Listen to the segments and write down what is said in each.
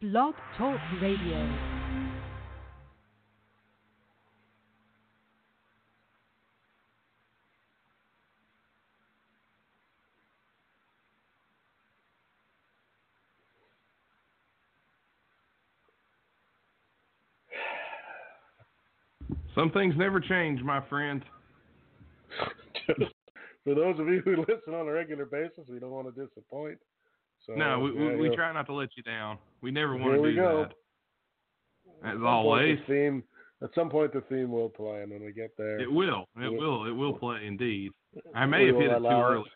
Blog Talk Radio. Some things never change, my friend. For those of you who listen on a regular basis, we don't want to disappoint. So no, we, yeah, we, we try not to let you down. We never want to do go. that. At As always, the theme. At some point, the theme will play, and when we get there, it will. It will. It will play indeed. I may have hit it too early.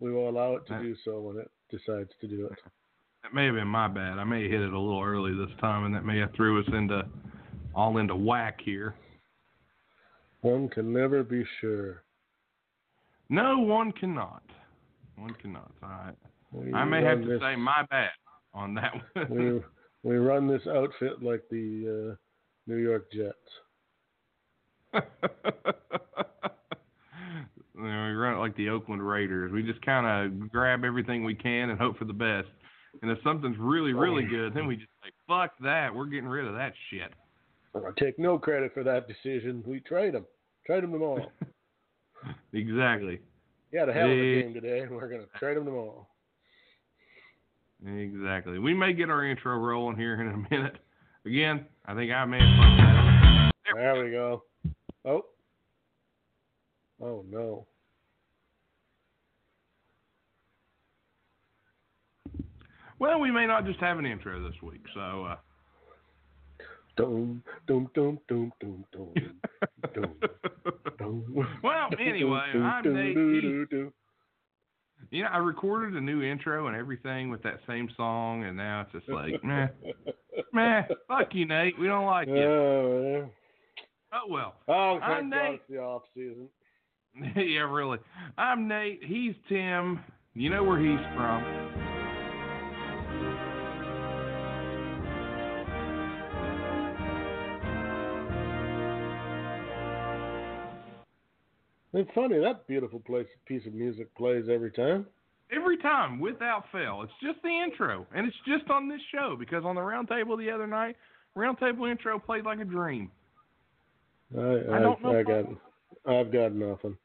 We will allow it to do so when it decides to do it. That may have been my bad. I may have hit it a little early this time, and that may have threw us into all into whack here. One can never be sure. No, one cannot. One cannot. All right. We I may have to this, say my bad on that one. we run this outfit like the uh, New York Jets. We run it like the Oakland Raiders. We just kind of grab everything we can and hope for the best. And if something's really, really good, then we just say, "Fuck that! We're getting rid of that shit." I take no credit for that decision. We trade them, trade them tomorrow. Exactly. He had a hell of a game today, and we're gonna trade them tomorrow. Exactly. We may get our intro rolling here in a minute. Again, I think I may have up. There we go. Oh. Oh no. Well, we may not just have an intro this week, so uh, Dum dum dum dum dum dum dum dum. Well, anyway, I'm Nate dum, Keith. dum, dum. You know, I recorded a new intro and everything with that same song, and now it's just like, meh, meh, fuck you, Nate. We don't like you. Oh. Oh well. Oh, I'm Nate. it's the off season. yeah, really. I'm Nate. He's Tim. You know where he's from. It's funny that beautiful place piece of music plays every time. Every time, without fail. It's just the intro, and it's just on this show because on the roundtable the other night, roundtable intro played like a dream. I, I don't know I got, I've got nothing.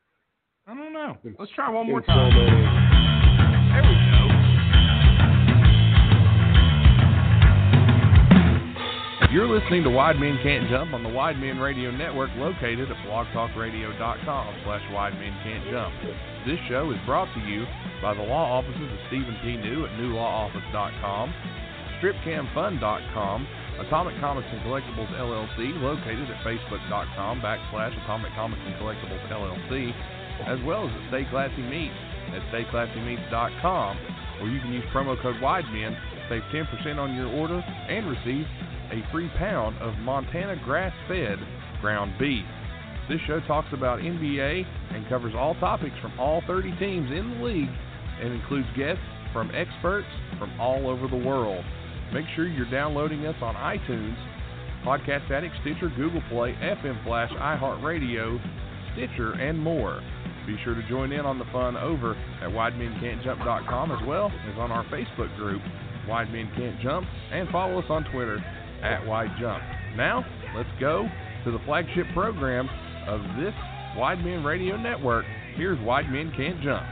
I don't know. Let's try one more time. There we go. You're listening to Wide Men Can't Jump on the Wide Men Radio Network located at blogtalkradio.com slash Wide Men Can't Jump. This show is brought to you by the law offices of Stephen P. New at newlawoffice.com, stripcamfun.com, Atomic Comics and Collectibles LLC located at facebook.com backslash Atomic Comics and Collectibles LLC, as well as at Stay Classy Meats at stayclassymeats.com, where you can use promo code WIDEMEN, save 10% on your order, and receive a free pound of Montana grass-fed ground beef. This show talks about NBA and covers all topics from all 30 teams in the league and includes guests from experts from all over the world. Make sure you're downloading us on iTunes, Podcast Addict, Stitcher, Google Play, FM Flash, iHeartRadio, Stitcher, and more. Be sure to join in on the fun over at WideMenCan'tJump.com as well as on our Facebook group, Wide Men Can't Jump, and follow us on Twitter at Wide Jump. Now, let's go to the flagship program of this Wide Men Radio Network. Here's Wide Men Can't Jump.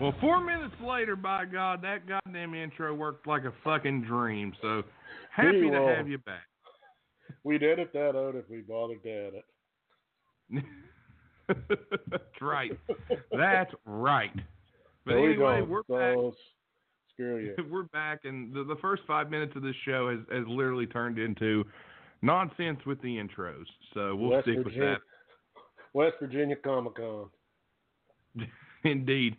Well, four minutes later, by God, that goddamn intro worked like a fucking dream. So happy to will. have you back. We'd edit that out if we bothered to edit. That's right. That's right. But There we anyway, go. we're so, You. We're back, and the, the first five minutes of this show has, has literally turned into nonsense with the intros. So we'll West stick with that. West Virginia Comic Con. Indeed.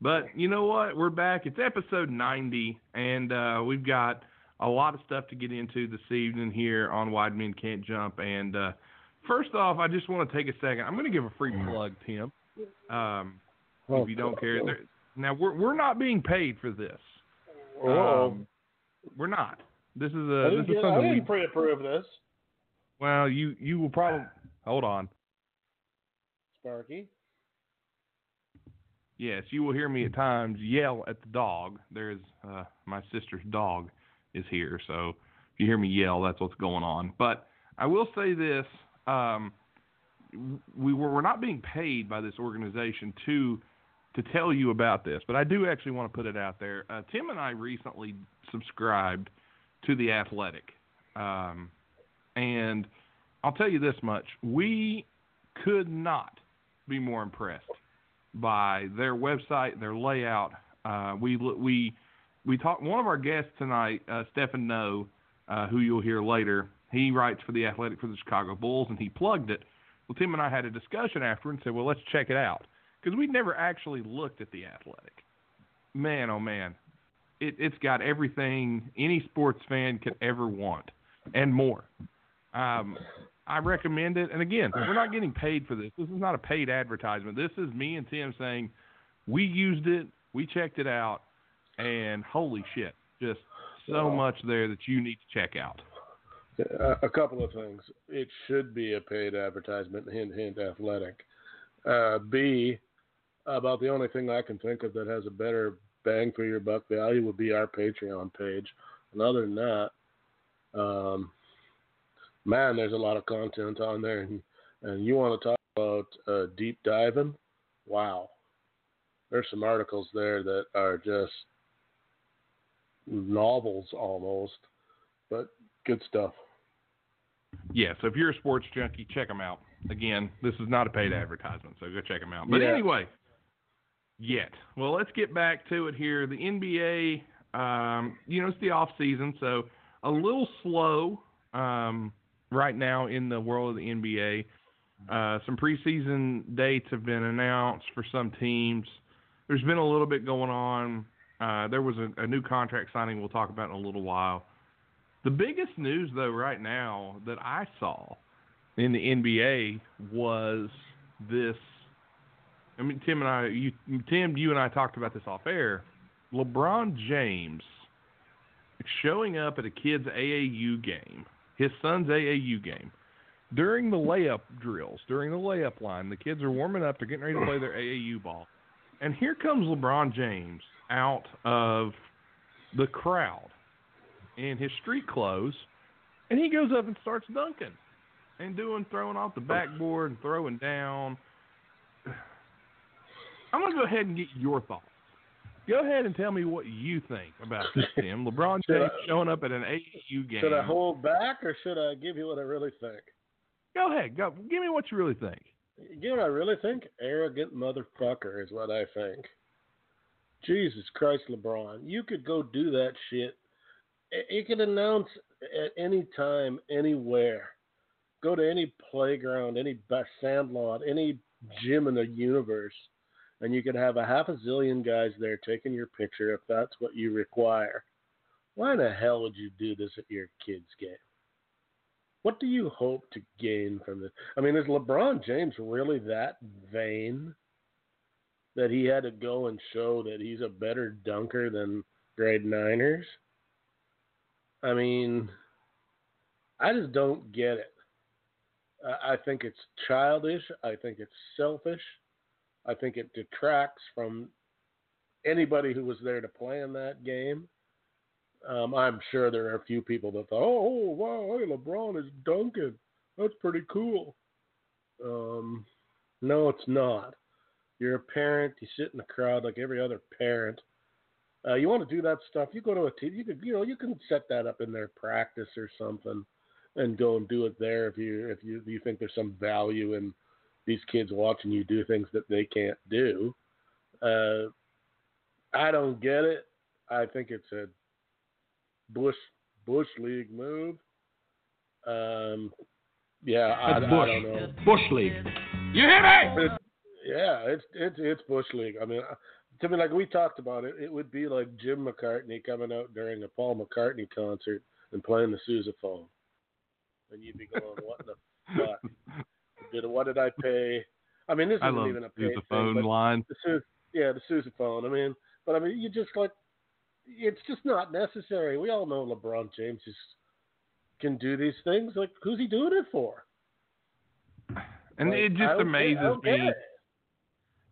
But you know what? We're back. It's episode 90, and uh, we've got a lot of stuff to get into this evening here on Wide Men Can't Jump. And uh, first off, I just want to take a second. I'm going to give a free plug, Tim, um, if you don't care. There, now, we're, we're not being paid for this. Um, we're not. This is I a this is get, I something we didn't pre-approve this, well you you will probably hold on Sparky. Yes, you will hear me at times yell at the dog. There's uh, my sister's dog is here, so if you hear me yell, that's what's going on. But I will say this: um, we were we're not being paid by this organization to to tell you about this, but I do actually want to put it out there. Uh, Tim and I recently subscribed to the Athletic, um, and I'll tell you this much: we could not be more impressed by their website, their layout. Uh, we we we talked. One of our guests tonight, uh, Stephen Noh, uh, who you'll hear later. He writes for the Athletic for the Chicago Bulls, and he plugged it. Well, Tim and I had a discussion after and said, "Well, let's check it out," because we'd never actually looked at the Athletic. Man, oh man, it, it's got everything any sports fan could ever want and more. Um, I recommend it. And again, we're not getting paid for this. This is not a paid advertisement. This is me and Tim saying we used it, we checked it out, and holy shit, just so much there that you need to check out. A, a couple of things. It should be a paid advertisement. Hint, hint. Athletic. Uh, B. About the only thing I can think of that has a better bang for your buck value would be our Patreon page. And other than that, um, man, there's a lot of content on there. And, and you want to talk about uh, deep diving? Wow. There's some articles there that are just novels almost, but good stuff. Yeah, so if you're a sports junkie, check them out. Again, this is not a paid advertisement, so go check them out. But Yeah. anyway, yet. Well, let's get back to it here. The NBA, um, you know, it's the off season, so a little slow um, right now in the world of the NBA. Uh, some preseason dates have been announced for some teams. There's been a little bit going on. Uh, there was a, a new contract signing we'll talk about in a little while. The biggest news, though, right now that I saw in the NBA was this. I mean, Tim and I, you, Tim, you and I talked about this off air. LeBron James showing up at a kid's AAU game, his son's AAU game, during the layup drills, during the layup line. The kids are warming up, they're getting ready to play their AAU ball. And here comes LeBron James out of the crowd in his street clothes, and he goes up and starts dunking and doing throwing off the backboard and throwing down. I'm gonna go ahead and get your thoughts. Go ahead and tell me what you think about this, Tim. LeBron James I- showing up at an AAU game. Should I hold back or should I give you what I really think? Go ahead, go. Give me what you really think. You know what I really think? Arrogant motherfucker is what I think. Jesus Christ, LeBron. You could go do that shit. You could announce at any time, anywhere. Go to any playground, any sandlot, any gym in the universe, and you could have a half a zillion guys there taking your picture if that's what you require. Why the hell would you do this at your kid's game? What do you hope to gain from this? I mean, is LeBron James really that vain that he had to go and show that he's a better dunker than grade niners? I mean, I just don't get it. I think it's childish. I think it's selfish. I think it detracts from anybody who was there to play in that game. Um, I'm sure there are a few people that thought, "Oh, wow, hey, LeBron is dunking. That's pretty cool." Um, no, it's not. You're a parent. You sit in the crowd like every other parent. Uh, you want to do that stuff? You go to a team. You could, you know, you can set that up in their practice or something, and go and do it there if you if you you think there's some value in these kids watching you do things that they can't do. Uh, I don't get it. I think it's a Bush Bush League move. Um, yeah, I, I, Bush. don't know. Bush League. You hear me? It's, yeah, it's it's it's Bush League. I mean, uh, to me, like we talked about it, it would be like Jim McCartney coming out during a Paul McCartney concert and playing the sousaphone, and you'd be going, "What the fuck? Did what did I pay?" I mean, this isn't love even a the paid phone thing, line. the Su- yeah, the sousaphone. I mean, but I mean, you just like, it's just not necessary. We all know LeBron James just can do these things. Like, who's he doing it for? And Like, it just don't get- I amazes get me. it.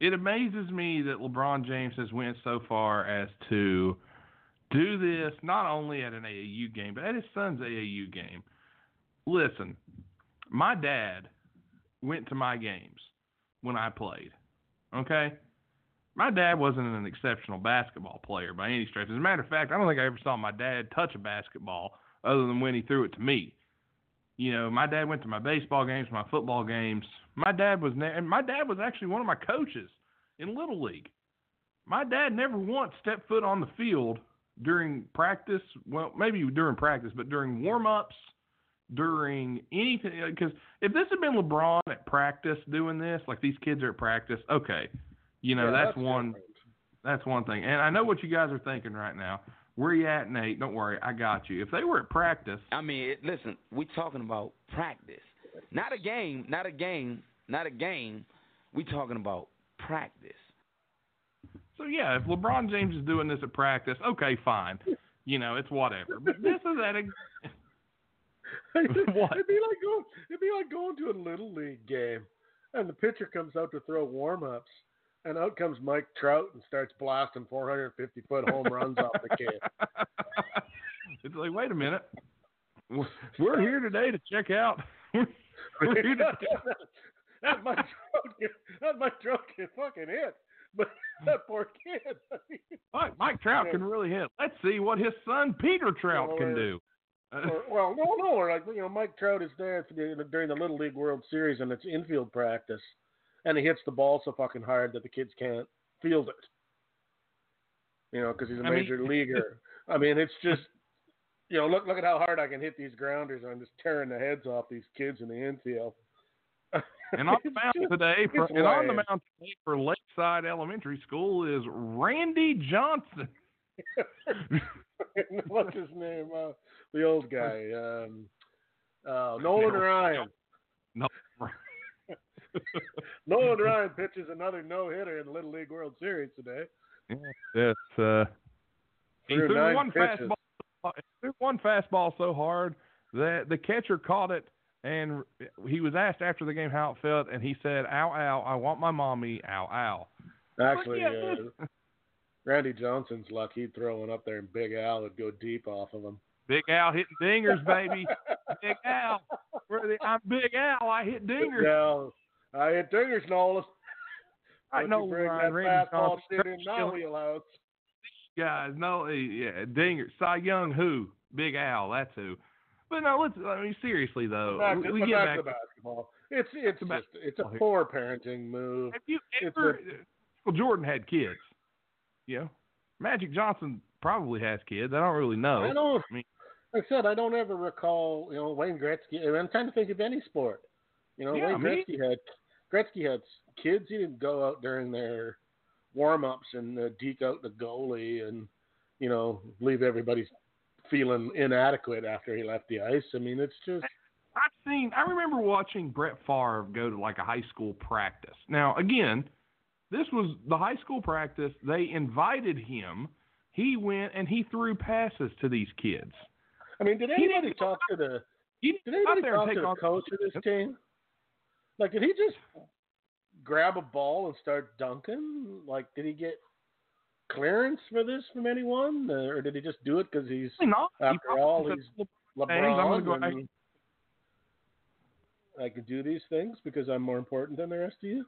It amazes me that LeBron James has went so far as to do this not only at an AAU game, but at his son's AAU game. Listen, my dad went to my games when I played. Okay? My dad wasn't an exceptional basketball player by any stretch. As a matter of fact, I don't think I ever saw my dad touch a basketball other than when he threw it to me. You know, my dad went to my baseball games, my football games. My dad was, ne- and my dad was actually one of my coaches in little league. My dad never once stepped foot on the field during practice. Well, maybe during practice, but during warm ups, during anything. Uh, because if this had been LeBron at practice doing this, like these kids are at practice, okay, you know Yeah, that's, one. different. That's one thing. And I know what you guys are thinking right now. Where you at, Nate? Don't worry, I got you. If they were at practice, I mean, it, listen, we're talking about practice, not a game, not a game, not a game. We're talking about practice. So yeah, if LeBron James is doing this at practice, okay, fine. You know, it's whatever. But this is at a What? It'd be like going. It'd be like going to a little league game, and the pitcher comes out to throw warm ups, and out comes Mike Trout and starts blasting 450 foot home runs off the kid. it's like, wait a minute. We're- here today to check out. We're, here to that Mike Trout, get, that Mike Trout get fucking hit, but that poor kid. Mike, Mike Trout can really hit. Let's see what his son Peter Trout can do. Or, well, no, no, or like you know, Mike Trout is there the, during the Little League World Series, and it's infield practice, and he hits the ball so fucking hard that the kids can't field it. You know, because he's a I mean- major leaguer. I mean, it's just, you know, look look at how hard I can hit these grounders. I'm just tearing the heads off these kids in the infield. and on the mound today, for, and on the mound today for Lakeside Elementary School is Randy Johnson. What's his name? Uh, the old guy. Um, uh, Nolan Ryan. No, Nolan Ryan pitches another no hitter in the Little League World Series today. that's uh, he Threw one pitches. fastball. Threw one fastball so hard that the catcher caught it, and he was asked after the game how it felt, and he said, "Ow, ow, I want my mommy, ow, ow." Actually, yeah, Randy Johnson's luck. He'd throw one up there, and Big Al would go deep off of him. Big Al hitting dingers, baby. Big Al. Where the, I'm Big Al. I hit Big dingers. Al, I hit dingers, Nolan. I know Ryan that Randy fastball in my wheelhouse. Guys, no, eh, yeah, dingers. Cy Young, who? Big Al. That's who. But no, let's. I mean, seriously though, Back we, we get back back. to basketball. It's it's just it's a poor parenting move. Have you It's ever? well, Jordan had kids. You know, Magic Johnson probably has kids. I don't really know. I don't. I mean- like I said, I don't ever recall. You know, Wayne Gretzky. I'm trying to think of any sport. You know, Yeah, Wayne Gretzky had Gretzky had kids. He didn't go out during their warm ups and uh, deke out the goalie and you know leave everybody feeling inadequate after he left the ice. I mean, it's just I've seen. I remember watching Brett Favre go to like a high school practice. Now, again, this was the high school practice. They invited him. He went and he threw passes to these kids. I mean, did He anybody talk to the He did anybody talk to the coach of this team? Like, did he just grab a ball and start dunking? Like, did he get clearance for this from anyone, or did he just do it because he's not. After probably all he's "Look, I'm gonna LeBron? go and I can do these things because I'm more important than the rest of you.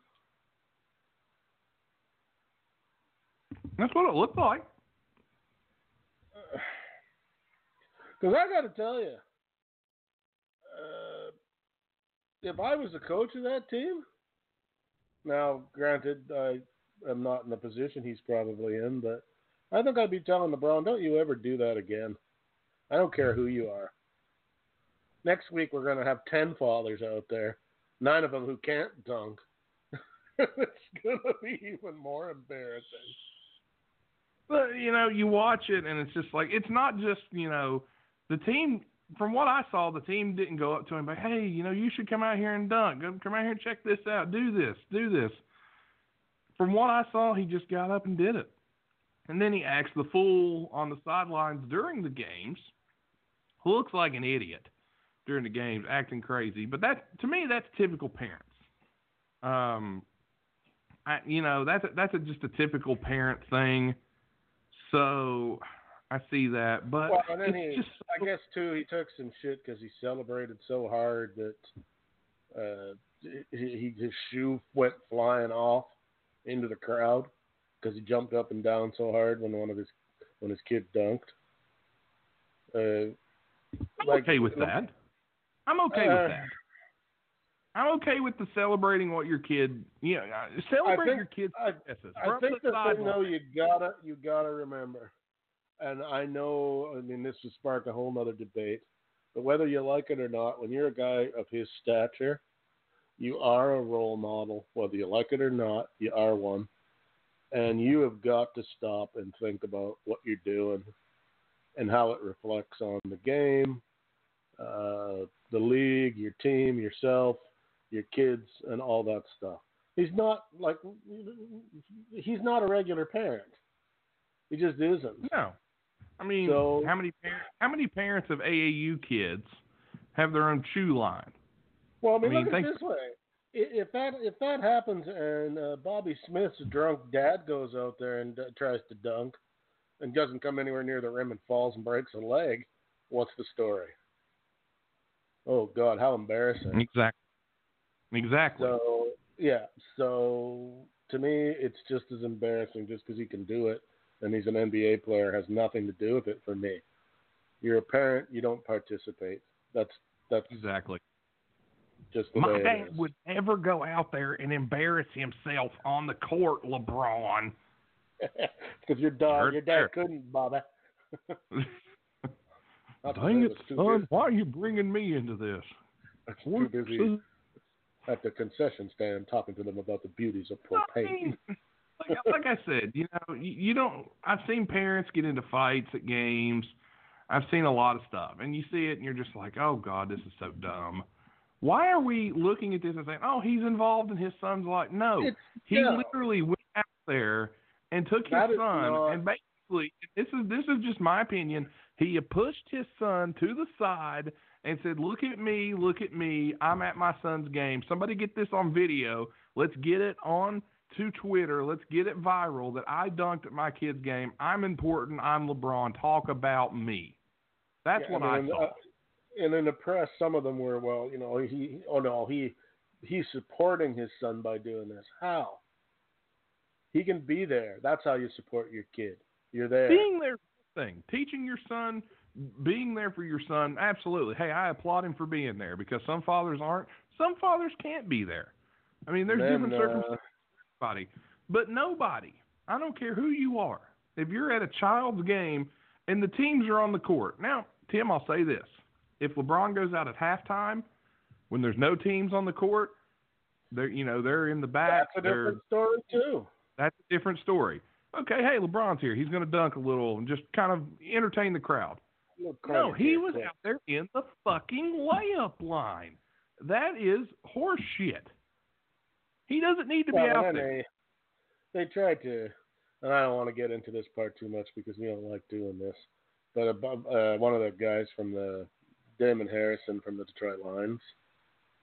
That's what it looked like. Because I got to tell you, uh, if I was the coach of that team, now granted, I am not in the position he's probably in, but I think I'd be telling LeBron, don't you ever do that again. I don't care who you are. Next week we're going to have ten fathers out there, nine of them who can't dunk. it's going to be even more embarrassing. But you know, you watch it and it's just like it's not just you know the team. From what I saw, the team didn't go up to him, but hey, you know, you should come out here and dunk. Come out here and check this out. Do this. Do this. From what I saw, he just got up and did it. And then he acts the fool on the sidelines during the games. Looks like an idiot during the games, acting crazy. But that to me, that's typical parents. Um, I, you know, that's a, that's a, just a typical parent thing. So I see that, but well, and then he, just I guess too, he took some shit because he celebrated so hard that uh, he, his shoe went flying off into the crowd because he jumped up and down so hard when one of his when his kid dunked. Uh, I'm like, okay with that. I'm okay uh, with that. I'm okay with the celebrating what your kid, you know, uh, celebrate think- your kid's I- successes. I From think the the thing though you gotta you gotta remember, and I know I mean this would spark a whole nother debate, but whether you like it or not, when you're a guy of his stature, you are a role model. Whether you like it or not, you are one, and you have got to stop and think about what you're doing, and how it reflects on the game, uh, the league, your team, yourself, your kids, and all that stuff. He's not like he's not a regular parent. He just isn't. No, I mean, So- how many par- how many parents of AAU kids have their own shoe line? Well, I mean, I mean, look at think- it this way: if that if that happens and uh, Bobby Smith's drunk dad goes out there and uh, tries to dunk and doesn't come anywhere near the rim and falls and breaks a leg, what's the story? Oh God, how embarrassing! Exactly. Exactly. So yeah, so to me, it's just as embarrassing just because he can do it and he's an NBA player has nothing to do with it for me. You're a parent, you don't participate. That's that's exactly. just the My way dad it is. would never go out there and embarrass himself on the court, LeBron. Because your dad, your dad there. couldncouldn't, Bobby. Dang it, son! busy- Why are you bringing me into this? That's Too busy at the concession stand talking to them about the beauties of propane. like, like I said, you know, you, you don't. I've seen parents get into fights at games. I've seen a lot of stuff, and you see it, and you're just like, oh God, this is so dumb. Why are we looking at this and saying, oh, he's involved in his son's life? No, It's he dumb. literally went out there and took his son not- and basically this is this is just my opinion. He pushed his son to the side and said, "Look at me, look at me. I'm at my son's game. Somebody get this on video. Let's get it on to Twitter. Let's get it viral that I dunked at my kid's game. I'm important. I'm LeBron. Talk about me." That's Yeah, what I, mean, saw. uh, and in the press, some of them were, well, you know, he, oh no, he, he's supporting his son by doing this. How? He can be there. That's how you support your kid. You're there. being there thing teaching your son being there for your son absolutely hey i applaud him for being there because some fathers aren't some fathers can't be there i mean there's Then, different uh, circumstances for everybody but nobody i don't care who you are if you're at a child's game and the teams are on the court now tim i'll say this if lebron goes out at halftime when there's no teams on the court they're you know they're in the back That's a different story too. that's a different story. Okay, hey, LeBron's here. He's going to dunk a little and just kind of entertain the crowd. No, he was out there in the fucking layup line. That is horse shit. He doesn't need to be out there. They, they tried to, and I don't want to get into this part too much because we don't like doing this. But above, uh, one of the guys from the Damon Harrison from the Detroit Lions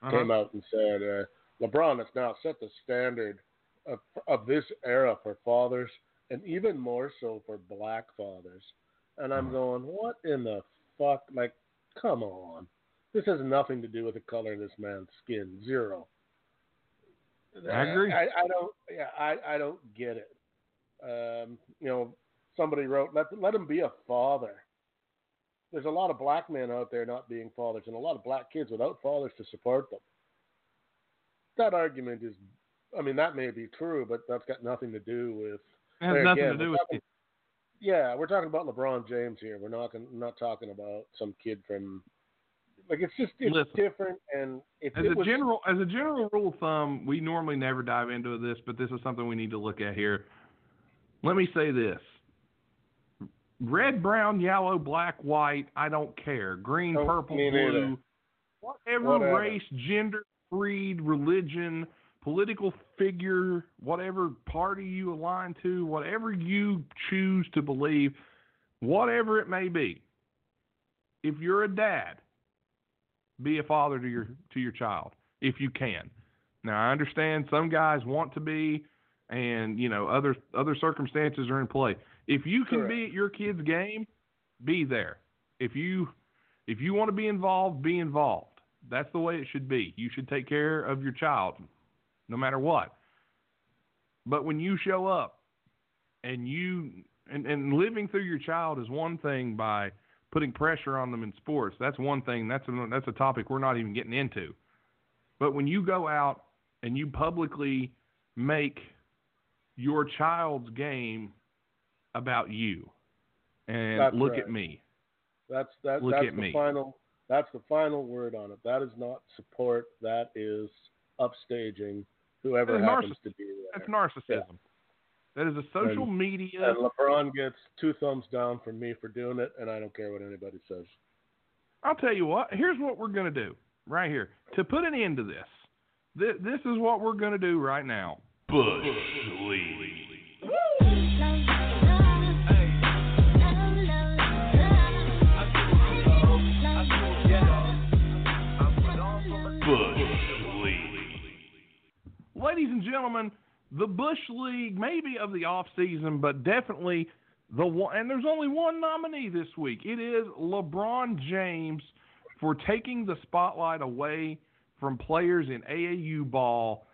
Uh-huh. came out and said, uh, "LeBron has now set the standard of, of this era for fathers, and even more so for black fathers." And I'm going, "What in the fuck? Like, come on! This has nothing to do with the color of this man's skin. Zero. I agree. I, I don't. Yeah, I, I don't get it. Um, you know, somebody wrote, "Let let him be a father." There's a lot of black men out there not being fathers, and a lot of black kids without fathers to support them. That argument is, I mean, that may be true, but that's got nothing to do with. It has nothing again, to do with nothing- yeah, we're talking about LeBron James here. We're not not talking about some kid from like it's just it's Listen. different and if As it a was, general as a general rule of thumb, we normally never dive into this, but this is something we need to look at here. Let me say this. Red, brown, yellow, black, white, I don't care. Green, purple, blue. Whatever, Whatever. race, gender, creed, religion, political figure, whatever party you align to, whatever you choose to believe, whatever it may be. If you're a dad, be a father to your mm-hmm. to your child if you can. Now I understand some guys want to be and you know other other circumstances are in play. If you can be at your kid's game, be there. If you if you want to be involved, be involved. That's the way it should be. You should take care of your child no matter what. But when you show up and you and, and living through your child is one thing by putting pressure on them in sports. That's one thing. That's a, that's a topic we're not even getting into. But when you go out and you publicly make your child's game about you, and That's look right. at me, that's that Look that's at the me. final that's the final word on it. That is not support. That is upstaging whoever That's happens to be there. that's narcissism. That is a social And- media. And LeBron gets two thumbs down from me for doing it, and I don't care what anybody says. I'll tell you what. Here's what we're going to do right here to put an end to this. This, this is what we're going to do right now. Bush League. Ladies and gentlemen, the Bush League, maybe of the off season, but definitely the one. And there's only one nominee this week. It is LeBron James for taking the spotlight away from players in AAU ball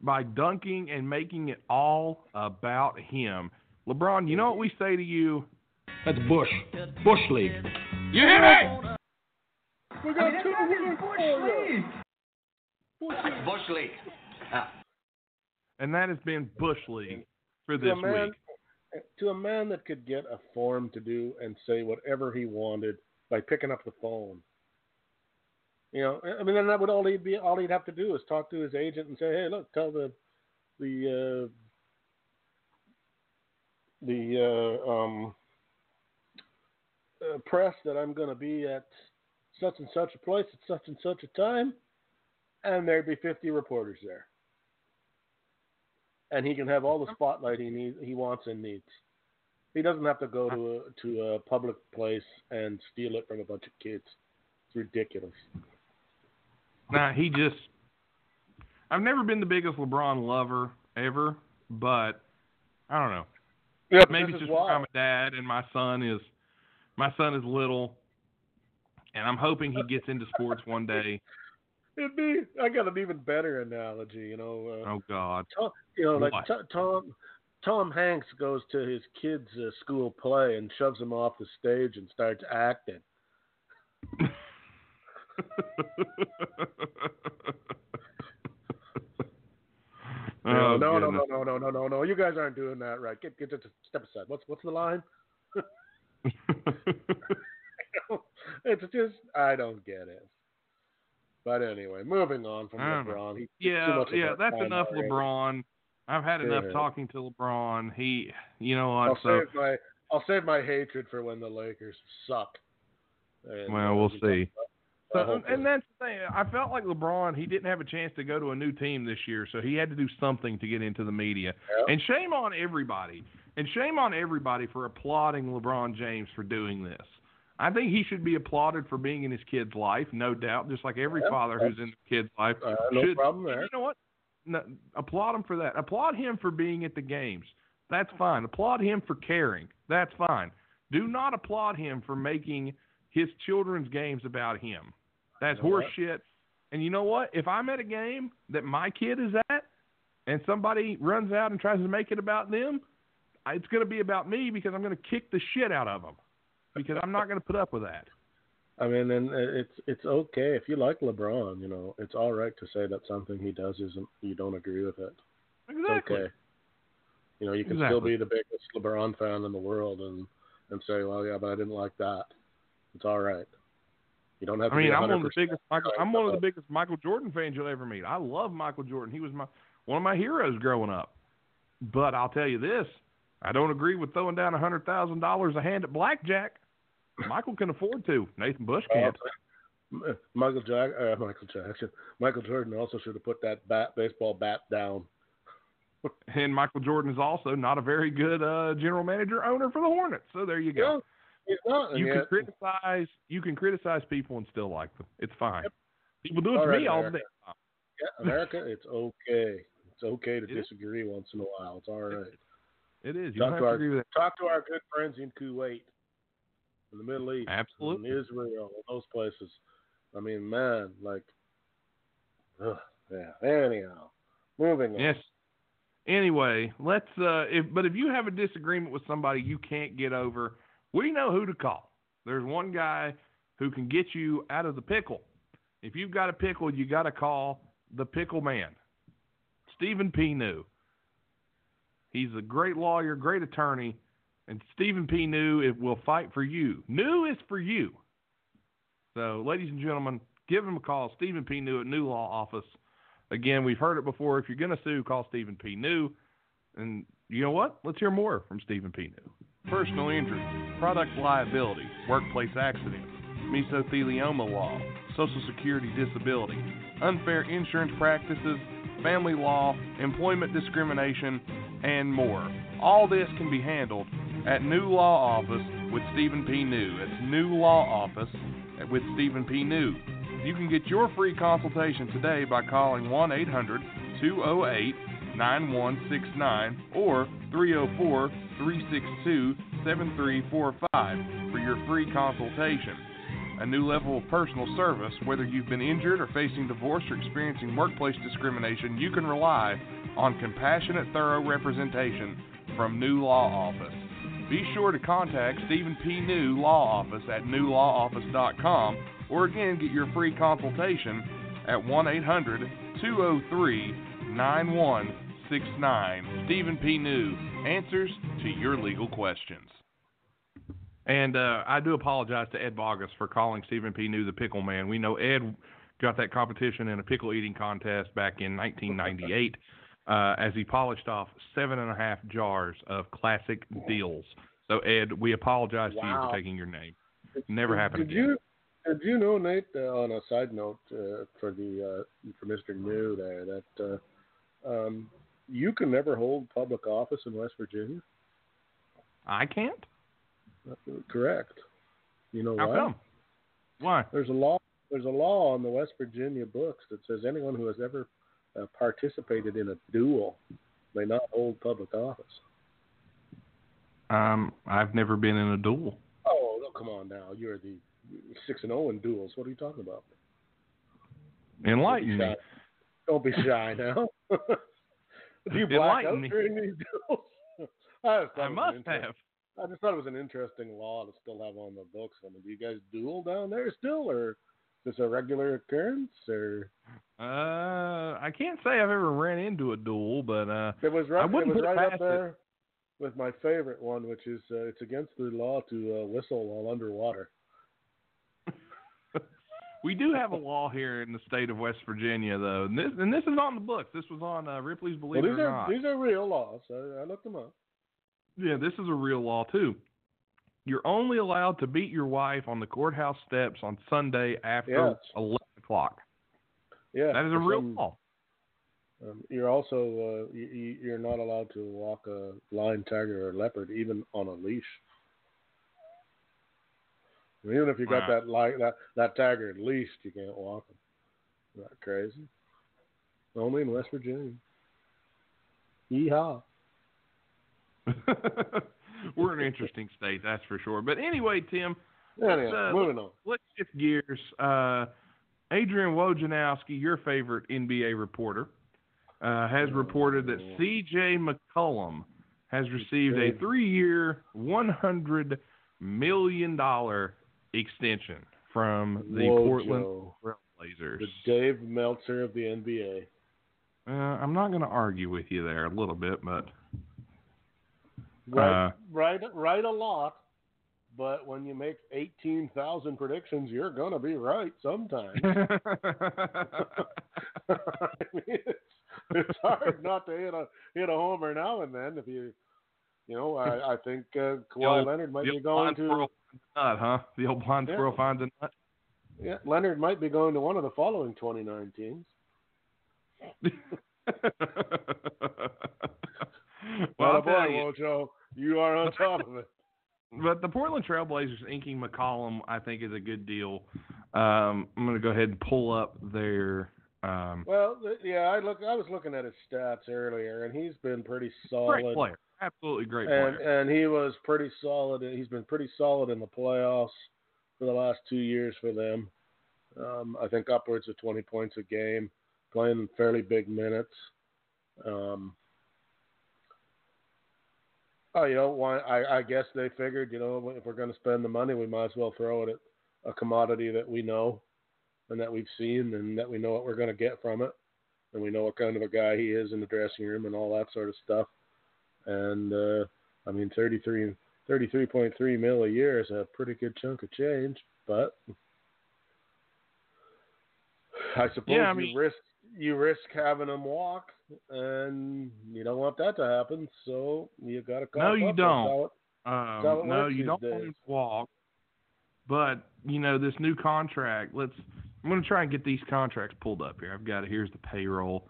by dunking and making it all about him. LeBron, you know what we say to you? That's Bush. Bush League. You hear me? We got two winners for you. Bush League. Ah. And that has been Bush League for this man, week. to a man that could get a form to do and say whatever he wanted by picking up the phone. You know, I mean, then that would all he'd be. All he'd have to do is talk to his agent and say, "Hey, look, tell the the uh, the uh, um, uh, press that I'm going to be at such and such a place at such and such a time," and there'd be 50 reporters there, and he can have all the spotlight he needs, he wants and needs. He doesn't have to go to a to a public place and steal it from a bunch of kids. It's ridiculous. Nah, he just. I've never been the biggest LeBron lover ever, but I don't know. Yeah, Maybe it's just because I'm a dad and my son is my son is little, and I'm hoping he gets into sports one day. It'd be. I got an even better analogy. You know, uh, Oh God. Tom, you know, like What? Tom, Tom Hanks goes to his kid's uh, school play and shoves him off the stage and starts acting. oh, no, no, no, no, no, no, no, no. You guys aren't doing that right. Get, get, step aside. What's, what's the line? it's just I don't get it. But anyway, moving on from I don't know. LeBron. He, yeah, yeah, that's enough already. LeBron. I've had enough Yeah. talking to LeBron. He, you know I'll what? So, save my I'll save my hatred for when the Lakers suck. And, well, uh, we'll we see. So, and that's the thing. I felt like LeBron, he didn't have a chance to go to a new team this year, so he had to do something to get into the media. And shame on everybody. And shame on everybody for applauding LeBron James for doing this. I think he should be applauded for being in his kid's life, no doubt, just like every Yeah, father who's in the kid's life. Uh, no should- problem there. You know what? No, applaud him for that. Applaud him for being at the games. That's fine. Applaud him for caring. That's fine. Do not applaud him for making his children's games about him. That's You know what? horse shit. And you know what? If I'm at a game that my kid is at and somebody runs out and tries to make it about them, it's going to be about me because I'm going to kick the shit out of them because I'm not going to put up with that. I mean, and it's it's okay if you like LeBron. You know, it's all right to say that something he does isn't you don't agree with it. It's Exactly. okay. You know, you can Exactly. still be the biggest LeBron fan in the world and and say, well, yeah, but I didn't like that. It's all right. You don't have to I mean, be I'm one of the biggest Michael. I'm one of the biggest Michael Jordan fans you'll ever meet. I love Michael Jordan. He was my one of my heroes growing up. But I'll tell you this: I don't agree with throwing down a hundred thousand dollars a hand at blackjack. Michael can afford to. Nathan Bush can't. M- Michael Jack, uh, Michael Jackson, Michael Jordan also should have put that bat, baseball bat down. And Michael Jordan is also not a very good uh, general manager owner for the Hornets. So there you go. Yeah, he's not. and you can criticize. You can criticize people and still like them. It's fine. People do it All to right, me all the time. yeah, America, it's okay. It's okay to It is. disagree once in a while. It's all right. It is. You Talk to our-. Talk to our good friends in Kuwait, in the Middle East, Absolutely. in Israel, those places. I mean, man, like, ugh, yeah. Anyhow, moving on. Yes. Anyway, let's. Uh, if but if you have a disagreement with somebody you can't get over, we know who to call. There's one guy who can get you out of the pickle. If you've got a pickle, you got to call the pickle man, Stephen P. New. He's a great lawyer, great attorney, and Stephen P. New it will fight for you. New is for you. So, ladies and gentlemen, give him a call, Stephen P. New at New Law Office. Again, we've heard it before. If you're going to sue, call Stephen P. New. And you know what? Let's hear more from Stephen P. New. Personal injury, product liability, workplace accident, mesothelioma law, Social Security disability, unfair insurance practices, family law, employment discrimination, and more. All this can be handled at New Law Office with Stephen P. New. It's New Law Office with Stephen P. New. You can get your free consultation today by calling 1 800 208 9169 or 304 362 7345 for your free consultation. A new level of personal service, whether you've been injured or facing divorce or experiencing workplace discrimination, you can rely on compassionate, thorough representation from New Law Office. Be sure to contact Stephen P. New Law Office at newlawoffice.com or again get your free consultation at 1 800 203 9169. Stephen P. New answers to your legal questions. And uh, I do apologize to Ed Bogus for calling Stephen P. New the Pickle Man. We know Ed got that competition in a pickle eating contest back in 1998 uh, as he polished off seven and a half jars of classic deals. So Ed, we apologize to you for taking your name. Never happened Did again. you did you know Nate? Uh, on a side note uh, for the uh, for Mister New there that uh, um, you can never hold public office in West Virginia. I can't. Correct. You know How why? come? Why? There's a law. There's a law on the West Virginia books that says anyone who has ever uh, participated in a duel may not hold public office. Um, I've never been in a duel. Oh, no, come on now. You're the six and zero in duels. What are you talking about? Enlighten me. Don't be shy now. Do you black out during these duels? I, just thought I must have. I just thought it was an interesting law to still have on the books. I mean, do you guys duel down there still, or this a regular occurrence? Or Uh, I can't say I've ever ran into a duel, but uh, it was I right. It wouldn't was put it right up past it. there with my favorite one, which is uh, it's against the law to uh, whistle while underwater. we do have a law here in the state of West Virginia, though, and this and this is on the books. This was on uh, Ripley's Believe well, It these or are Not. these are real laws. I, I looked them up. Yeah, this is a real law too. You're only allowed to beat your wife on the courthouse steps on Sunday after Yes. eleven o'clock. Yeah, That is a real some- law. Um, you're also uh, you, you- you're not allowed to walk a lion, tiger, or leopard even on a leash. Even if you got Wow. that li- that that tiger leashed, you can't walk them. Isn't that crazy? Only in West Virginia. Yeehaw! We're an interesting state, that's for sure. But anyway, Tim, Anyhow, uh, moving on. let's shift gears. Uh, Adrian Wojnarowski, your favorite NBA reporter, uh, has reported that C.J. McCollum has received a three-year, one hundred million dollar extension from the Portland Wojo, Trailblazers. the Dave Meltzer of the NBA. Uh, I'm not going to argue with you there a little bit, but Right, Uh, right, right. A lot, but when you make eighteen thousand predictions, you're gonna be right sometimes. I mean, it's, it's hard not to hit a hit a homer now and then if you, you know. I, I think uh, Kawhi old- Leonard might be going to. squirrel finds a nut, huh? The old blind Yeah. squirrel finds a nut. Yeah, Leonard might be going to one of the following twenty nine teams. well, I'll boy, you, you are on top of it. but the Portland Trailblazers inking McCollum, I think, is a good deal. Um, I'm going to go ahead and pull up their. Um, Well, yeah, I look. I was looking at his stats earlier, and he's been pretty solid. great player, absolutely great and player. and he was pretty solid. He's been pretty solid in the playoffs for the last two years for them. Um, I think upwards of 20 points a game, playing fairly big minutes. Um, oh, you know, why? I, I guess they figured, you know, if we're going to spend the money, we might as well throw it at a commodity that we know and that we've seen and that we know what we're going to get from it, and we know what kind of a guy he is in the dressing room and all that sort of stuff. And uh, I mean, 33, 33.3 mil a year is a pretty good chunk of change, but I suppose Yeah, I you mean- risk you risk having him walk, and you don't want that to happen. So you got to call. No, you don't. it- Um, no, you don't want him to walk. But you know this new contract. Let's. I'm going to try and get these contracts pulled up here. I've got it. Here's the payroll.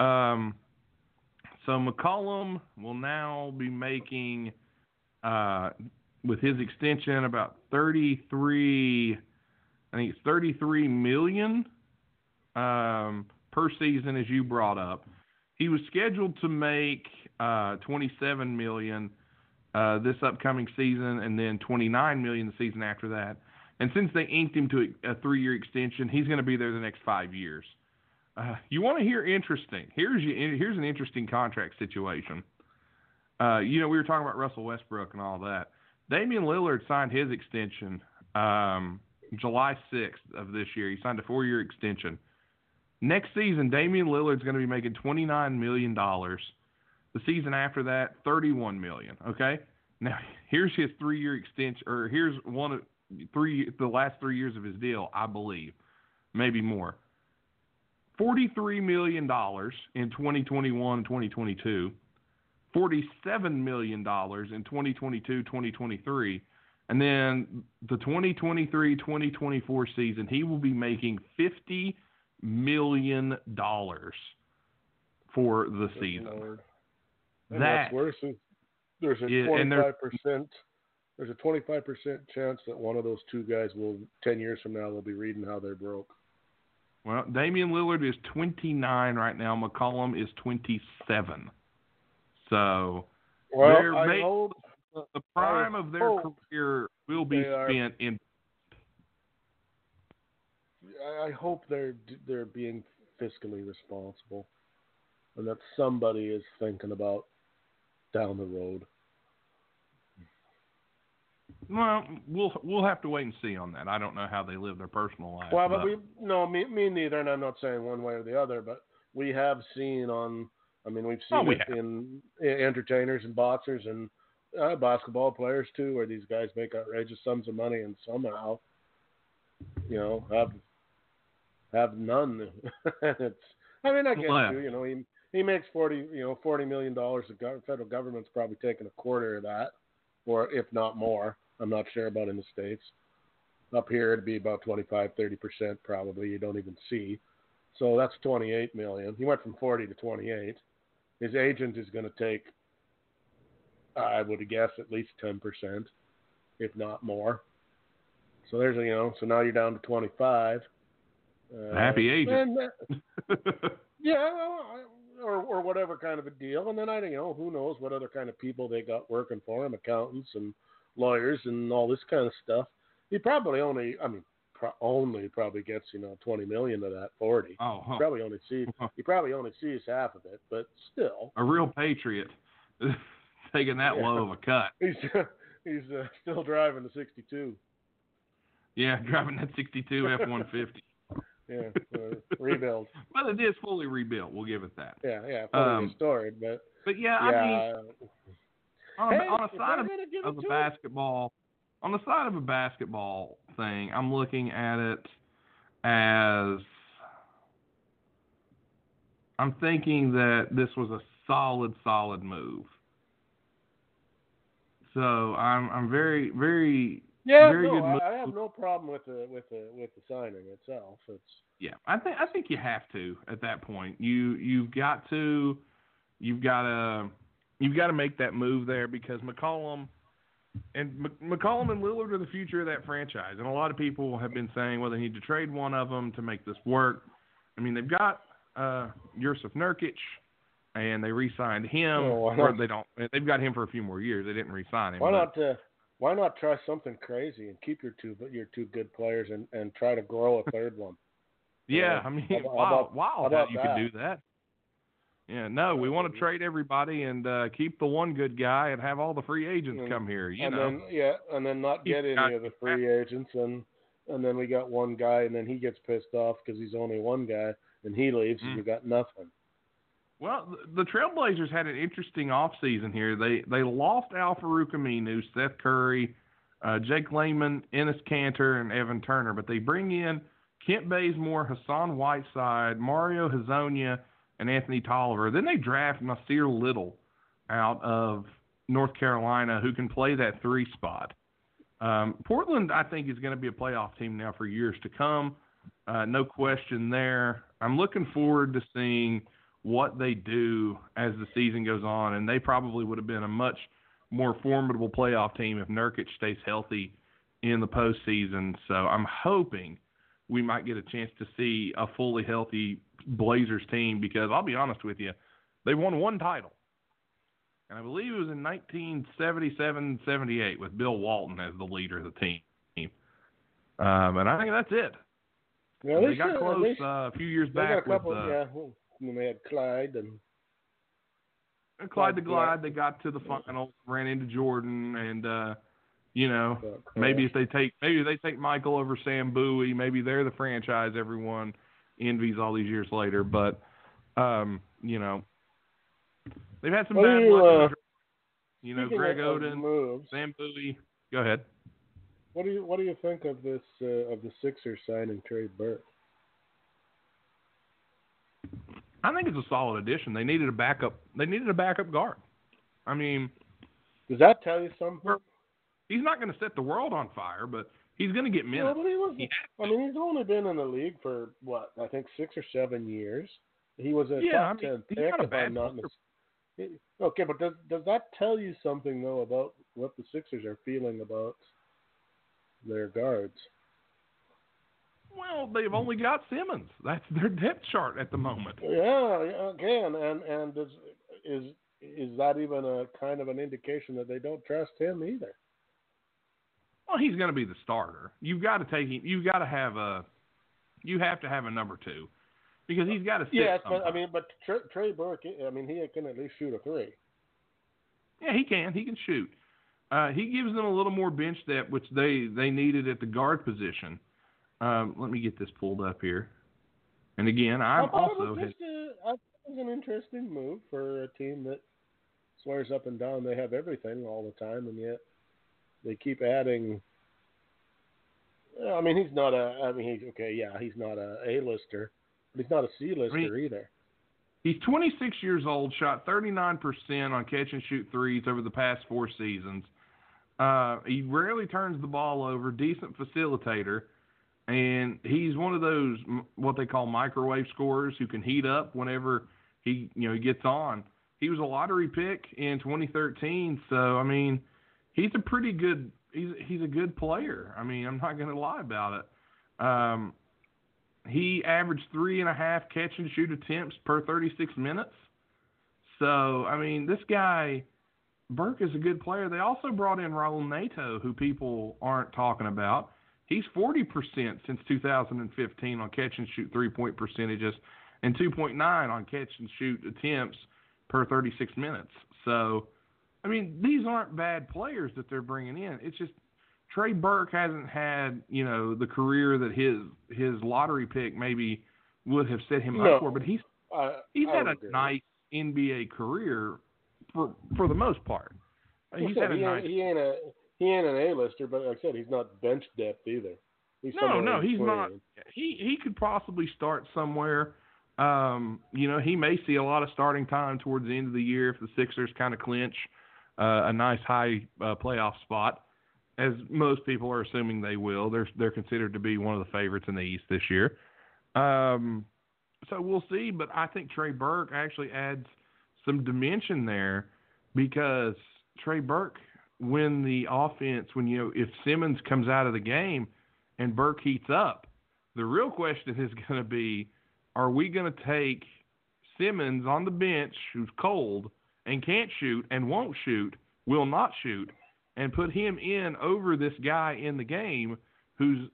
Um, so McCollum will now be making, uh, with his extension, about 33. I think it's 33 million um, per season, as you brought up. He was scheduled to make uh, 27 million uh, this upcoming season, and then 29 million the season after that. And since they inked him to a, three-year extension, he's going to be there the next five years. Uh, you want to hear interesting? Here's here's an interesting contract situation. Uh, you know, we were talking about Russell Westbrook and all that. Damian Lillard signed his extension um, July 6th of this year. He signed a four-year extension. Next season, Damian Lillard's going to be making $29 million. The season after that, 31 million. Okay. Now here's his three-year extension, or here's one of three the last three years of his deal, I believe, maybe more. Forty-three million dollars in 2021 2022, forty-seven million dollars in 2022 2023, and then the 2023-2024 season, he will be making 50 million dollars for the Good season. That what's worse there's a twenty five percent there's a twenty five percent chance that one of those two guys will ten years from now will be reading how they're broke. Well, Damian Lillard is 29 right now. McCollum is 27. So Well, ma- hope the prime of their career will be they are- spent in. I- hope they're they're being fiscally responsible, and that somebody is thinking about down the road. Well, we'll we'll have to wait and see on that. I don't know how they live their personal life. Well, but we no me me neither, and I'm not saying one way or the other, but we have seen on. I mean, we've seen Oh, we it in, in entertainers and boxers and uh, basketball players too, where these guys make outrageous sums of money and somehow, you know, have have none. and it's. I mean, I guess Left. too. You know, he he makes forty. You know, forty million dollars. The federal government's probably taking a quarter of that, or if not more. I'm not sure about in the states. Up here, it'd be about 25, 30 percent probably. You don't even see. So that's 28 million. He went from 40 to 28. His agent is going to take, I would guess, at least 10 percent, if not more. So there's a, you know, so now you're down to 25. Uh, Happy agent. and, uh, yeah, or or whatever kind of a deal. And then I don't you know who knows what other kind of people they got working for him, accountants and lawyers and all this kind of stuff. He probably only, I mean, pro- only probably gets you know twenty million of that forty. oh, huh. Probably only sees he probably only sees half of it, but still, a real patriot taking that Yeah. low of a cut. he's he's uh, still driving the sixty two. Yeah, driving that 62 F-150. Yeah, rebuild. Well, it is fully rebuilt. We'll give it that. Yeah, yeah, fully Um, restored, but But yeah, I mean, yeah, on, Hey, on a side of, of a basketball, on the side of a basketball thing, I'm looking at it as I'm thinking that this was a solid, solid move. So I'm I'm very very Yeah, very no, good I, move. I have no problem with the with the with the signing itself. It's Yeah, I think I think you have to at that point. You you've got to you've got to you've got to make that move there because McCollum and McCollum and Lillard are the future of that franchise. And a lot of people have been saying, well, they need to trade one of them to make this work. I mean, they've got uh, Jusuf Nurkic, and they re-signed him. Oh, or they don't. They've got him for a few more years. They didn't re-sign him. why not uh, why not try something crazy and keep your two your two good players and and try to grow a third one. Yeah. I mean, How wow, how about- wow, how that about you that? could do that. Yeah, no, we want to trade everybody and uh, keep the one good guy and have all the free agents And- come here. You and know, then yeah, and then not get any of the free agents and and then we got one guy and then he gets pissed off because he's only one guy and he leaves Mm. and we got nothing. Well, the- Trailblazers had an interesting off season here. They they lost Al-Farouq Aminu, Seth Curry, uh, Jake Layman, Enes Kanter, and Evan Turner, but they bring in Kent Bazemore, Hassan Whiteside, Mario Hezonja, and Anthony Tolliver. Then they draft Nassir Little out of North Carolina who can play that three spot. Um, Portland, I think, is going to be a playoff team now for years to come. Uh, no question there. I'm looking forward to seeing what they do as the season goes on, and they probably would have been a much more formidable playoff team if Nurkic stays healthy in the postseason. So I'm hoping we might get a chance to see a fully healthy Blazers team because I'll be honest with you, they won one title. And I believe it was in 1977-78 with Bill Walton as the leader of the team. Um, and I think that's it. Yeah, they got close least uh, a few years they got a back couple. with uh, yeah, well, and they had Clyde and Clyde the. Glide. They got to the finals, ran into Jordan, and uh, you know maybe if they take maybe they take Michael over Sam Bowie, maybe they're the franchise everyone envies all these years later. But um, you know they've had some do bad luck. uh, you know, Greg Oden, moves. Sam Bowie. Go ahead. What do you what do you think of this uh, of the Sixers signing Trey Burke? I think it's a solid addition. They needed a backup. They needed a backup guard. I mean, Does that tell you something? he's not going to set the world on fire, but he's going to get No, minutes. but he was. He I mean, he's only been in the league for what I think six or seven years. He was a Yeah, top I mean, ten pick, if I'm not player. mis- Okay, but does does that tell you something though about what the Sixers are feeling about their guards? Well, they've only got Simmons. That's their depth chart at the moment. Yeah, yeah, again, and and does, is is that even a kind of an indication that they don't trust him either? Well, he's going to be the starter. You've got to take him. You've got to have a. You have to have a number two, because he's got to. Sit Yes, but I mean, but Trey, Trey Burke, I mean, he can at least shoot a three. yeah, he can. He can shoot. Uh, he gives them a little more bench depth, which they they needed at the guard position. Um, let me get this pulled up here. And again, I I'm thought it also was just a, I thought it was an interesting move for a team that swears up and down they have everything all the time, and yet they keep adding. I mean, he's not a. I mean, he's okay. Yeah, he's not a A-lister, but he's not a C-lister I mean- either. He's 26 years old, shot 39% on catch and shoot threes over the past four seasons. Uh, he rarely turns the ball over, decent facilitator, and he's one of those what they call microwave scorers who can heat up whenever he you know he gets on. He was a lottery pick in 2013, so I mean, he's a pretty good he's he's a good player. I mean, I'm not going to lie about it. Um, he averaged three and a half catch and shoot attempts per 36 minutes. So, I mean, this guy, Burke, is a good player. They also brought in Raul Neto, who people aren't talking about. He's 40% since 2015 on catch and shoot three point percentages and 2.9 on catch and shoot attempts per 36 minutes. So, I mean, these aren't bad players that they're bringing in. It's just Trey Burke hasn't had, you know, the career that his his lottery pick maybe would have set him No. up for, but he's I, he's I had a agree. nice NBA career for for the most part. He's had a he, nice. ain't, he ain't a he ain't an A-lister, but like I said, he's not bench depth either. He's No, no, he's not. He he could possibly start somewhere. Um, you know, he may see a lot of starting time towards the end of the year if the Sixers kind of clinch uh, a nice high uh, playoff spot, as most people are assuming they will. They're they're considered to be one of the favorites in the East this year. Um, so we'll see, but I think Trey Burke actually adds some dimension there because Trey Burke, when the offense, when you know, if Simmons comes out of the game and Burke heats up, the real question is going to be, are we going to take Simmons on the bench who's cold and can't shoot and won't shoot, will not shoot, and put him in over this guy in the game who's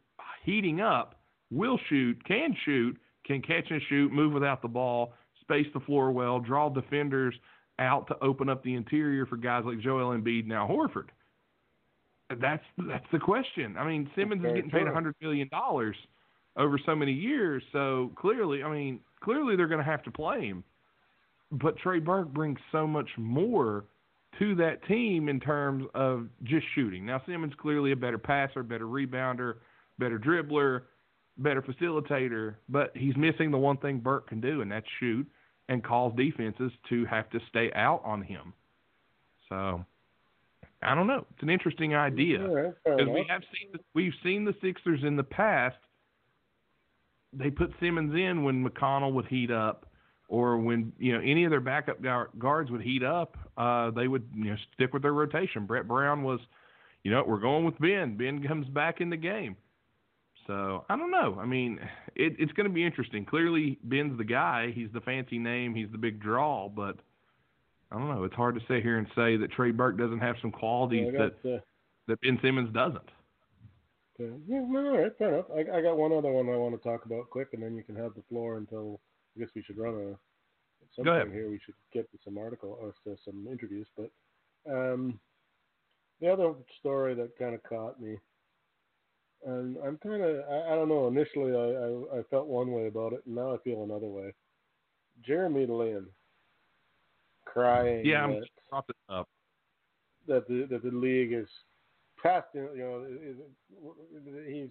heating up, will shoot, can shoot, can catch and shoot, move without the ball, space the floor well, draw defenders out to open up the interior for guys like Joel Embiid now Horford. That's that's the question. I mean, Simmons is getting paid a hundred million dollars over so many years, so clearly, I mean, clearly they're going to have to play him. But Trey Burke brings so much more to that team in terms of just shooting. Now Simmons clearly a better passer, better rebounder, better dribbler, better facilitator, but he's missing the one thing Burke can do, and that's shoot and cause defenses to have to stay out on him. So I don't know. It's an interesting idea All right, fair because we have seen the, we've seen the Sixers in the past. They put Simmons in when McConnell would heat up, or when you know any of their backup guards would heat up. Uh, they would you know stick with their rotation. Brett Brown was, you know, we're going with Ben. Ben comes back in the game. So I don't know. I mean, it, it's going to be interesting. Clearly, Ben's the guy. He's the fancy name. He's the big draw. But I don't know. It's hard to sit here and say that Trey Burke doesn't have some qualities I that uh, that Ben Simmons doesn't. Okay. Yeah, no, all right, fair enough. I, I got one other one I want to talk about quick, and then you can have the floor until I guess we should run a at some Go ahead. here. We should get to some article or to some interviews, but um, the other story that kind of caught me, and I'm kind of I, I don't know. Initially, I, I I felt one way about it, and now I feel another way. Jeremy Lin crying Yeah, I'm that up. that the that the league is past you know is, he's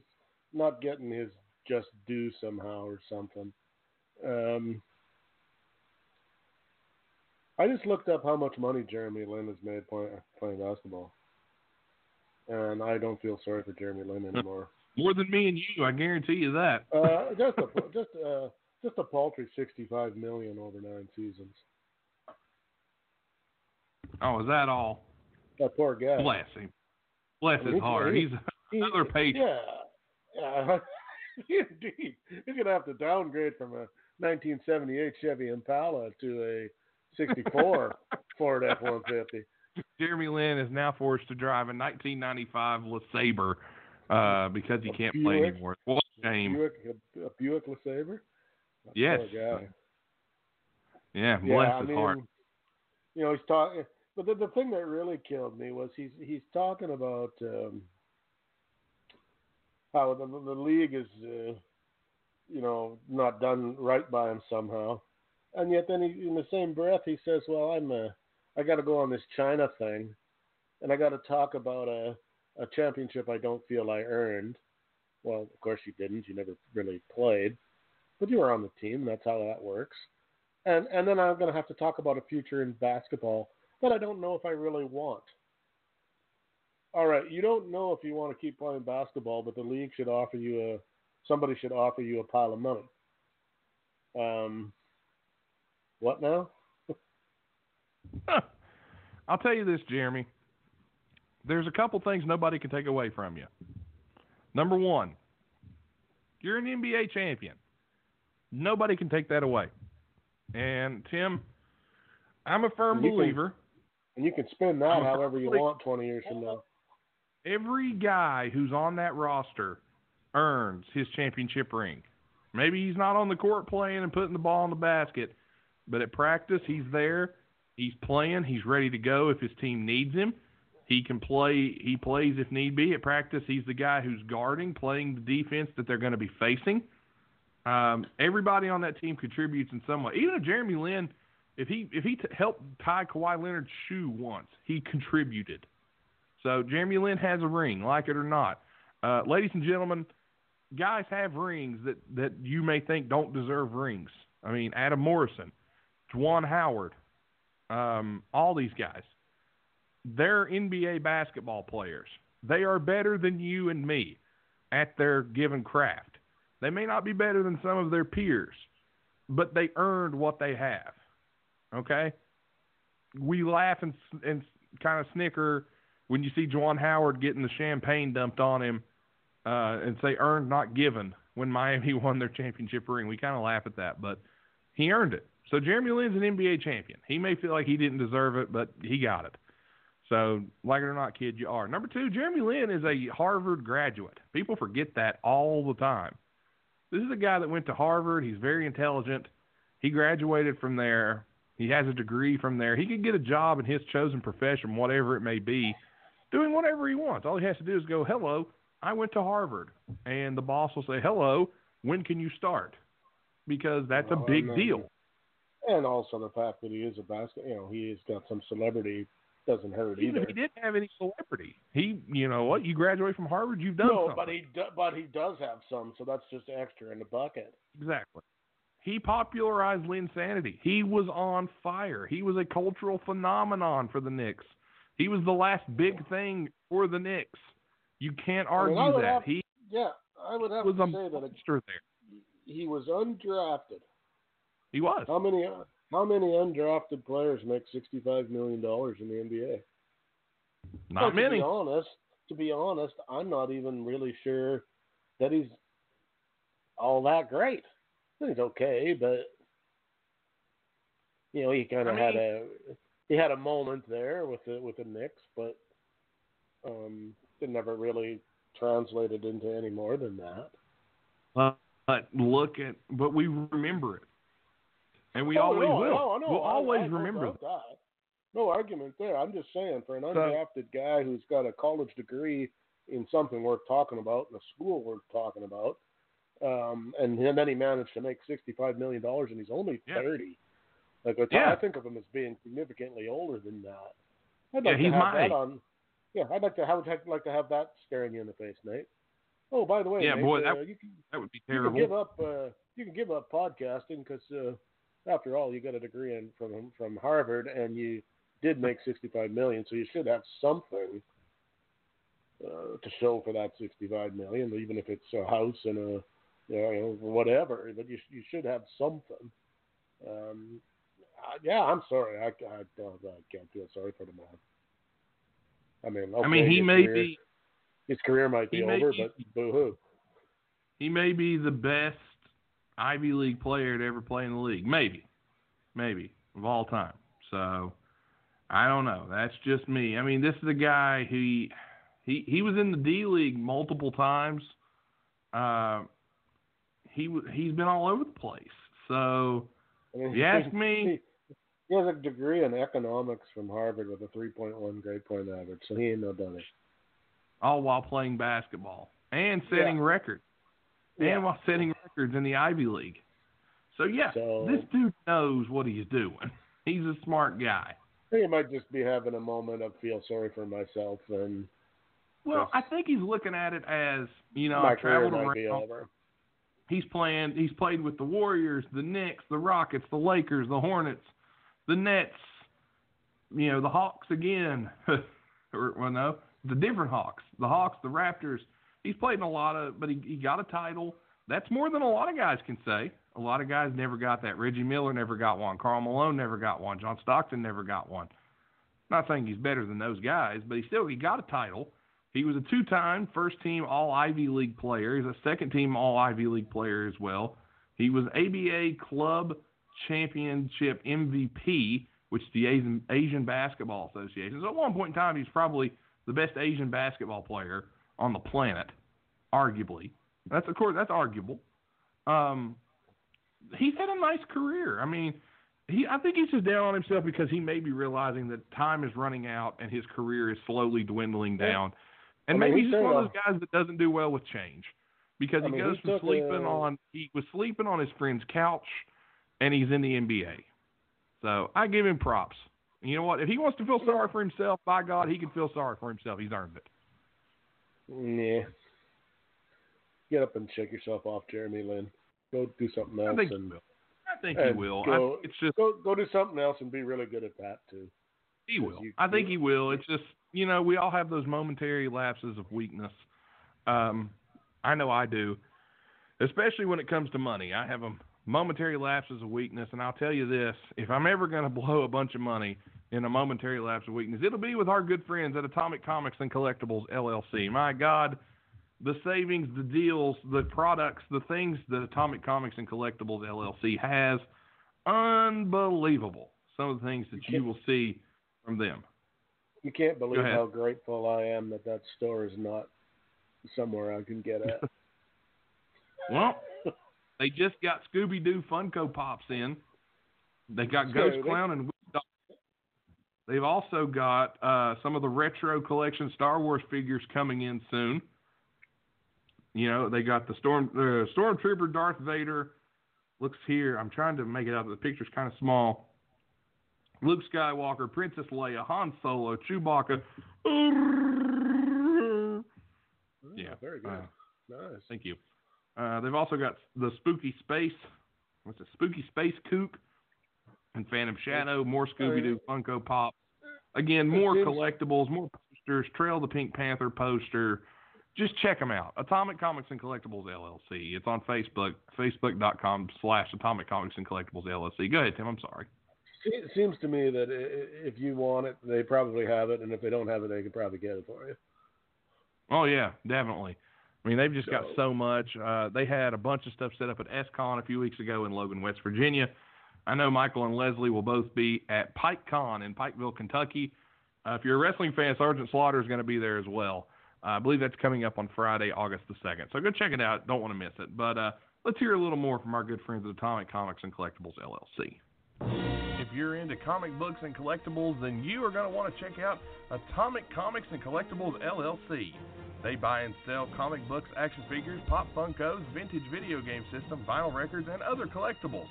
not getting his just due somehow or something. Um, I just looked up how much money Jeremy Lin has made playing basketball, and I don't feel sorry for Jeremy Lin anymore. More than me and you, I guarantee you that. uh, just a just uh, just a paltry sixty five million over nine seasons. Oh, is that all? That poor guy. Bless him. Bless his He's- heart. he- He's He- another page. Yeah, yeah, indeed. He's gonna have to downgrade from a 1978 Chevy Impala to a '64 Ford F-150. Jeremy Lin is now forced to drive a 1995 LeSabre uh, because he A can't play anymore. What a shame. Buick, a, a Buick LeSabre. That Yes. Yeah, Yeah, bless I his mean, heart. you know, he's talking. But the, the thing that really killed me was he's he's talking about um, how the, the league is, uh, you know, not done right by him somehow, and yet then he, in the same breath he says, "Well, I'm uh, I got to go on this China thing, and I got to talk about a a championship I don't feel I earned." Well, of course you didn't. You never really played, but you were on the team. That's how that works. And and then I'm going to have to talk about a future in basketball that I don't know if I really want. All right, you don't know if you want to keep playing basketball, but the league should offer you a somebody should offer you a pile of money. Um, what now? I'll tell you this, Jeremy. There's a couple things nobody can take away from you. Number one, you're an NBA champion. Nobody can take that away. And Tim, I'm a firm You can- believer. And you can spend that however you want 20 years from now. every guy who's on that roster earns his championship ring. Maybe he's not on the court playing and putting the ball in the basket, but at practice he's there, he's playing, he's ready to go if his team needs him. He can play, he plays if need be. At practice, he's the guy who's guarding, playing the defense that they're going to be facing. Um, everybody on that team contributes in some way. Even if Jeremy Lin If he if he t- helped tie Kawhi Leonard's shoe once, he contributed. So Jeremy Lin has a ring, like it or not. Uh, ladies and gentlemen, guys have rings that that you may think don't deserve rings. I mean, Adam Morrison, Juwan Howard, um, all these guys. They're NBA basketball players. They are better than you and me at their given craft. They may not be better than some of their peers, but they earned what they have. Okay? We laugh and, and kind of snicker when you see Juwan Howard getting the champagne dumped on him uh, and say earned, not given when Miami won their championship ring. We kind of laugh at that, but he earned it. So Jeremy Lin's an NBA champion. He may feel like he didn't deserve it, but he got it. So, like it or not, kid, you are. Number two, Jeremy Lin is a Harvard graduate. People forget that all the time. This is a guy that went to Harvard. He's very intelligent. He graduated from there. He has a degree from there. He could get a job in his chosen profession, whatever it may be, doing whatever he wants. All he has to do is go, hello, I went to Harvard. And the boss will say, hello, when can you start? Because that's a oh, big deal. And also the fact that he is a basket, you know, he has got some celebrity doesn't hurt Even either. if he didn't have any celebrity, he, you know what, you graduate from Harvard, you've done no, something. but he do, but he does have some, so that's just extra in the bucket. Exactly. He popularized Linsanity. He was on fire. He was a cultural phenomenon for the Knicks. He was the last big thing for the Knicks. You can't I mean, argue I that. have- he Yeah, I would have to say that it, there. he was undrafted. He was. How many how many undrafted players make sixty five million dollars in the NBA? Not Well, To many. be honest, to be honest, I'm not even really sure that he's all that great. He's okay, but you know, he kind I of had a he had a moment there with the with the Knicks, but um, it never really translated into any more than that. But look at, but we remember it, and we Oh, always no, will. No, no, we'll I- always I- no remember. that. No argument there. I'm just saying, for an undrafted guy who's got a college degree in something worth talking about, in a school worth talking about, um, and, and then he managed to make sixty-five million dollars, and he's only 30. Yeah. Like I, Yeah. I think of him as being significantly older than that. I'd Yeah, like he's to have my that age. on. Yeah, I'd like to have I'd like to have that staring you in the face, Nate. Oh, by the way, Yeah, Nate, boy, uh, that- you can That would be terrible. you can give up. Uh, you can give up podcasting because, uh, after all, you got a degree in, from from Harvard, and you did make sixty-five million, so you should have something uh, to show for that sixty-five million, even if it's a house and a, you know, whatever. But you you should have something. Um, yeah, I'm sorry. I, I, don't- I can't feel sorry for the man. I mean, okay, I mean, he may career, be his career might be over, be- but boo hoo. he may be the best Ivy League player to ever play in the league. Maybe, maybe of all time. So I don't know. That's just me. I mean, this is a guy who he he, was in the D League multiple times. Uh, he he's been all over the place. So if you ask me, He has a degree in economics from Harvard with a 3.1 grade point average, so he ain't no dummy. all while playing basketball and setting records, and while setting records in the Ivy League. So yeah, So- this dude knows what he's doing. He's a smart guy. He might just be having a moment of feel sorry for myself, and Well, I think he's looking at it as you know, career traveled around. He's playing. He's played with the Warriors, the Knicks, the Rockets, the Lakers, the Hornets, the Nets. You know, the Hawks again. or well, no, the different Hawks. The Hawks, the Raptors. He's played in a lot of, but he, he got a title. That's more than a lot of guys can say. A lot of guys never got that. Reggie Miller never got one. Karl Malone never got one. John Stockton never got one. Not saying he's better than those guys, but he still he got a title. He was a two-time first-team All Ivy League player. He's a second-team All Ivy League player as well. He was ABA Club Championship MVP, which is the Asian, Asian Basketball Association. So at one point in time, he's probably the best Asian basketball player on the planet, arguably. That's of course that's arguable. Um, he's had a nice career. I mean, he I think he's just down on himself because he may be realizing that time is running out and his career is slowly dwindling down. And I mean, maybe he he's just one of those guys that doesn't do well with change because I he mean, goes he from sleeping a- on he was sleeping on his friend's couch and he's in the NBA. So I give him props. You know what? If he wants to feel sorry for himself, by God, he can feel sorry for himself. He's earned it. Yeah. Get up and shake yourself off, Jeremy Lin. Go do something else I think, and I think he will. Go, I, it's just go go do something else and be really good at that too. he will. you- I think he will. It's just you know we all have those momentary lapses of weakness. Um, I know I do, especially when it comes to money. I have a momentary lapses of weakness, and I'll tell you this: if I'm ever going to blow a bunch of money in a momentary lapse of weakness, it'll be with our good friends at Atomic Comics and Collectibles LLC. My God, the savings, the deals, the products, the things that Atomic Comics and Collectibles LLC has, unbelievable. Some of the things that you will see from them. You can't believe how grateful I am that that store is not somewhere I can get at. Well, they just got Scooby Doo Funko Pops in. They got So Ghost Clown and They've also got uh, some of the retro collection Star Wars figures coming in soon. You know, they got the Storm uh, Stormtrooper Darth Vader. Looks here. I'm trying to make it out. The picture's kind of small. Luke Skywalker, Princess Leia, Han Solo, Chewbacca. Yeah, Oh, very good. uh, nice. Thank you. Uh, they've also got the Spooky Space, what's it, Spooky Space Kook and Phantom Shadow, more Scooby Doo Funko Pop. Again, more collectibles, more posters, Trail the Pink Panther poster. Just check them out. Atomic Comics and Collectibles LLC. It's on Facebook, facebook.com slash Atomic Comics and Collectibles LLC. Go ahead, Tim. I'm sorry. It seems to me that if you want it, they probably have it, and if they don't have it, they can probably get it for you. Oh yeah, definitely. I mean, they've just got So- so much. Uh, they had a bunch of stuff set up at SCon a few weeks ago in Logan, West Virginia. I know Michael and Leslie will both be at PikeCon in Pikeville, Kentucky. Uh, if you're a wrestling fan, Sergeant Slaughter is going to be there as well. Uh, I believe that's coming up on Friday, August the second. So go check it out. Don't want to miss it. But uh, let's hear a little more from our good friends at Atomic Comics and Collectibles LLC. If you're into comic books and collectibles, then you are going to want to check out Atomic Comics and Collectibles LLC. They buy and sell comic books, action figures, pop Funkos, vintage video game system, vinyl records, and other collectibles.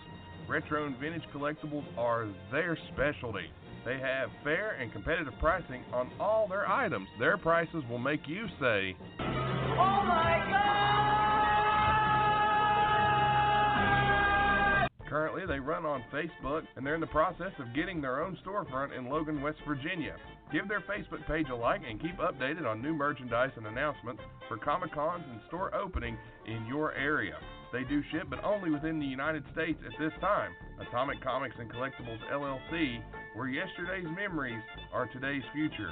Retro and vintage collectibles are their specialty. They have fair and competitive pricing on all their items. Their prices will make you say, Oh my God! Currently, they run on Facebook and they're in the process of getting their own storefront in Logan, West Virginia. Give their Facebook page a like and keep updated on new merchandise and announcements for Comic Cons and store opening in your area. They do ship, but only within the United States at this time. Atomic Comics and Collectibles LLC, where yesterday's memories are today's future.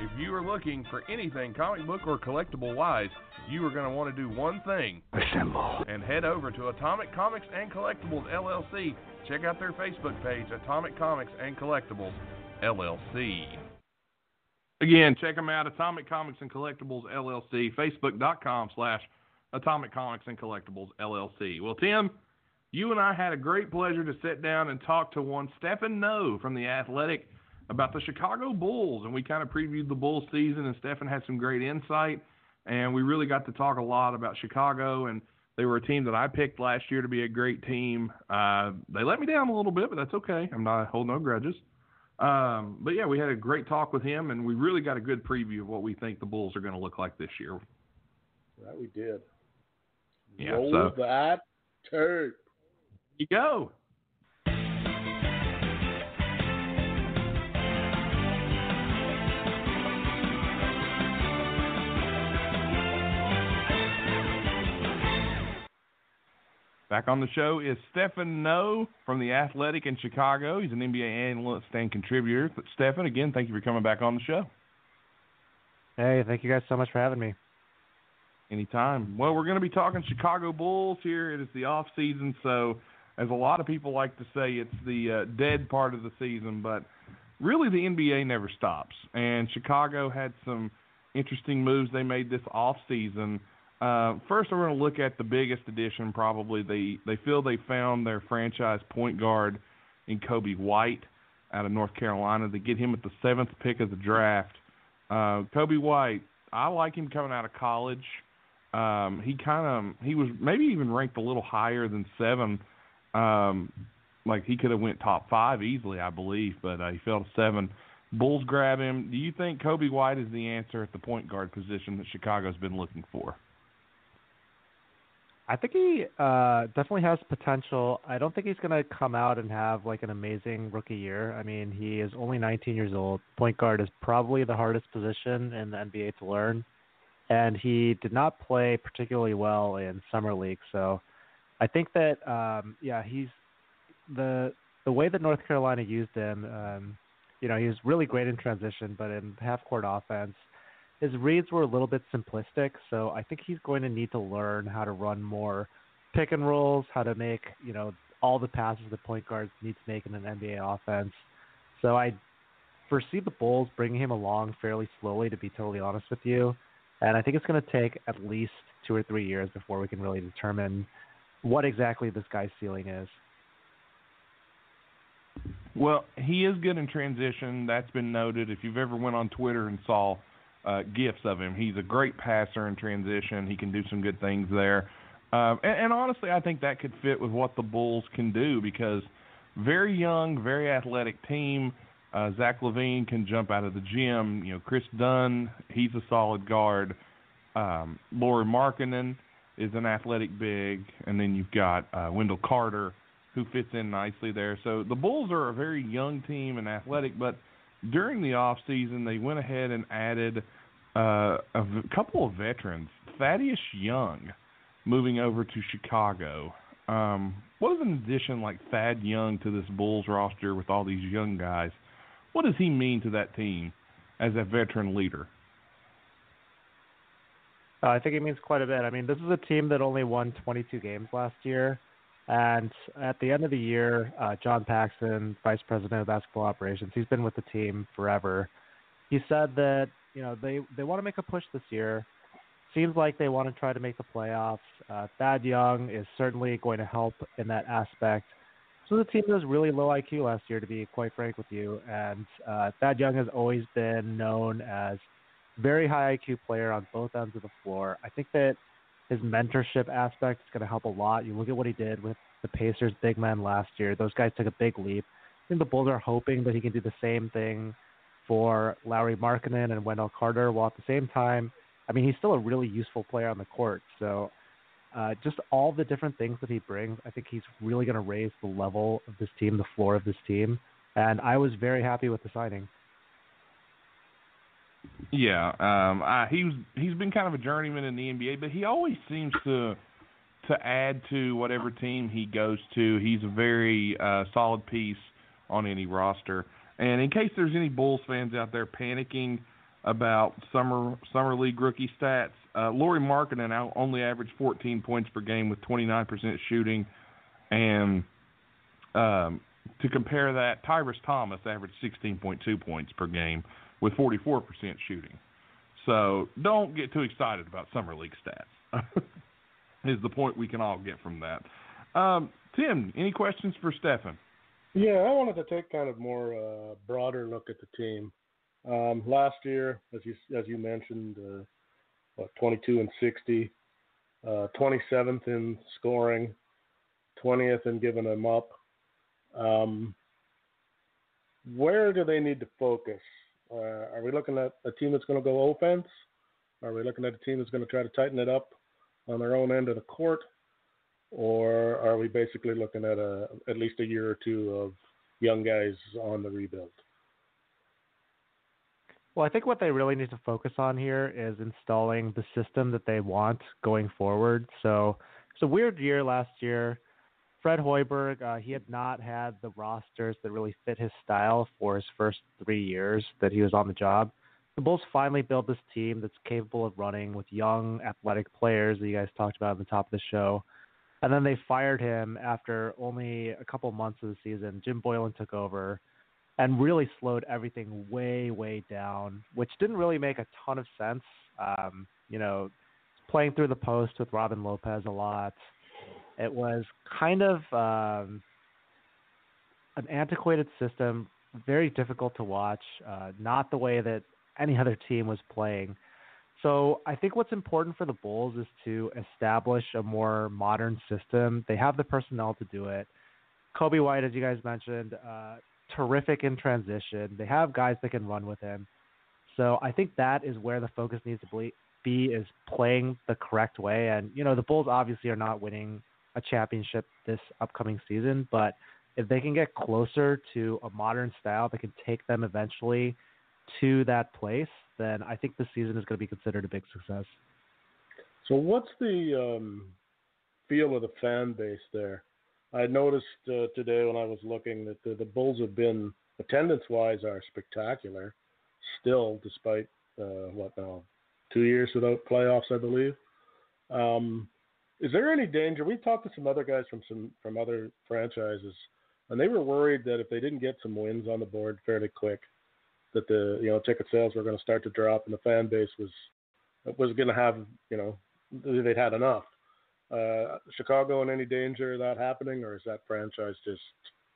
If you are looking for anything comic book or collectible wise, you are going to want to do one thing Assemble. and head over to Atomic Comics and Collectibles LLC. Check out their Facebook page, Atomic Comics and Collectibles LLC. Again, check them out, Atomic Comics and Collectibles LLC, Facebook.com slash Atomic Comics and Collectibles LLC. Well, Tim, you and I had a great pleasure to sit down and talk to one Stephen Noh from the Athletic about the Chicago Bulls, and we kind of previewed the Bulls season, and Stephen had some great insight, and we really got to talk a lot about Chicago, and they were a team that I picked last year to be a great team. Uh, they let me down a little bit, but that's okay. I'm not holding no grudges. Um, but yeah, we had a great talk with him, and we really got a good preview of what we think the Bulls are going to look like this year. That we did. Yeah, Roll so- that tape. You go. Back on the show is Stephen Noh from the Athletic in Chicago. He's an NBA analyst and contributor. But Stephen, again, thank you for coming back on the show. Hey, thank you guys so much for having me. Anytime. Well, we're going to be talking Chicago Bulls here. It is the off season, so as a lot of people like to say, it's the uh, dead part of the season. But really, the NBA never stops. And Chicago had some interesting moves they made this off season. Uh, first, we're going to look at the biggest addition. Probably they they feel they found their franchise point guard in Coby White out of North Carolina. They get him at the seventh pick of the draft. Uh, Coby White, I like him coming out of college. Um, he kind of he was maybe even ranked a little higher than seven. Um, like he could have went top five easily, I believe, but uh, he fell to seven. Bulls grab him. Do you think Coby White is the answer at the point guard position that Chicago's been looking for? I think he uh, definitely has potential. I don't think he's going to come out and have like an amazing rookie year. I mean, he is only 19 years old. Point guard is probably the hardest position in the NBA to learn, and he did not play particularly well in summer league. So, I think that um, yeah, he's the the way that North Carolina used him. Um, you know, he was really great in transition, but in half court offense, his reads were a little bit simplistic. So I think he's going to need to learn how to run more pick and rolls, how to make, you know, all the passes the point guards need to make in an NBA offense. So I foresee the Bulls bringing him along fairly slowly, to be totally honest with you. And I think it's going to take at least two or three years before we can really determine what exactly this guy's ceiling is. Well, he is good in transition. That's been noted. If you've ever went on Twitter and saw uh, gifts of him, he's a great passer in transition. He can do some good things there. Um, and, and honestly, I think that could fit with what the Bulls can do because very young, very athletic team. Uh, Zach LaVine can jump out of the gym. You know, Kris Dunn, he's a solid guard. Um, Lauri Markkanen is an athletic big, and then you've got uh, Wendell Carter who fits in nicely there. So the Bulls are a very young team and athletic, but during the off season they went ahead and added uh, a v- couple of veterans. Thaddeus Young moving over to Chicago. Um, what is an addition like Thad Young to this Bulls roster with all these young guys? What does he mean to that team as a veteran leader? Uh, I think it means quite a bit. I mean, this is a team that only won 22 games last year. And at the end of the year, uh, John Paxson, Vice President of Basketball Operations, he's been with the team forever. He said that you know they they want to make a push this year. Seems like they want to try to make the playoffs. Uh, Thad Young is certainly going to help in that aspect. So the team was really low IQ last year, to be quite frank with you. And uh, Thad Young has always been known as very high IQ player on both ends of the floor. I think that his mentorship aspect is going to help a lot. You look at what he did with the Pacers big men last year; those guys took a big leap. I think the Bulls are hoping that he can do the same thing for Lauri Markkanen and Wendell Carter, while at the same time, I mean, he's still a really useful player on the court. So, uh, just all the different things that he brings, I think he's really going to raise the level of this team, the floor of this team. And I was very happy with the signing. Yeah, um, I, he was he's been kind of a journeyman in the NBA, but he always seems to to add to whatever team he goes to. He's a very uh, solid piece on any roster. And in case there's any Bulls fans out there panicking about summer summer league rookie stats, uh, Lauri Markkanen only averaged 14 points per game with 29% shooting, and um, to compare that, Tyrus Thomas averaged 16.2 points per game with 44% shooting. So don't get too excited about summer league stats. is the point we can all get from that. Um, Tim, any questions for Stephen? Yeah, I wanted to take kind of more uh, broader look at the team. Um, last year, as you as you mentioned, uh, what, 22 and 60, uh, 27th in scoring, 20th in giving them up. Um, where do they need to focus? Uh, are we looking at a team that's going to go offense? Are we looking at a team that's going to try to tighten it up on their own end of the court? Or are we basically looking at a at least a year or two of young guys on the rebuild? Well, I think what they really need to focus on here is installing the system that they want going forward. So it's a weird year last year. Fred Hoiberg, uh, he had not had the rosters that really fit his style for his first three years that he was on the job. The Bulls finally built this team that's capable of running with young, athletic players that you guys talked about at the top of the show. And then they fired him after only a couple months of the season. Jim Boylen took over and really slowed everything way, way down, which didn't really make a ton of sense. Um, you know, playing through the post with Robin Lopez a lot it was kind of um, an antiquated system, very difficult to watch, uh, not the way that any other team was playing. So I think what's important for the Bulls is to establish a more modern system. They have the personnel to do it. Coby White, as you guys mentioned, uh, terrific in transition. They have guys that can run with him. So I think that is where the focus needs to be is playing the correct way. And you know the Bulls obviously are not winning a championship this upcoming season, but if they can get closer to a modern style that can take them eventually to that place, then I think the season is going to be considered a big success. So what's the um, feel of the fan base there? I noticed uh, today when I was looking that the, the Bulls have been attendance-wise are spectacular, still despite uh, what now two years without playoffs, I believe. Um, is there any danger? We talked to some other guys from some from other franchises, and they were worried that if they didn't get some wins on the board fairly quick, that the you know ticket sales were going to start to drop and the fan base was was going to have you know they'd had enough. Uh, Chicago in any danger of that happening, or is that franchise just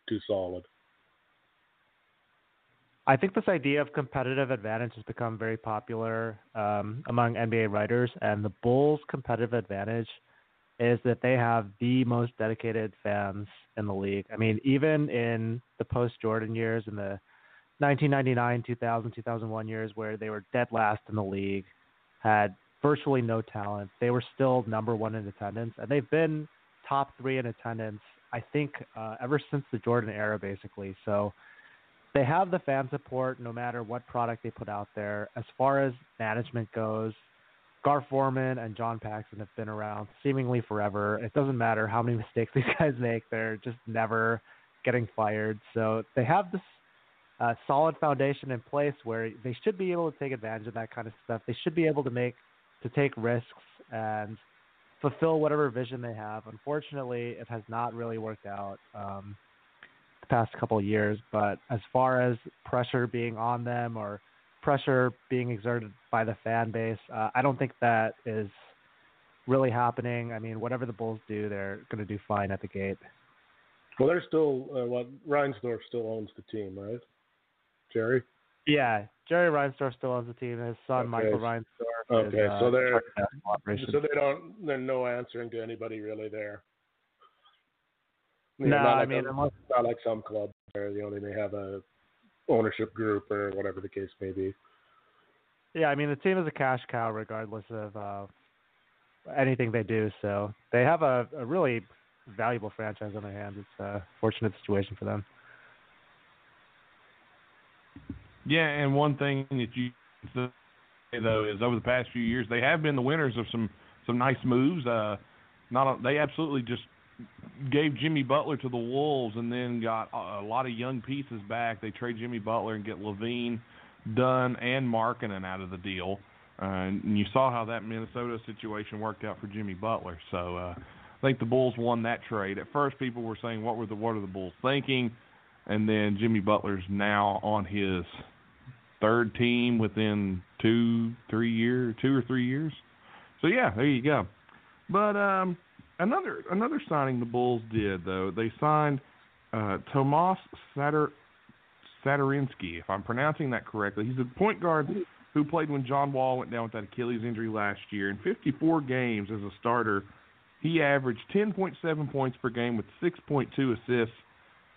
too solid? I think this idea of competitive advantage has become very popular um, among NBA writers, and the Bulls' competitive advantage is that they have the most dedicated fans in the league. I mean, even in the post Jordan years, in the 1999, 2000, 2001 years, where they were dead last in the league, had virtually no talent. They were still number one in attendance, and they've been top three in attendance, I think, uh, ever since the Jordan era, basically. So they have the fan support no matter what product they put out there. As far as management goes, Gar Forman and John Paxson have been around seemingly forever. It doesn't matter how many mistakes these guys make, they're just never getting fired. So they have this uh, solid foundation in place where they should be able to take advantage of that kind of stuff. They should be able to make to take risks and fulfill whatever vision they have. Unfortunately, it has not really worked out um, the past couple of years. But as far as pressure being on them or pressure being exerted by the fan base, uh, I don't think that is really happening. I mean, whatever the Bulls do, they're going to do fine at the gate. Well, they're still uh, what Reinsdorf still owns the team, right? Jerry. Yeah, Jerry Reinsdorf still owns the team. His son okay. Michael Reinsdorf. Okay, is, uh, so they're so they don't. They're no answering to anybody really there. You know, no, I mean, unless, not like some clubs where they may have a ownership group or whatever the case may be. Yeah, I mean the team is a cash cow regardless of uh, anything they do. So they have a, a really valuable franchise on their hands. It's a fortunate situation for them. Yeah, and one thing that you say though is over the past few years they have been the winners of some some nice moves. Uh, not a, they absolutely just gave Jimmy Butler to the Wolves and then got a, lot of young pieces back. They trade Jimmy Butler and get LaVine, Dunn, and Markkanen out of the deal. Uh, and you saw how that Minnesota situation worked out for Jimmy Butler. So uh, I think the Bulls won that trade. At first, people were saying, "What were the what are the Bulls thinking?" And then Jimmy Butler's now on his third team within two, three years, two or three years. So yeah, there you go. But um, another another signing the Bulls did though they signed uh, Tomas Satter Satoransky, if I'm pronouncing that correctly. He's a point guard who played when John Wall went down with that Achilles injury last year. In 54 games as a starter, he averaged 10.7 points per game with 6.2 assists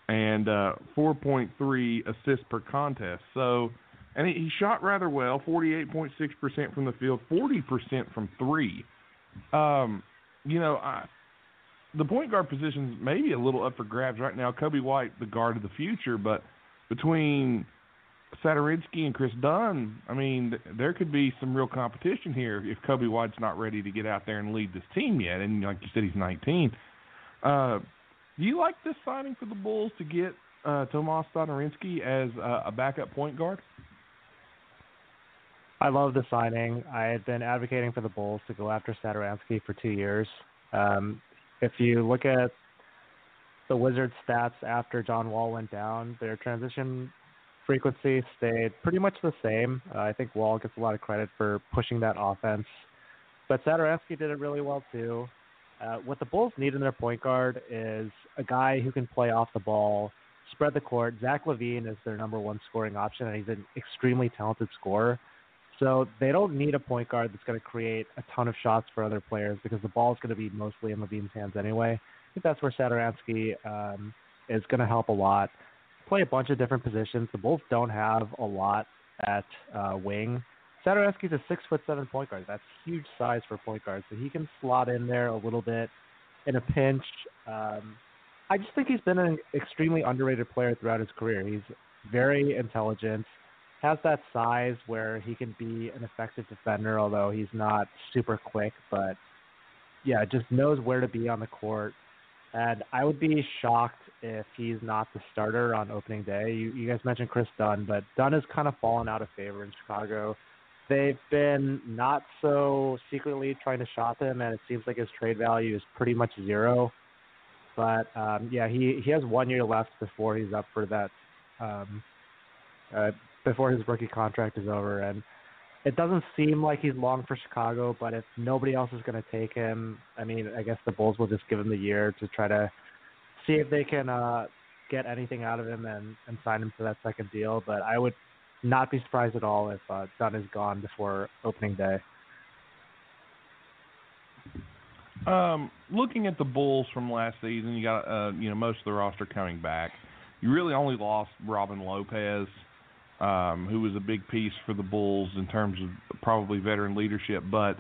and uh, 4.3 assists per contest. So and he, he shot rather well, 48.6% from the field, 40% from three. Um, you know, I, the point guard position is maybe a little up for grabs right now. Coby White, the guard of the future, but between Satoransky and Kris Dunn, I mean, th- there could be some real competition here if Coby White's not ready to get out there and lead this team yet. And like you said, he's 19. Uh, do you like this signing for the Bulls to get uh, Tomas Satoransky as uh, a backup point guard? I love the signing. I had been advocating for the Bulls to go after Satoransky for two years. Um, if you look at the Wizards' stats after John Wall went down, their transition frequency stayed pretty much the same. Uh, I think Wall gets a lot of credit for pushing that offense, but Satoransky did it really well too. Uh, what the Bulls need in their point guard is a guy who can play off the ball, spread the court. Zach LaVine is their number one scoring option, and he's an extremely talented scorer. So they don't need a point guard that's going to create a ton of shots for other players because the ball is going to be mostly in LaVine's hands anyway. I think that's where Satoransky um, is going to help a lot. Play a bunch of different positions. The Bulls don't have a lot at uh, wing. Satoransky's a six foot seven point guard. That's huge size for point guard, so he can slot in there a little bit in a pinch. Um, I just think he's been an extremely underrated player throughout his career. He's very intelligent, has that size where he can be an effective defender, although he's not super quick. But yeah, just knows where to be on the court. And I would be shocked if he's not the starter on opening day. You, you guys mentioned Kris Dunn, but Dunn has kind of fallen out of favor in Chicago. They've been not so secretly trying to shop him, and it seems like his trade value is pretty much zero. But um, yeah, he he has one year left before he's up for that um, uh, before his rookie contract is over, and it doesn't seem like he's long for Chicago. But if nobody else is going to take him, I mean, I guess the Bulls will just give him the year to try to see if they can uh, get anything out of him and and sign him to that second deal. But I would not be surprised at all if uh, Dunn is gone before opening day. Um, looking at the Bulls from last season, you got uh, you know most of the roster coming back. You really only lost Robin Lopez, um, who was a big piece for the Bulls in terms of probably veteran leadership. But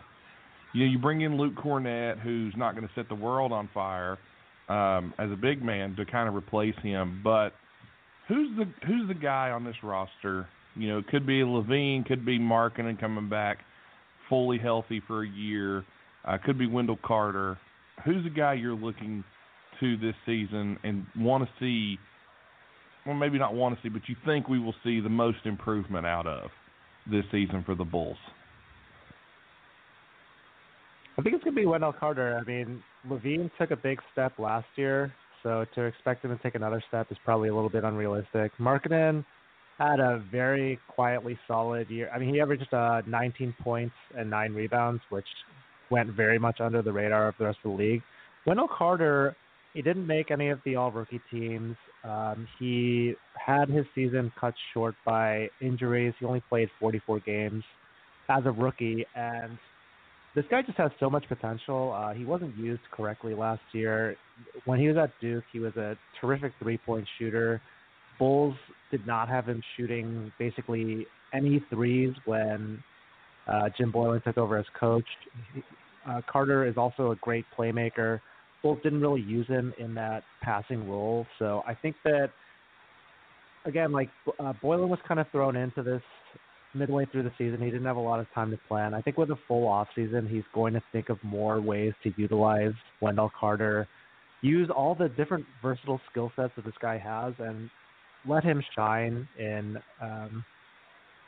you know you bring in Luke Kornet, who's not going to set the world on fire um, as a big man to kind of replace him. But who's the who's the guy on this roster? You know, it could be LaVine, could be Markkanen coming back fully healthy for a year uh, could be Wendell Carter. Who's the guy you're looking to this season and want to see? Well, maybe not want to see, but you think we will see the most improvement out of this season for the Bulls? I think it's going to be Wendell Carter. I mean, LaVine took a big step last year, so to expect him to take another step is probably a little bit unrealistic. Markkanen had a very quietly solid year. I mean, he averaged uh, 19 points and nine rebounds, which went very much under the radar of the rest of the league. Wendell Carter, he didn't make any of the all rookie teams. Um, he had his season cut short by injuries. He only played 44 games as a rookie, and this guy just has so much potential. Uh, he wasn't used correctly last year. When he was at Duke, he was a terrific three point shooter. Bulls did not have him shooting basically any threes when uh, Jim Boylen took over as coach. Uh, Carter is also a great playmaker. Bulls didn't really use him in that passing role, so I think that again, like uh, Boylen was kind of thrown into this midway through the season. He didn't have a lot of time to plan. I think with a full off season, he's going to think of more ways to utilize Wendell Carter, use all the different versatile skill sets that this guy has, and let him shine in um,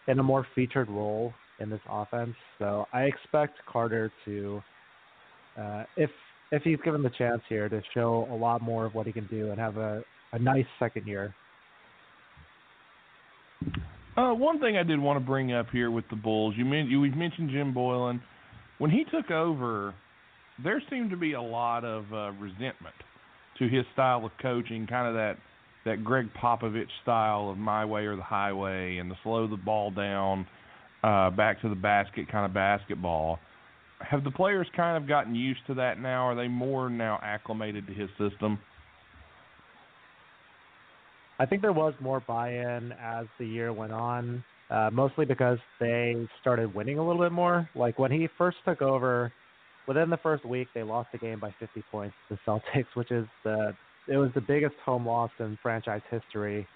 in a more featured role in this offense. So I expect Carter to, uh, if if he's given the chance here, to show a lot more of what he can do and have a, a nice second year. Uh, one thing I did want to bring up here with the Bulls, you, men- you we mentioned Jim Boylen. When he took over, there seemed to be a lot of uh, resentment to his style of coaching, kind of that that Gregg Popovich style of my way or the highway, and to slow the ball down uh, back to the basket kind of basketball. Have the players kind of gotten used to that now? Are they more now acclimated to his system? I think there was more buy-in as the year went on, uh, mostly because they started winning a little bit more. Like when he first took over, within the first week they lost the game by 50 points to the Celtics, which is the it was the biggest home loss in franchise history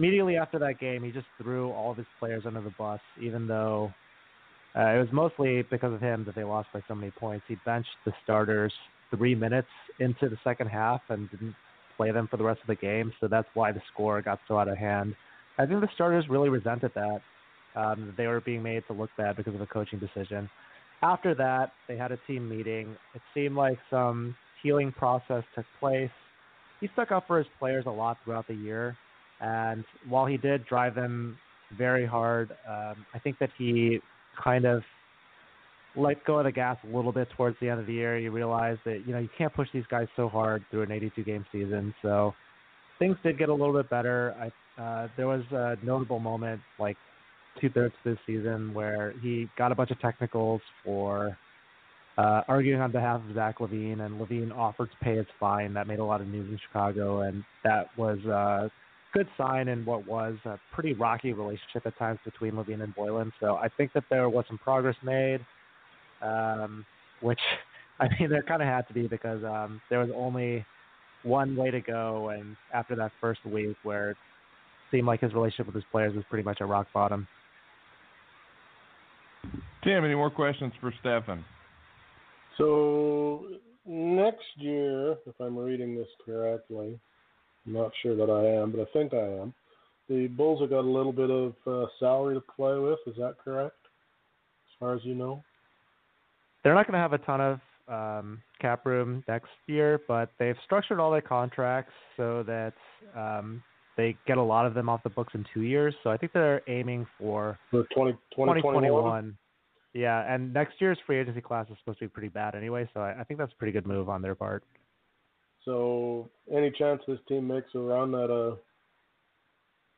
immediately after that game, he just threw all of his players under the bus, even though uh, it was mostly because of him that they lost by so many points. He benched the starters three minutes into the second half and didn't play them for the rest of the game, so that's why the score got so out of hand. I think the starters really resented that. Um, they were being made to look bad because of a coaching decision. After that, they had a team meeting. It seemed like some healing process took place. He stuck up for his players a lot throughout the year. And while he did drive them very hard, um, I think that he kind of let go of the gas a little bit towards the end of the year. You realize that you know you can't push these guys so hard through an 82 game season. So things did get a little bit better. I uh, there was a notable moment like two thirds of this season where he got a bunch of technicals for uh, arguing on behalf of Zach LaVine, and LaVine offered to pay his fine. That made a lot of news in Chicago, and that was a good sign in what was a pretty rocky relationship at times between LaVine and Boylen. So I think that there was some progress made, um, which I mean there kind of had to be because um, there was only one way to go, and after that first week where it seemed like his relationship with his players was pretty much at rock bottom. Tim, any more questions for Stefan? So next year, if I'm reading this correctly, I'm not sure that I am, but I think I am. The Bulls have got a little bit of uh, salary to play with. Is that correct? As far as you know, they're not going to have a ton of um, cap room next year, but they've structured all their contracts so that um, they get a lot of them off the books in two years. So I think they're aiming for, for 20, 2021. Yeah, and next year's free agency class is supposed to be pretty bad anyway, so I, I think that's a pretty good move on their part. So, any chance this team makes a run at a uh,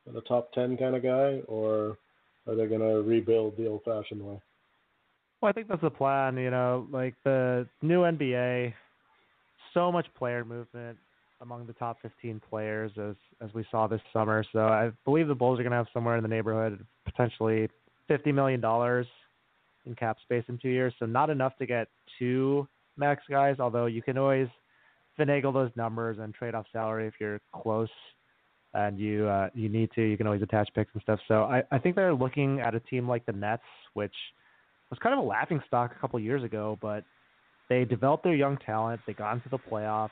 at a top ten kind of guy, or are they going to rebuild the old-fashioned way? Well, I think that's the plan. You know, like the new NBA, so much player movement among the top 15 players as as we saw this summer. So I believe the Bulls are going to have somewhere in the neighborhood potentially 50 million dollars in cap space in two years. So not enough to get two max guys, although you can always finagle those numbers and trade off salary if you're close and you uh, you need to. You can always attach picks and stuff. So I, I think they're looking at a team like the Nets, which was kind of a laughing stock a couple years ago, but they developed their young talent. They got into the playoffs,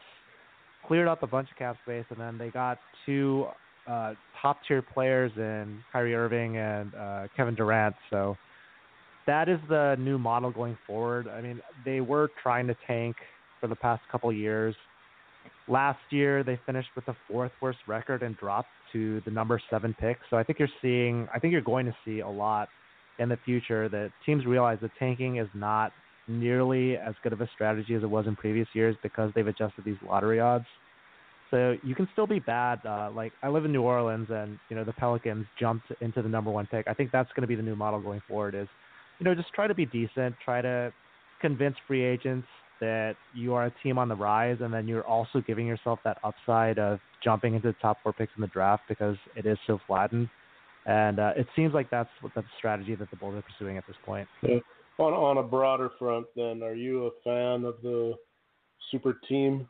cleared up a bunch of cap space, and then they got two uh, top tier players in Kyrie Irving and uh, Kevin Durant. So that is the new model going forward. I mean, they were trying to tank for the past couple years. Last year, they finished with the fourth worst record and dropped to the number seven pick. So I think you're seeing, I think you're going to see a lot in the future that teams realize that tanking is not nearly as good of a strategy as it was in previous years because they've adjusted these lottery odds. So you can still be bad. Uh, like I live in New Orleans, and you know the Pelicans jumped into the number one pick. I think that's going to be the new model going forward. Is you know, just try to be decent. Try to convince free agents that you are a team on the rise, and then you're also giving yourself that upside of jumping into the top four picks in the draft because it is so flattened. And uh, it seems like that's what the strategy that the Bulls are pursuing at this point. Yeah. On on a broader front, then, are you a fan of the super team,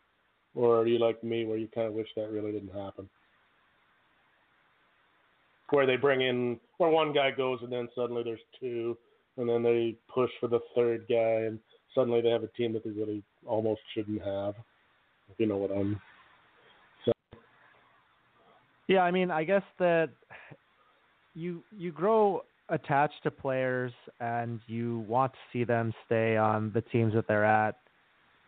or are you like me, where you kind of wish that really didn't happen? Where they bring in, where one guy goes and then suddenly there's two, and then they push for the third guy, and suddenly they have a team that they really almost shouldn't have. If you know what I'm saying. Yeah, I mean, I guess that you you grow attached to players and you want to see them stay on the teams that they're at.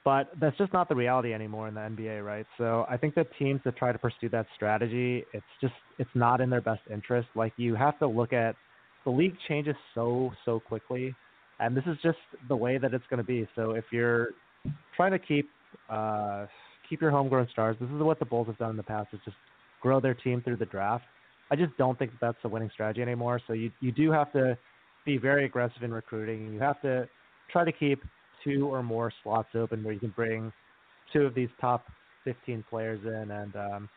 But that's just not the reality anymore in the NBA, right? So I think that teams that try to pursue that strategy, it's just it's not in their best interest. Like you have to look at the league changes so so quickly, and this is just the way that it's going to be. So if you're trying to keep uh, keep your homegrown stars, this is what the Bulls have done in the past: is just grow their team through the draft. I just don't think that's a winning strategy anymore. So you you do have to be very aggressive in recruiting. You have to try to keep two or more slots open where you can bring two of these top 15 players in. And um,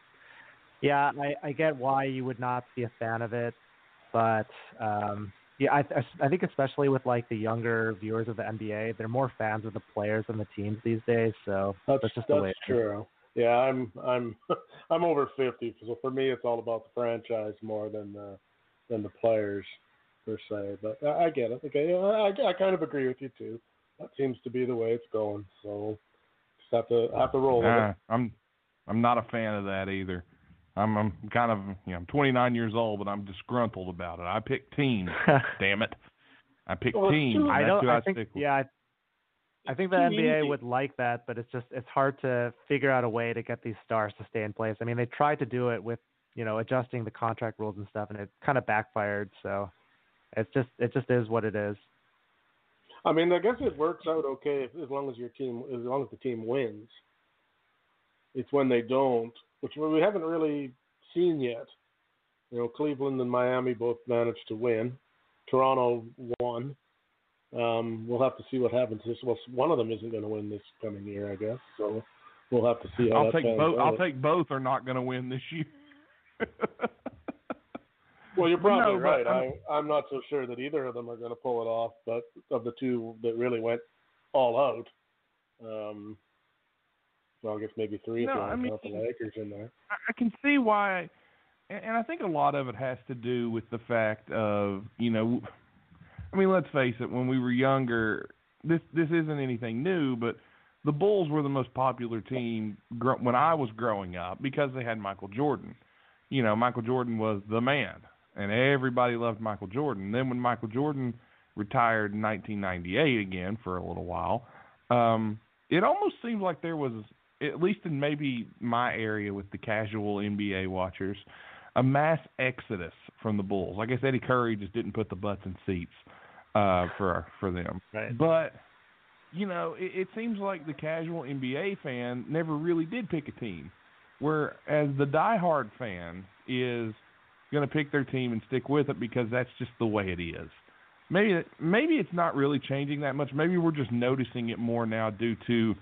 yeah, I, I get why you would not be a fan of it. But um, yeah, I, I think especially with like the younger viewers of the NBA, they're more fans of the players than the teams these days. So that's, that's just that's the way. true. Yeah, I'm I'm I'm over fifty, so for me it's all about the franchise more than the than the players per se. But I, I get it. Okay, I, I kind of agree with you too. That seems to be the way it's going. So just have to have to roll with uh, it. I'm I'm not a fan of that either. I'm, I'm kind of, you know, I'm 29 years old, but I'm disgruntled about it. I picked teams. damn it, I picked Well, teams. I that's don't. who I I think. stick with. Yeah. I, I think the NBA easy. would like that, but it's just it's hard to figure out a way to get these stars to stay in place. I mean, they tried to do it with you know adjusting the contract rules and stuff, and it kind of backfired. So it's just it just is what it is. I mean, I guess it works out okay if, as long as your team, as long as the team wins. It's when they don't, which we haven't really seen yet. You know, Cleveland and Miami both managed to win. Toronto won. Um, we'll have to see what happens. This well, one of them isn't going to win this coming year, I guess. So we'll have to see how I'll take both. I'll take both are not going to win this year. Well, you're probably No, right. I'm- I, I'm not so sure that either of them are going to pull it off. But of the two that really went all out, um, well, I guess maybe three if No, you want I to count the Lakers in there. I can see why, and and I think a lot of it has to do with the fact of you know, I mean, let's face it. When we were younger, this this isn't anything new, but the Bulls were the most popular team gr- when I was growing up because they had Michael Jordan. You know, Michael Jordan was the man, and everybody loved Michael Jordan. Then when Michael Jordan retired in 1998 again for a little while, um, it almost seemed like there was, at least in maybe my area with the casual NBA watchers, a mass exodus from the Bulls. I guess Eddie Curry just didn't put the butts in seats uh, for for them. Right. But you know, it, it seems like the casual NBA fan never really did pick a team, whereas the diehard fan is going to pick their team and stick with it because that's just the way it is. Maybe maybe it's not really changing that much. Maybe we're just noticing it more now due to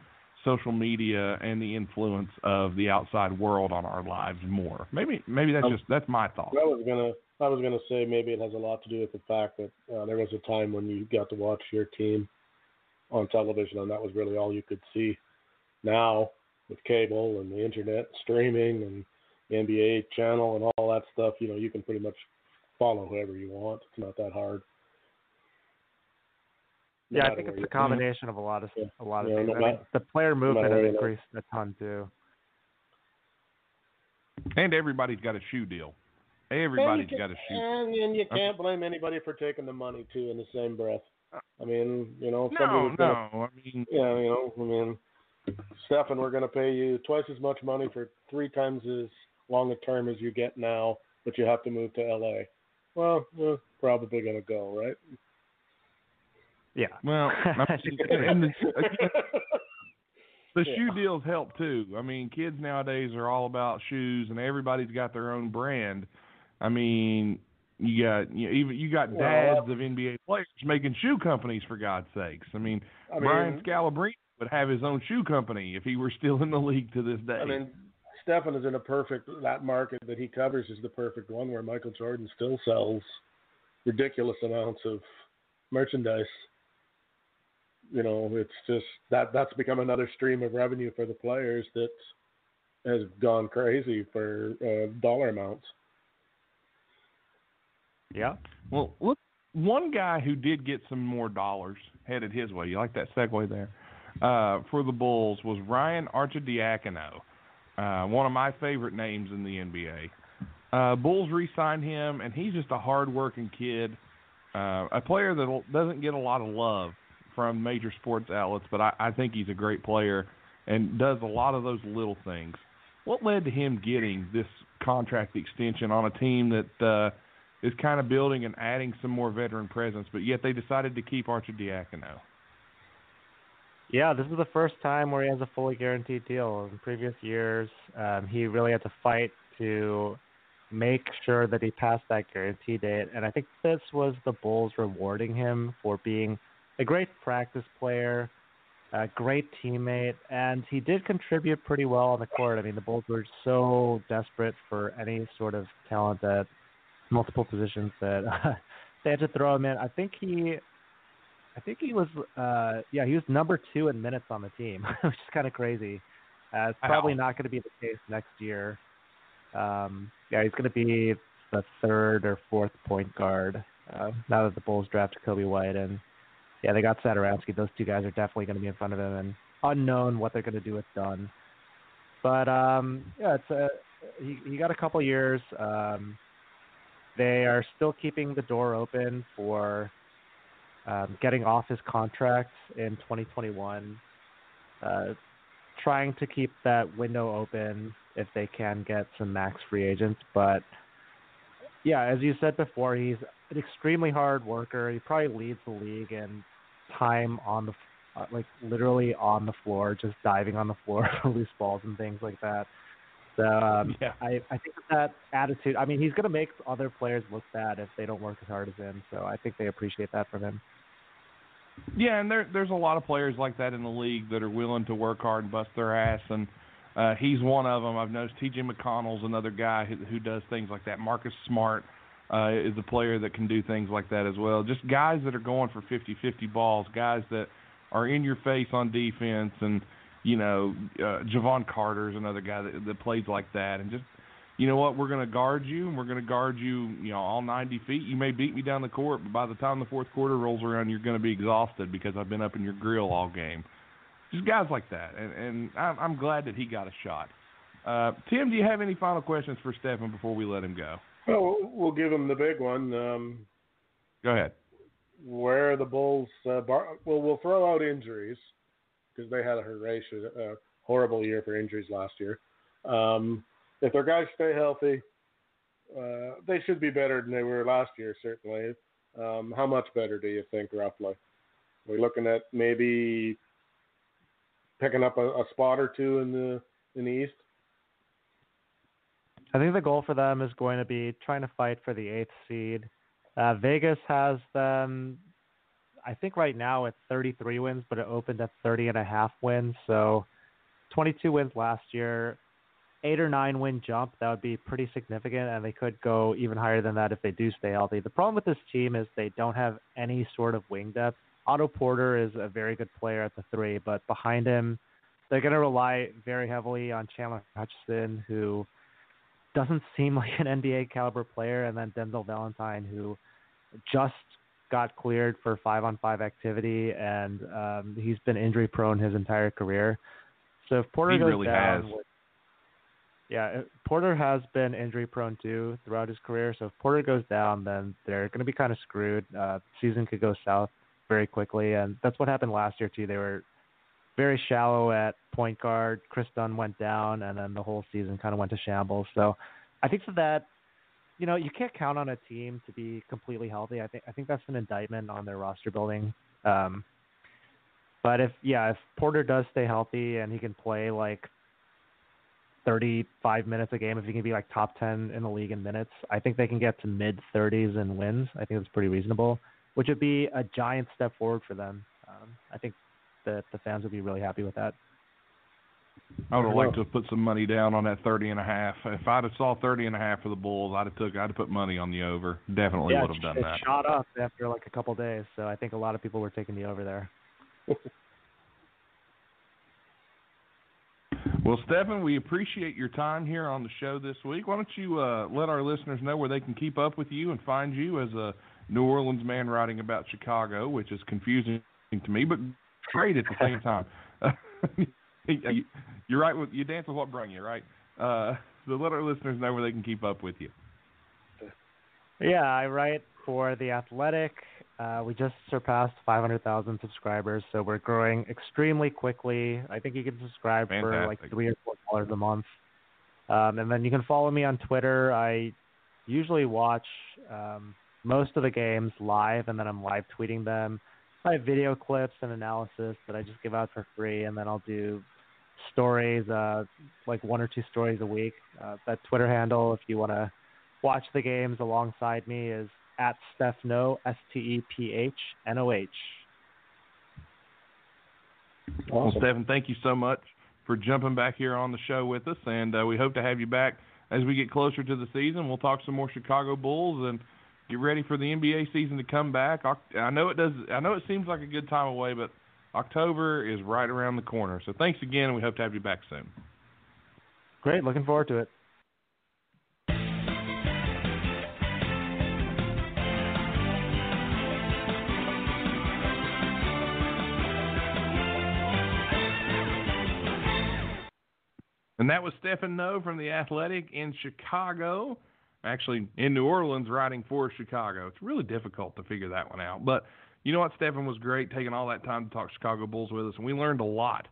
social media and the influence of the outside world on our lives more. Maybe maybe that's Um, just that's my thought. I was gonna I was gonna say maybe it has a lot to do with the fact that uh, there was a time when you got to watch your team on television and that was really all you could see. Now with cable and the internet streaming and the NBA channel and all that stuff, you know, you can pretty much follow whoever you want. It's not that hard. No Yeah, I think it's a combination of a lot of Yeah. a lot of Yeah, things. no I mean, the player movement matter has where you increased a ton too. And everybody's got a shoe deal. Everybody's And you got a shoe. And, and you can't blame anybody for taking the money too in the same breath. I mean, you know, if somebody No, gonna no. I mean, Yeah, you know, I mean, Stefan, we're going to pay you twice as much money for three times as long a term as you get now, but you have to move to LA. Well, probably going to go, right? Yeah. well, I mean, and the, the Yeah. shoe deals help too. I mean, kids nowadays are all about shoes, and everybody's got their own brand. I mean, you got you know, even you got Well, dads of NBA players making shoe companies for God's sakes. I mean, I Brian Scalabrine would have his own shoe company if he were still in the league to this day. I mean, Stefan is in a perfect that market that he covers is the perfect one where Michael Jordan still sells ridiculous amounts of merchandise. You know, it's just that that's become another stream of revenue for the players that has gone crazy for uh, dollar amounts. Yeah. Well, look, one guy who did get some more dollars headed his way. You like that segue there? Uh, for the Bulls was Ryan Arcidiacono, uh, one of my favorite names in the NBA. Uh, Bulls re-signed him, and he's just a hard-working kid, uh, a player that doesn't get a lot of love from major sports outlets, but I, I think he's a great player and does a lot of those little things. What led to him getting this contract extension on a team that uh, is kind of building and adding some more veteran presence, but yet they decided to keep Arcidiacono. Yeah, this is the first time where he has a fully guaranteed deal. In previous years, um, he really had to fight to make sure that he passed that guarantee date. And I think this was the Bulls rewarding him for being a great practice player, a great teammate, and he did contribute pretty well on the court. I mean, the Bulls were so desperate for any sort of talent at multiple positions that uh, they had to throw him in. I think he I think he was, uh, yeah, he was number two in minutes on the team, which is kind of crazy. Uh, it's probably not going to be the case next year. Um, yeah, he's going to be the third or fourth point guard uh, now that the Bulls drafted Coby White, and yeah, they got Satoransky. Those two guys are definitely going to be in front of him, and unknown what they're going to do with Dunn. But um, yeah, it's a he, he got a couple years. Um, they are still keeping the door open for um, getting off his contract in 2021, uh, trying to keep that window open if they can get some max free agents. But yeah, as you said before, he's an extremely hard worker. He probably leads the league in time on the uh, like literally on the floor, just diving on the floor for loose balls and things like that. So um, Yeah. I, I think that attitude. I mean, he's going to make other players look bad if they don't work as hard as him. So I think they appreciate that from him. Yeah, and there there's a lot of players like that in the league that are willing to work hard and bust their ass, and uh, he's one of them. I've noticed T.J. McConnell's another guy who, who does things like that. Marcus Smart uh, is a player that can do things like that as well. Just guys that are going for 50-50 balls, guys that are in your face on defense, and you know, uh, Jevon Carter's another guy that, that plays like that, and just you know what, we're going to guard you, and we're going to guard you, you know, all 90 feet. You may beat me down the court, but by the time the fourth quarter rolls around, you're going to be exhausted because I've been up in your grill all game. Just guys like that, and, and I'm, I'm glad that he got a shot. Uh, Tim, do you have any final questions for Stefan before we let him go? Well, we'll give them the big one. Um, Go ahead. where are the Bulls? Uh, bar- well, we'll throw out injuries because they had a horrendous, uh, horrible year for injuries last year. Um, if their guys stay healthy, uh, they should be better than they were last year. Certainly. Um, how much better do you think, roughly? We're looking at maybe picking up a, a spot or two in the in the East. I think the goal for them is going to be trying to fight for the eighth seed. Uh, Vegas has them, I think right now at 33 wins, but it opened at 30 and a half wins. So 22 wins last year, eight or nine win jump. That would be pretty significant, and they could go even higher than that if they do stay healthy. The problem with this team is they don't have any sort of wing depth. Otto Porter is a very good player at the three, but behind him, they're going to rely very heavily on Chandler Hutchison, who doesn't seem like an NBA caliber player, and then Denzel Valentine, who just got cleared for five on five activity, and um, he's been injury prone his entire career. So if Porter He goes really down, with- yeah, Porter has been injury prone too throughout his career. So if Porter goes down, then they're going to be kind of screwed. Uh, season could go south very quickly, and that's what happened last year too. They were very shallow at point guard. Kris Dunn went down, and then the whole season kind of went to shambles. So I think that that you know you can't count on a team to be completely healthy. I think I think that's an indictment on their roster building. Um, but if yeah, if Porter does stay healthy and he can play like 35 minutes a game, if he can be like top 10 in the league in minutes, I think they can get to mid 30s in wins. I think that's pretty reasonable, which would be a giant step forward for them. Um, I think that the fans would be really happy with that. I would have liked to have put some money down on that thirty and a half. If I'd have saw thirty and a half for the Bulls, I'd have took I'd have put money on the over. Definitely yeah, would have done it that. shot up after like a couple days, so I think a lot of people were taking the over there. Well, Stefan, we appreciate your time here on the show this week. Why don't you uh, let our listeners know where they can keep up with you and find you as a New Orleans man writing about Chicago, which is confusing to me, but great at the same time. You- You're right. With, you dance with what brung you, right? Uh, so let our listeners know where they can keep up with you. Yeah, I write for The Athletic. Uh, we just surpassed 500,000 subscribers, so we're growing extremely quickly. I think you can subscribe for like three or four dollars a month. Um, and then you can follow me on Twitter. I usually watch um, most of the games live, and then I'm live tweeting them. I have video clips and analysis that I just give out for free, and then I'll do stories, uh, like one or two stories a week. Uh, that Twitter handle, if you want to watch the games alongside me, is at StephNoh, S T E P H N O H. Well, Awesome. Stephen, thank you so much for jumping back here on the show with us, and uh, we hope to have you back as we get closer to the season. We'll talk some more Chicago Bulls and get ready for the NBA season to come back. I know it does. I know it seems like a good time away, but October is right around the corner. So thanks again, and we hope to have you back soon. Great, looking forward to it. And that was Stephen Noh from the Athletic in Chicago. Actually, in New Orleans, writing for Chicago. It's really difficult to figure that one out. But you know what? Stephen was great taking all that time to talk Chicago Bulls with us, and we learned a lot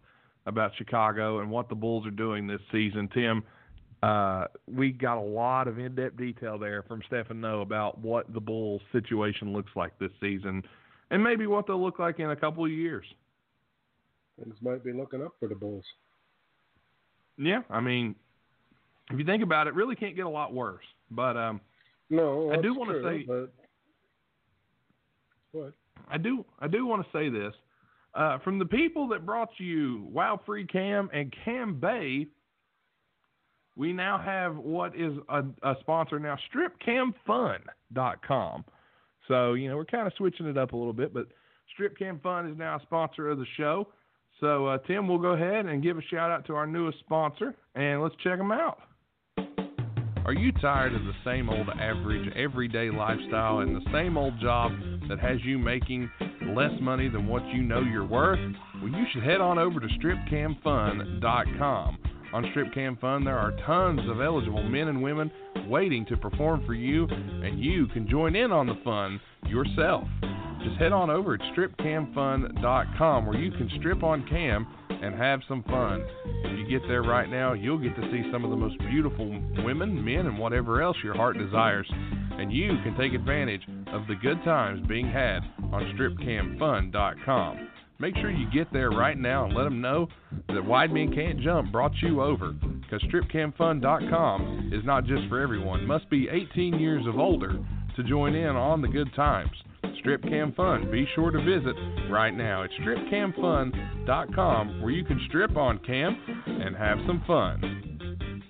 about Chicago and what the Bulls are doing this season. Tim, uh, we got a lot of in-depth detail there from Stephen Noh about what the Bulls' situation looks like this season, and maybe what they'll look like in a couple of years. Things might be looking up for the Bulls. Yeah, I mean, if you think about it, it really can't get a lot worse. But um, No, I do wanna true, say- but what? I do I do want to say this. Uh, from the people that brought you Wow Free Cam and Cam Bay, we now have what is a, a sponsor now, StripCamFun.com. So, you know, we're kind of switching it up a little bit, but Strip Cam Fun is now a sponsor of the show. So, uh, Tim, we'll go ahead and give a shout out to our newest sponsor, and let's check them out. Are you tired of the same old average everyday lifestyle and the same old job that has you making less money than what you know you're worth? Well, you should head on over to stripcamfun.com. On Strip Cam Fun, there are tons of eligible men and women waiting to perform for you, and you can join in on the fun yourself. Just head on over at stripcamfun.com where you can strip on cam and have some fun. If you get there right now, you'll get to see some of the most beautiful women, men, and whatever else your heart desires. And you can take advantage of the good times being had on stripcamfun.com. Make sure you get there right now and let them know that Wide Men Can't Jump brought you over. Because StripCamFun.com is not just for everyone. Must be 18 years of older to join in on the good times. Strip Cam Fun. Be sure to visit right now. It's stripcamfun.com where you can strip on cam and have some fun.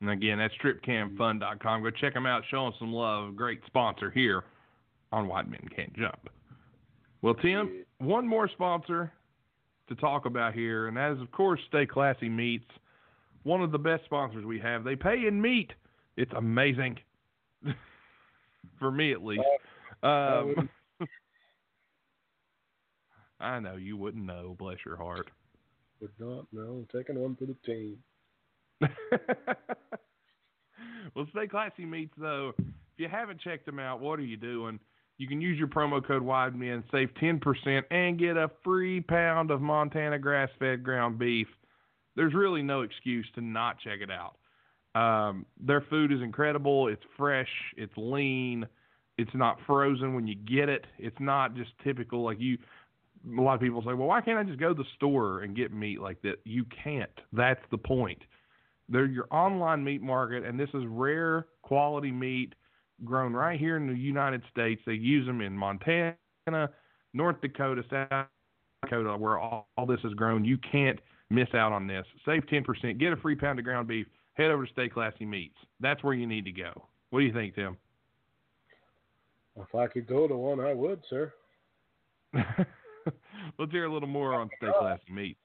And again, that's stripcamfun.com. Go check them out. Show them some love. Great sponsor here on Wide Men Can't Jump. Well, Tim, one more sponsor to talk about here, and that is, of course, Stay Classy Meats. One of the best sponsors we have. They pay in meat. It's amazing. For me, at least. Um, I know you wouldn't know. Bless your heart. Would not know. Taking one for the team. well, Stay Classy Meats, though, if you haven't checked them out, what are you doing? You can use your promo code WIDEMEN, save 10%, and get a free pound of Montana grass fed ground beef. There's really no excuse to not check it out. Um, their food is incredible. It's fresh. It's lean. It's not frozen when you get it. It's not just typical like you. A lot of people say, "Well, why can't I just go to the store and get meat like that?" You can't. That's the point. They're your online meat market, and this is rare quality meat grown right here in the United States. They use them in Montana, North Dakota, South Dakota, where all, all this is grown. You can't miss out on this. Save 10%. Get a free pound of ground beef. Head over to Stay Classy Meats. That's where you need to go. What do you think, Tim? If I could go to one, I would, sir. Let's hear a little more on Stay Classy Meats.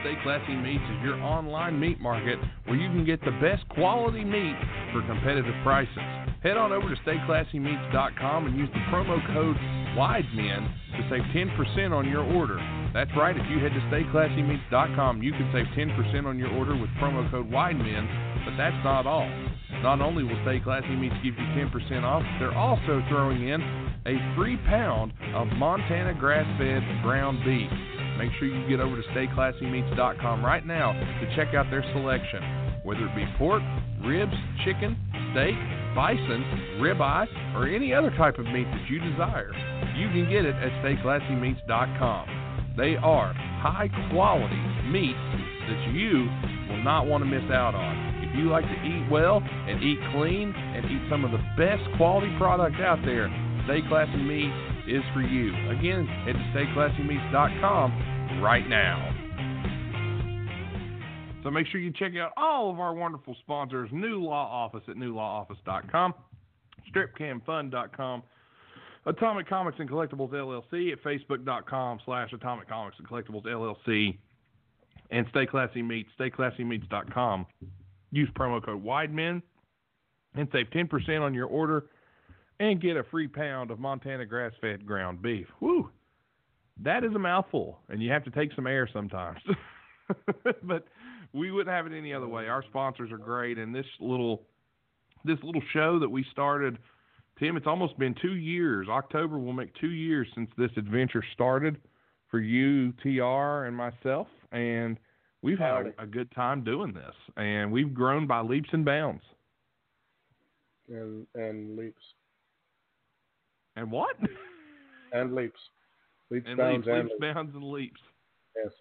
Stay Classy Meats is your online meat market where you can get the best quality meat for competitive prices. Head on over to stayclassymeats.com and use the promo code WIDEMEN to save 10% on your order. That's right, if you head to stayclassymeats.com, you can save 10% on your order with promo code WIDEMEN, but that's not all. Not only will Stay Classy Meats give you 10% off, they're also throwing in a free pound of Montana grass fed ground beef. Make sure you get over to stayclassymeats.com right now to check out their selection. Whether it be pork, ribs, chicken, steak, bison, ribeye, or any other type of meat that you desire, you can get it at stayclassymeats.com. They are high quality meat that you will not want to miss out on. If you like to eat well and eat clean and eat some of the best quality products out there, Stay Classy Meats is for you. Again, head to stayclassymeats.com right now. So make sure you check out all of our wonderful sponsors. New Law Office at newlawoffice.com, stripcamfun.com, Atomic Comics and Collectibles LLC at facebook.com slash Atomic Comics and Collectibles LLC, and Stay Classy Meats, stayclassymeats.com. Use promo code WIDEMEN and save 10% on your order and get a free pound of Montana grass fed ground beef. Woo! That is a mouthful, and you have to take some air sometimes. but we wouldn't have it any other way. Our sponsors are great, and this little this little show that we started, Tim, it's almost been two years. October will make two years since this adventure started for you, TR, and myself, and we've had a, a good time doing this, and we've grown by leaps and bounds. And and leaps. And what? And leaps. Leaps, and bounds, leaps, and leaps, leaps. bounds, and leaps. Yes.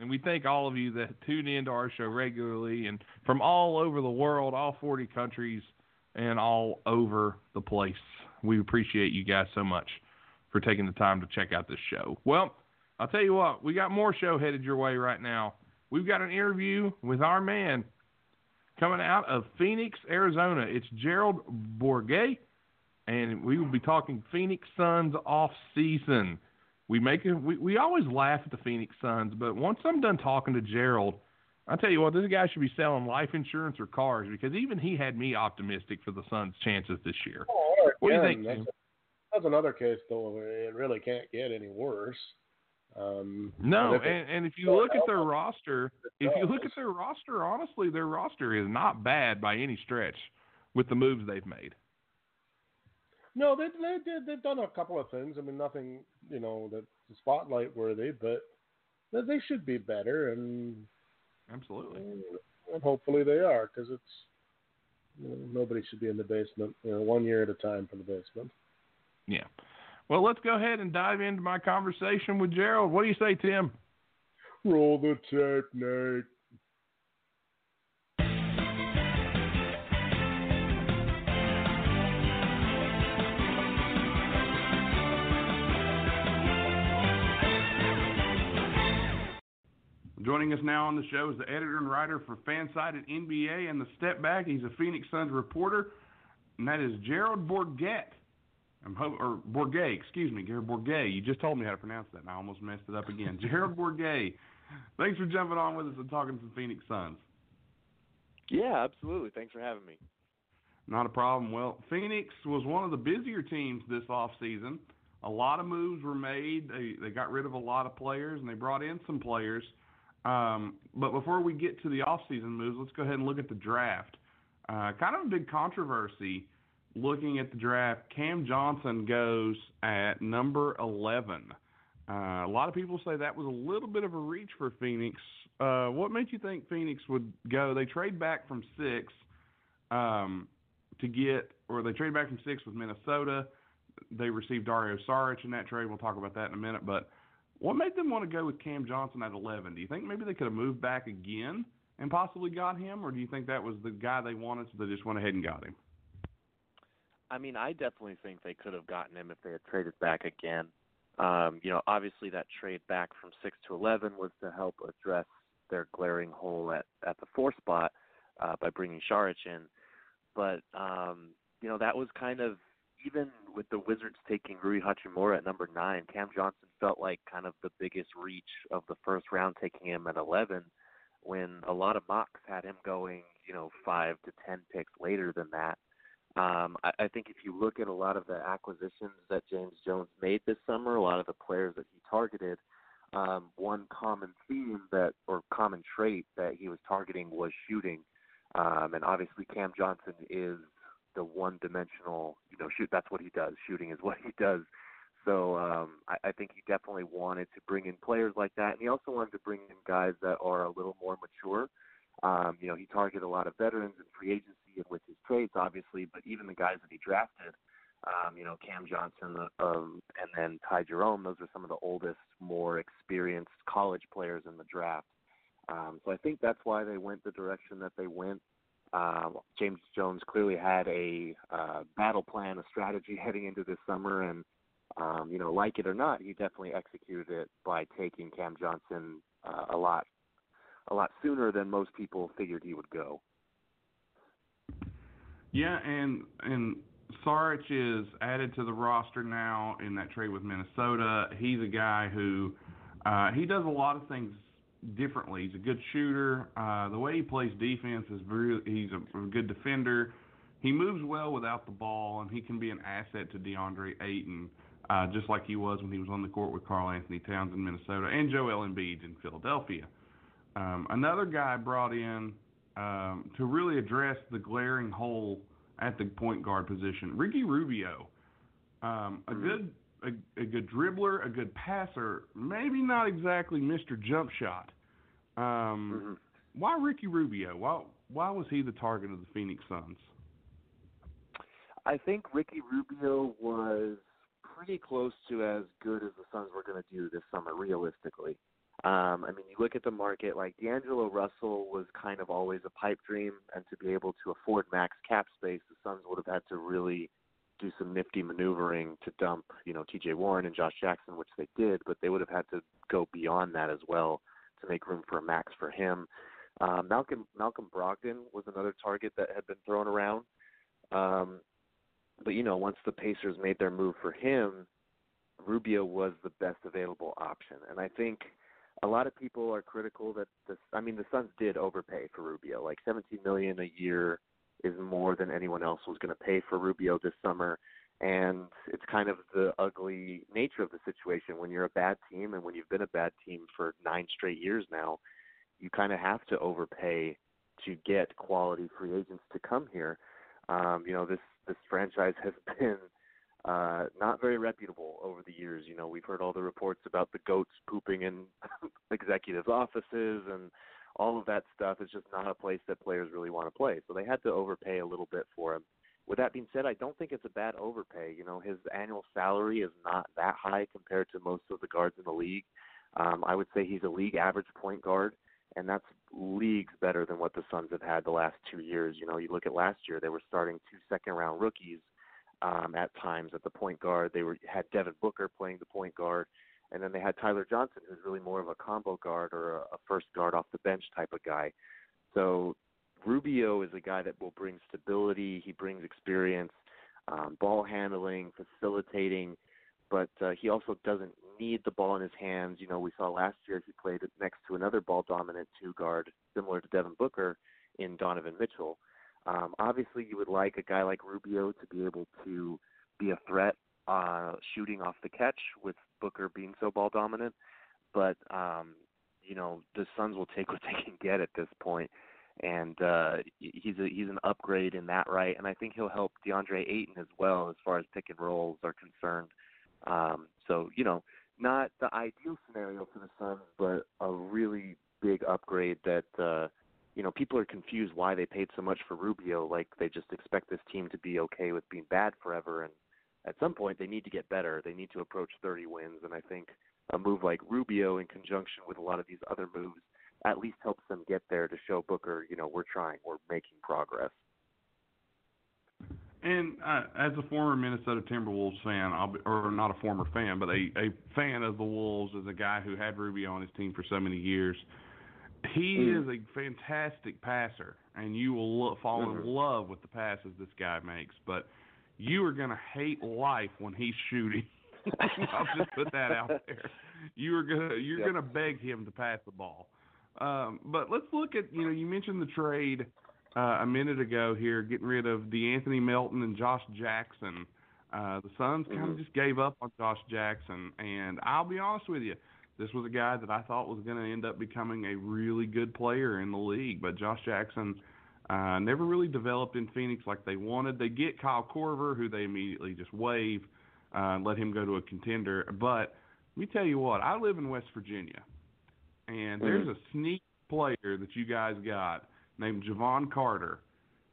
And we thank all of you that tune in to our show regularly and from all over the world, all 40 countries, and all over the place. We appreciate you guys so much for taking the time to check out this show. Well, I'll tell you what, we got more show headed your way right now. We've got an interview with our man coming out of Phoenix, Arizona. It's Gerald Bourguet, and we will be talking Phoenix Suns off season. We make we, we always laugh at the Phoenix Suns, but once I'm done talking to Gerald, I tell you what, this guy should be selling life insurance or cars because even he had me optimistic for the Suns' chances this year. Oh, what do you think? That's, that's another case though. It really can't get any worse. Um, No, and if and, and if you look at their roster, if you look at their roster, honestly, their roster is not bad by any stretch with the moves they've made. No, they they did they've done a couple of things. I mean, nothing you know that's spotlight worthy, but they- they should be better, and, Absolutely. and hopefully they are because it's you know, nobody should be in the basement. You know, one year at a time for the basement. Yeah. Well, let's go ahead and dive into my conversation with Gerald. What do you say, Tim? Roll the tape, Nate. Joining us now on the show is the editor and writer for FanSided NBA and the Step Back. He's a Phoenix Suns reporter, and that is Gerald Bourguet. I'm ho- or Bourguet, excuse me, Gerald Bourguet. You just told me how to pronounce that, and I almost messed it up again. Gerald Bourguet. Thanks for jumping on with us and talking some Phoenix Suns. Yeah, absolutely. Thanks for having me. Not a problem. Well, Phoenix was one of the busier teams this off season. A lot of moves were made. They they got rid of a lot of players and they brought in some players. Um, but before we get to the off season moves, let's go ahead and look at the draft. Uh, kind of a big controversy looking at the draft. Cam Johnson goes at number 11. Uh, a lot of people say that was a little bit of a reach for Phoenix. Uh, what made you think Phoenix would go? They trade back from six um, to get, or they trade back from six with Minnesota. They received Dario Saric in that trade. We'll talk about that in a minute. But what made them want to go with Cam Johnson at 11? Do you think maybe they could have moved back again and possibly got him, or do you think that was the guy they wanted, so they just went ahead and got him? I mean, I definitely think they could have gotten him if they had traded back again. Um, you know, obviously that trade back from six to eleven was to help address their glaring hole at at the four spot uh, by bringing Saric in. But um, you know, that was kind of even with the Wizards taking Rui Hachimura at number nine, Cam Johnson felt like kind of the biggest reach of the first round, taking him at eleven, when a lot of mocks had him going, you know, five to ten picks later than that. Um, I, I think if you look at a lot of the acquisitions that James Jones made this summer, a lot of the players that he targeted, um, one common theme that or common trait that he was targeting was shooting. Um, and obviously Cam Johnson is the one-dimensional, you know, shoot. That's what he does. Shooting is what he does. So um, I, I think he definitely wanted to bring in players like that, and he also wanted to bring in guys that are a little more mature. Um, you know, he targeted a lot of veterans in free agency and with his trades, obviously, but even the guys that he drafted, um, you know, Cam Johnson um, and then Ty Jerome, those are some of the oldest, more experienced college players in the draft. Um, so I think that's why they went the direction that they went. Uh, James Jones clearly had a uh, battle plan, a strategy heading into this summer, and um, you know, like it or not, he definitely executed it by taking Cam Johnson uh, a lot, a lot sooner than most people figured he would go. Yeah, and and Saric is added to the roster now in that trade with Minnesota. He's a guy who uh, he does a lot of things differently. He's a good shooter. Uh, the way he plays defense is very. He's a, a good defender. He moves well without the ball, and he can be an asset to DeAndre Ayton, uh, just like he was when he was on the court with Karl-Anthony Towns in Minnesota and Joel Embiid in Philadelphia. Um, another guy brought in um, to really address the glaring hole at the point guard position, Ricky Rubio. Um, a good a, a good dribbler, a good passer, maybe not exactly Mr. Jump Shot. Um, Mm-hmm. Why Ricky Rubio? Why why was he the target of the Phoenix Suns? I think Ricky Rubio was pretty close to as good as the Suns were going to do this summer, realistically. Um, I mean, you look at the market, like D'Angelo Russell was kind of always a pipe dream, and to be able to afford max cap space, the Suns would have had to really do some nifty maneuvering to dump, you know, T.J. Warren and Josh Jackson, which they did, but they would have had to go beyond that as well to make room for a max for him. Uh, Malcolm Malcolm Brogdon was another target that had been thrown around, um, but you know, once the Pacers made their move for him, Rubio was the best available option, and I think a lot of people are critical that the I mean the Suns did overpay for Rubio, like 17 million a year is more than anyone else was going to pay for Rubio this summer. And it's kind of the ugly nature of the situation when you're a bad team and when you've been a bad team for nine straight years now, you kind of have to overpay to get quality free agents to come here. Um, you know, this this franchise has been uh, not very reputable over the years. You know, we've heard all the reports about the goats pooping in executives' offices and all of that stuff is just not a place that players really want to play. So they had to overpay a little bit for him. With that being said, I don't think it's a bad overpay. You know, his annual salary is not that high compared to most of the guards in the league. Um, I would say he's a league average point guard, and that's leagues better than what the Suns have had the last two years. You know, you look at last year; they were starting two second round rookies um, at times at the point guard. They were had Devin Booker playing the point guard. And then they had Tyler Johnson, who's really more of a combo guard or a, a first guard off the bench type of guy. So Rubio is a guy that will bring stability. He brings experience, um, ball handling, facilitating, but uh, he also doesn't need the ball in his hands. You know, we saw last year he played next to another ball dominant two guard, similar to Devin Booker in Donovan Mitchell. Um, obviously, you would like a guy like Rubio to be able to be a threat uh, shooting off the catch with Booker being so ball dominant. But um, you know the Suns will take what they can get at this point, and uh, he's a, he's an upgrade in that right, and I think he'll help DeAndre Ayton as well as far as pick and rolls are concerned. Um, so you know, not the ideal scenario for the Suns, but a really big upgrade that. Uh, you know, people are confused why they paid so much for Rubio. Like they just expect this team to be okay with being bad forever, and at some point they need to get better. They need to approach 30 wins, and I think a move like Rubio in conjunction with a lot of these other moves at least helps them get there to show Booker, you know, we're trying, we're making progress. And uh, as a former Minnesota Timberwolves fan, I'll be, or not a former fan, but a, a fan of the Wolves, as a guy who had Rubio on his team for so many years, he mm. is a fantastic passer, and you will lo- fall mm-hmm. in love with the passes this guy makes. But you are going to hate life when he's shooting. I'll just put that out there. You are gonna you're yep. gonna beg him to pass the ball. Um, but let's look at you know you mentioned the trade uh, a minute ago here, getting rid of De'Anthony Melton and Josh Jackson. Uh, the Suns kind of mm-hmm. just gave up on Josh Jackson, and I'll be honest with you, this was a guy that I thought was going to end up becoming a really good player in the league. But Josh Jackson uh, never really developed in Phoenix like they wanted. They get Kyle Korver, who they immediately just waive, uh, let him go to a contender. But let me tell you what, I live in West Virginia, and mm-hmm. there's a sneak player that you guys got named Jevon Carter,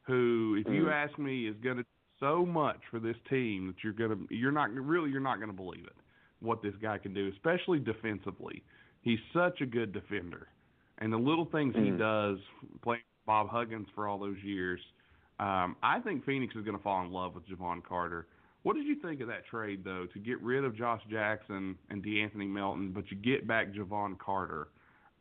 who, if you mm-hmm. ask me, is going to do so much for this team that you're gonna you're not really you're not gonna believe it what this guy can do, especially defensively. He's such a good defender, and the little things mm-hmm. he does playing Bob Huggins for all those years. Um, I think Phoenix is going to fall in love with Jevon Carter. What did you think of that trade, though, to get rid of Josh Jackson and De'Anthony Melton, but you get back Jevon Carter,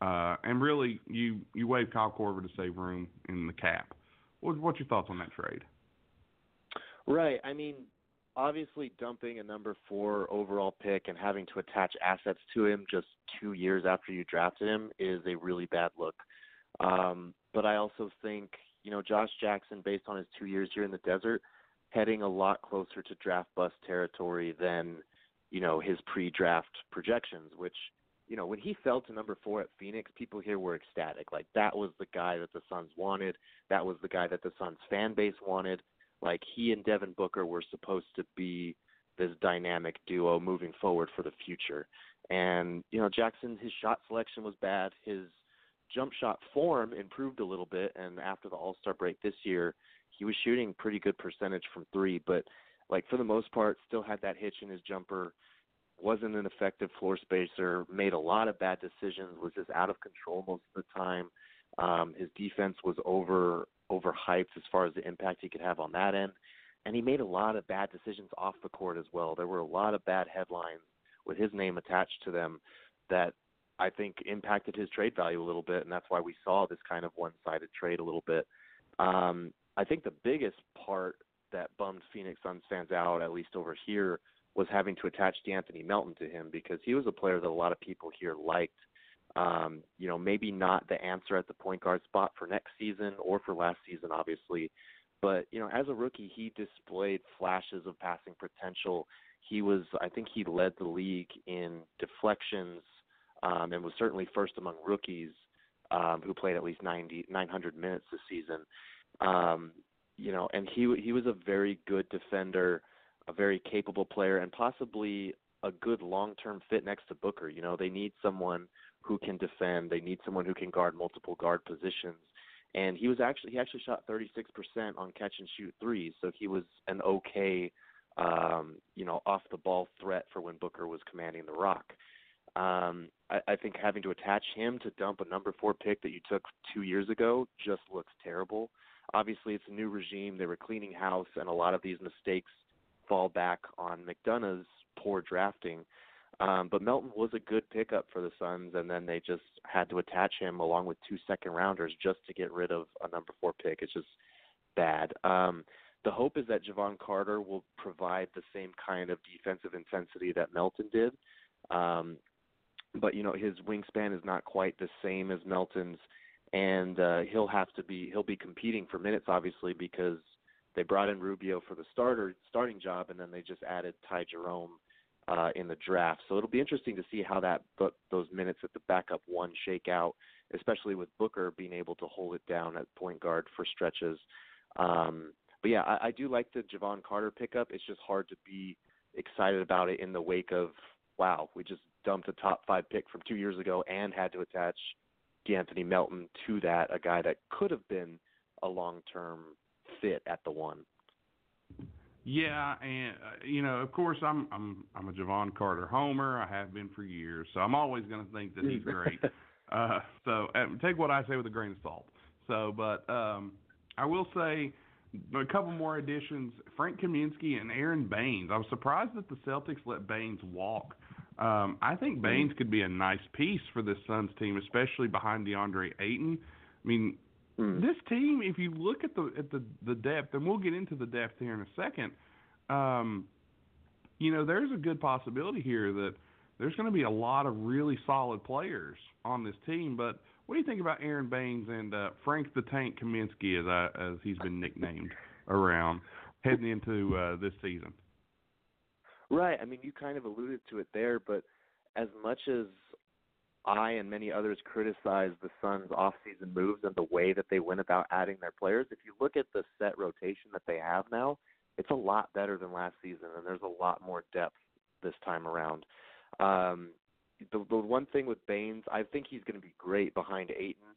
uh, and really you you waive Kyle Korver to save room in the cap? What, what's your thoughts on that trade? Right. I mean, obviously dumping a number four overall pick and having to attach assets to him just two years after you drafted him is a really bad look. Um, but I also think, you know, Josh Jackson, based on his two years here in the desert, heading a lot closer to draft bust territory than, you know, his pre draft projections, which, you know, when he fell to number four at Phoenix, people here were ecstatic. Like that was the guy that the Suns wanted. That was the guy that the Suns fan base wanted. Like he and Devin Booker were supposed to be this dynamic duo moving forward for the future. And, you know, Jackson his shot selection was bad. His jump shot form improved a little bit, and after the All Star break this year, he was shooting pretty good percentage from three, but like for the most part, still had that hitch in his jumper. Wasn't an effective floor spacer. Made a lot of bad decisions. Was just out of control most of the time. Um, his defense was over overhyped as far as the impact he could have on that end. and he made a lot of bad decisions off the court as well. There were a lot of bad headlines with his name attached to them that I think impacted his trade value a little bit, and that's why we saw this kind of one-sided trade a little bit. Um, I think the biggest part that bummed Phoenix Suns fans out, at least over here, was having to attach De'Anthony Melton to him because he was a player that a lot of people here liked. Um, you know, maybe not the answer at the point guard spot for next season or for last season, obviously. But, you know, as a rookie, he displayed flashes of passing potential. He was, I think he led the league in deflections um, and was certainly first among rookies um, who played at least 90, 900 minutes this season. Um, you know, and he he was a very good defender, a very capable player, and possibly a good long-term fit next to Booker. You know, they need someone who can defend. They need someone who can guard multiple guard positions. And he was actually he actually shot 36% on catch and shoot threes, so he was an okay, um, you know, off the ball threat for when Booker was commanding the rock. Um, I, I think having to attach him to dump a number four pick that you took two years ago just looks terrible. Obviously, it's a new regime. They were cleaning house, and a lot of these mistakes fall back on McDonough's poor drafting. Um, but Melton was a good pickup for the Suns, and then they just had to attach him along with two second rounders just to get rid of a number four pick. It's just bad. Um, the hope is that Jevon Carter will provide the same kind of defensive intensity that Melton did. Um, but you know his wingspan is not quite the same as Melton's, and uh, he'll have to be he'll be competing for minutes obviously because they brought in Rubio for the starter starting job, and then they just added Ty Jerome uh, in the draft. So it'll be interesting to see how that but those minutes at the backup one shake out, especially with Booker being able to hold it down at point guard for stretches. Um, but yeah, I, I do like the Jevon Carter pickup. It's just hard to be excited about it in the wake of wow, we just dumped a top five pick from two years ago and had to attach De'Anthony Melton to that, a guy that could have been a long term fit at the one. Yeah, and uh, you know, of course, I'm I'm I'm a Jevon Carter homer. I have been for years, so I'm always going to think that he's great. uh, so uh, take what I say with a grain of salt. So, but um, I will say a couple more additions: Frank Kaminsky and Aron Baynes. I was surprised that the Celtics let Baynes walk um, I think mm-hmm. Could be a nice piece for this Suns team, especially behind DeAndre Ayton. I mean, mm. this team, if you look at the at the the depth, and we'll get into the depth here in a second. Um, you know, there's a good possibility here that there's going to be a lot of really solid players on this team. But what do you think about Aron Baynes and uh, Frank the Tank Kaminsky, as I, as he's been nicknamed around heading into uh, this season? Right. I mean, you kind of alluded to it there, but as much as I and many others criticize the Suns' off-season moves and the way that they went about adding their players, if you look at the set rotation that they have now, it's a lot better than last season, and there's a lot more depth this time around. Um, the, the one thing with Baynes, I think he's going to be great behind Ayton.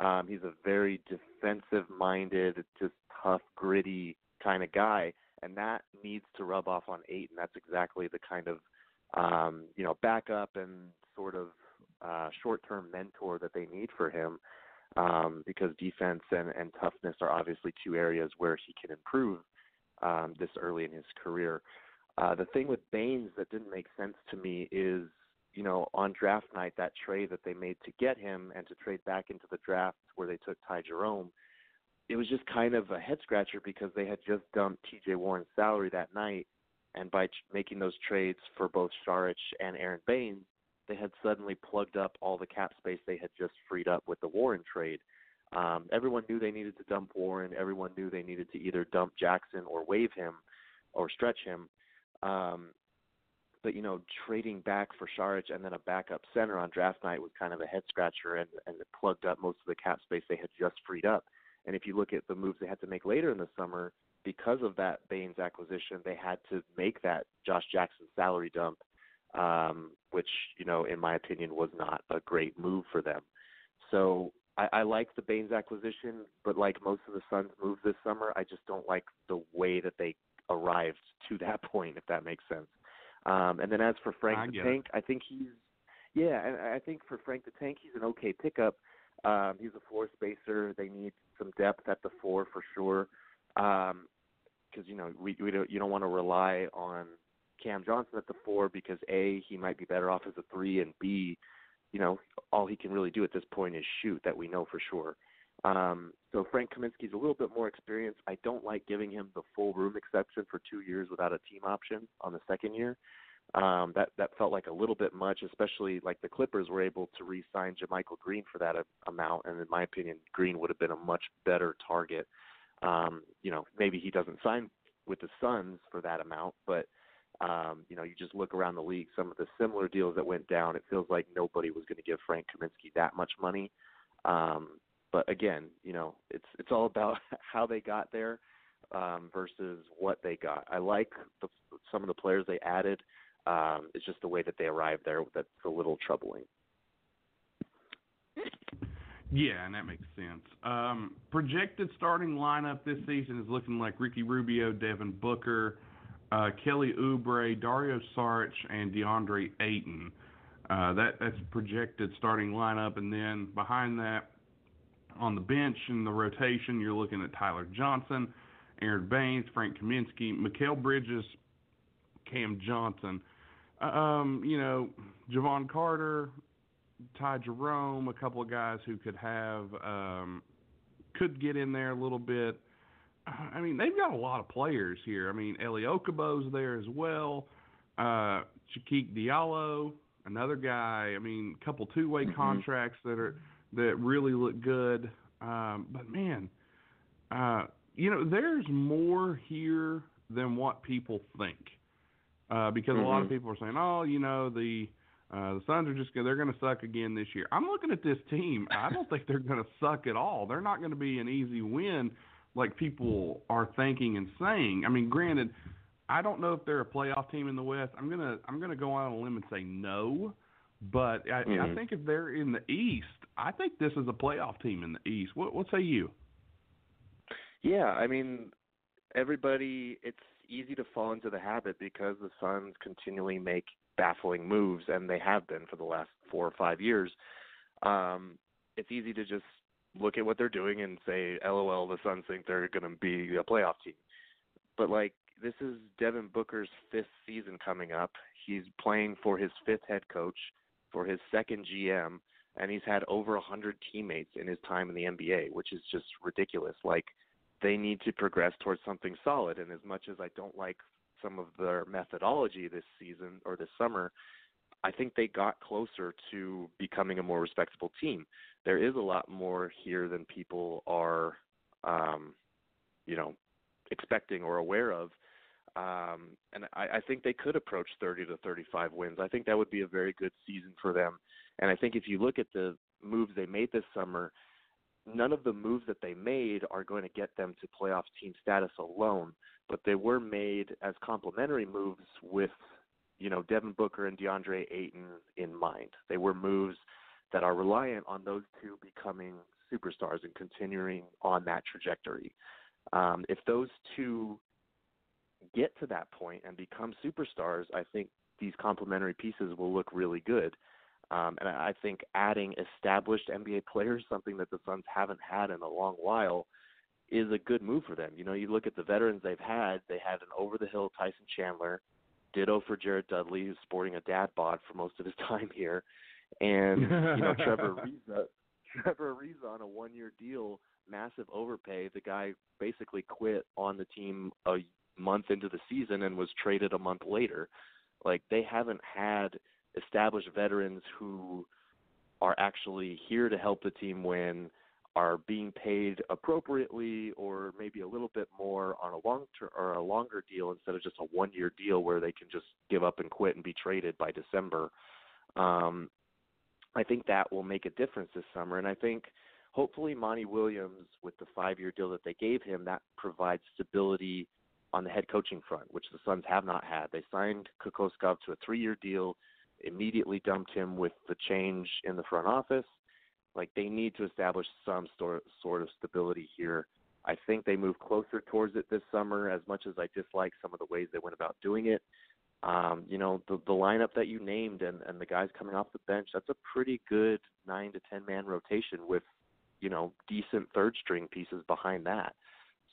Um, he's a very defensive-minded, just tough, gritty kind of guy and that needs to rub off on Ayton. That's exactly the kind of um, you know backup and sort of uh, short-term mentor that they need for him, um, because defense and, and toughness are obviously two areas where he can improve um, this early in his career. Uh, the thing with Baynes that didn't make sense to me is, you know, on draft night, that trade that they made to get him and to trade back into the draft where they took Ty Jerome it was just kind of a head scratcher because they had just dumped T.J. Warren's salary that night, and by ch- making those trades for both Saric and Aron Baynes, they had suddenly plugged up all the cap space they had just freed up with the Warren trade. Um, everyone knew they needed to dump Warren. Everyone knew they needed to either dump Jackson or waive him or stretch him. Um, but you know, trading back for Saric and then a backup center on draft night was kind of a head scratcher, and, and it plugged up most of the cap space they had just freed up. And if you look at the moves they had to make later in the summer, because of that Baynes acquisition, they had to make that Josh Jackson salary dump, um, which you know, in my opinion, was not a great move for them. So I, I like the Baynes acquisition, but like most of the Suns' moves this summer, I just don't like the way that they arrived to that point, if that makes sense. Um, and then as for Frank I the Tank, it. I think he's yeah, and I think for Frank the Tank, he's an okay pickup. Um, he's a floor spacer. They need some depth at the four for sure. Um, because you know we, we don't, you don't want to rely on Cam Johnson at the four because a he might be better off as a three, and b you know all he can really do at this point is shoot. That we know for sure. Um, so Frank Kaminsky's a little bit more experienced. I don't like giving him the full room exception for two years without a team option on the second year. Um, that that felt like a little bit much, especially like the Clippers were able to re-sign JaMychal Green for that a, amount, and in my opinion, Green would have been a much better target. Um, you know, maybe he doesn't sign with the Suns for that amount, but um, you know, you just look around the league, some of the similar deals that went down. It feels like nobody was going to give Frank Kaminsky that much money. Um, but again, you know, it's it's all about how they got there um, versus what they got. I like the, some of the players they added. Um, it's just the way that they arrived there that's a little troubling. Yeah, and that makes sense. Um, projected starting lineup this season is looking like Ricky Rubio, Devin Booker, uh, Kelly Oubre, Dario Saric, and DeAndre Ayton. Uh, that that's projected starting lineup, and then behind that, on the bench in the rotation, you're looking at Tyler Johnson, Aron Baynes, Frank Kaminsky, Mikal Bridges, Cam Johnson. Um, you know, Jevon Carter, Ty Jerome, a couple of guys who could have um, could get in there a little bit. I mean, they've got a lot of players here. I mean, Elie Okobo's there as well. Uh, Cheick Diallo, another guy. I mean, a couple two-way mm-hmm. contracts that are that really look good. Um, but man, uh, you know, there's more here than what people think. Uh, because mm-hmm. a lot of mm-hmm. people are saying, "Oh, you know, the uh, the Suns are just gonna, they're going to suck again this year." I'm looking at this team. I don't think they're going to suck at all. They're not going to be an easy win like people are thinking and saying. I mean, granted, I don't know if they're a playoff team in the West. I'm gonna I'm gonna go out on a limb and say no. But I, mm-hmm. I think if they're in the East, I think this is a playoff team in the East. What what say you? Yeah, I mean, everybody. It's easy to fall into the habit because the Suns continually make baffling moves, and they have been for the last four or five years. Um, it's easy to just look at what they're doing and say, "LOL, the Suns think they're going to be a playoff team." But like, this is Devin Booker's fifth season coming up. He's playing for his fifth head coach, for his second GM, and he's had over a hundred teammates in his time in the NBA, which is just ridiculous. Like they need to progress towards something solid. And as much as I don't like some of their methodology this season or this summer, I think they got closer to becoming a more respectable team. There is a lot more here than people are, um, you know, expecting or aware of. Um, and I, I think they could approach 30 to 35 wins. I think that would be a very good season for them. And I think if you look at the moves they made this summer, none of the moves that they made are going to get them to playoff team status alone, but they were made as complementary moves with, you know, Devin Booker and DeAndre Ayton in mind. They were moves that are reliant on those two becoming superstars and continuing on that trajectory. Um, if those two get to that point and become superstars, I think these complementary pieces will look really good. Um, and I think adding established NBA players, something that the Suns haven't had in a long while, is a good move for them. You know, you look at the veterans they've had. They had an over the hill Tyson Chandler, ditto for Jared Dudley, who's sporting a dad bod for most of his time here, and you know Trevor Ariza. Trevor Ariza on a one year deal, massive overpay. The guy basically quit on the team a month into the season and was traded a month later. Like they haven't had established veterans who are actually here to help the team win, are being paid appropriately or maybe a little bit more on a long term or a longer deal instead of just a one year deal where they can just give up and quit and be traded by December. Um, I think that will make a difference this summer, and I think hopefully Monty Williams with the five year deal that they gave him that provides stability on the head coaching front, which the Suns have not had. They signed Kokoskov to a three year deal immediately dumped him with the change in the front office. Like they need to establish some sort sort of stability here. I think they move closer towards it this summer. As much as I dislike some of the ways they went about doing it, um, you know the the lineup that you named and and the guys coming off the bench. That's a pretty good nine to ten man rotation with you know decent third string pieces behind that.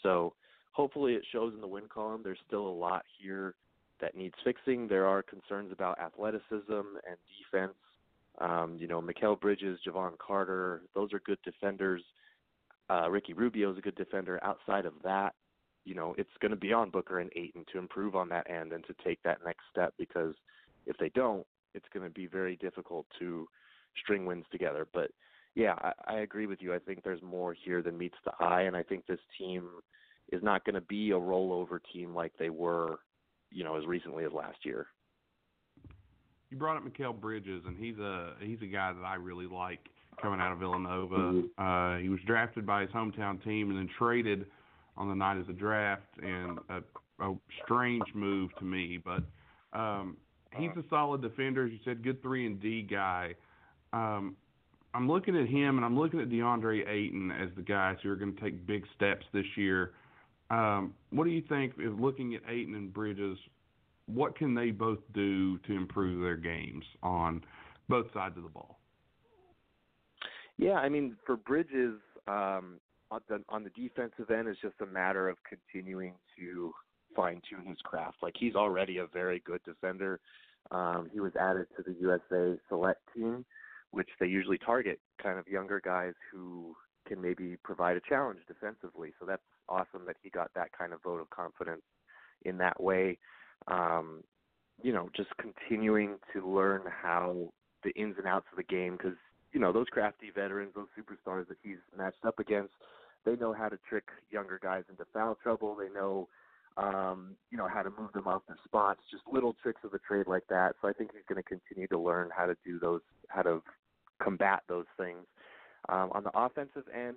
So hopefully it shows in the win column. There's still a lot here that needs fixing. There are concerns about athleticism and defense. Um, you know, Mikal Bridges, Jevon Carter, those are good defenders. Uh, Ricky Rubio is a good defender. Outside of that, you know, it's going to be on Booker and Ayton to improve on that end and to take that next step because if they don't, it's going to be very difficult to string wins together. But yeah, I, I agree with you. I think there's more here than meets the eye, and I think this team is not going to be a rollover team like they were, you know, as recently as last year. You brought up Mikal Bridges, and he's a he's a guy that I really like coming out of Villanova. Mm-hmm. Uh, he was drafted by his hometown team and then traded on the night of the draft, and a, a strange move to me, but um, he's a solid defender. As you said, good three and D guy. Um, I'm looking at him, and I'm looking at DeAndre Ayton as the guys who are going to take big steps this year. Um, what do you think of looking at Ayton and Bridges? What can they both do to improve their games on both sides of the ball? Yeah, I mean, for Bridges, um, on the on the defensive end, it's just a matter of continuing to fine tune his craft. Like he's already a very good defender. Um, he was added to the USA select team, which they usually target kind of younger guys who can maybe provide a challenge defensively. So that's awesome that he got that kind of vote of confidence in that way. Um, you know, just continuing to learn how the ins and outs of the game because you know those crafty veterans, those superstars that he's matched up against, they know how to trick younger guys into foul trouble. They know, um, you know, how to move them off their spots. Just little tricks of the trade like that. So I think he's going to continue to learn how to do those, how to combat those things. Um, on the offensive end,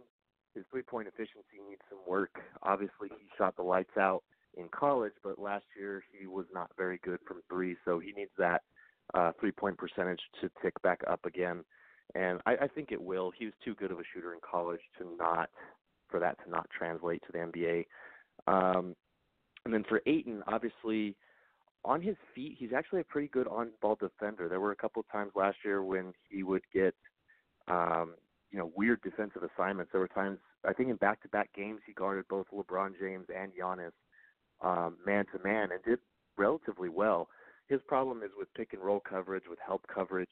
his three-point efficiency needs some work. Obviously, he shot the lights out in college, but last year he was not very good from three, so he needs that uh, three-point percentage to tick back up again. And I, I think it will. He was too good of a shooter in college to not for that to not translate to the NBA. Um, and then for Ayton, obviously, on his feet, he's actually a pretty good on-ball defender. There were a couple of times last year when he would get, um, you know, weird defensive assignments. There were times, I think, in back-to-back games, he guarded both LeBron James and Giannis man to man and did relatively well. His problem is with pick and roll coverage, with help coverage,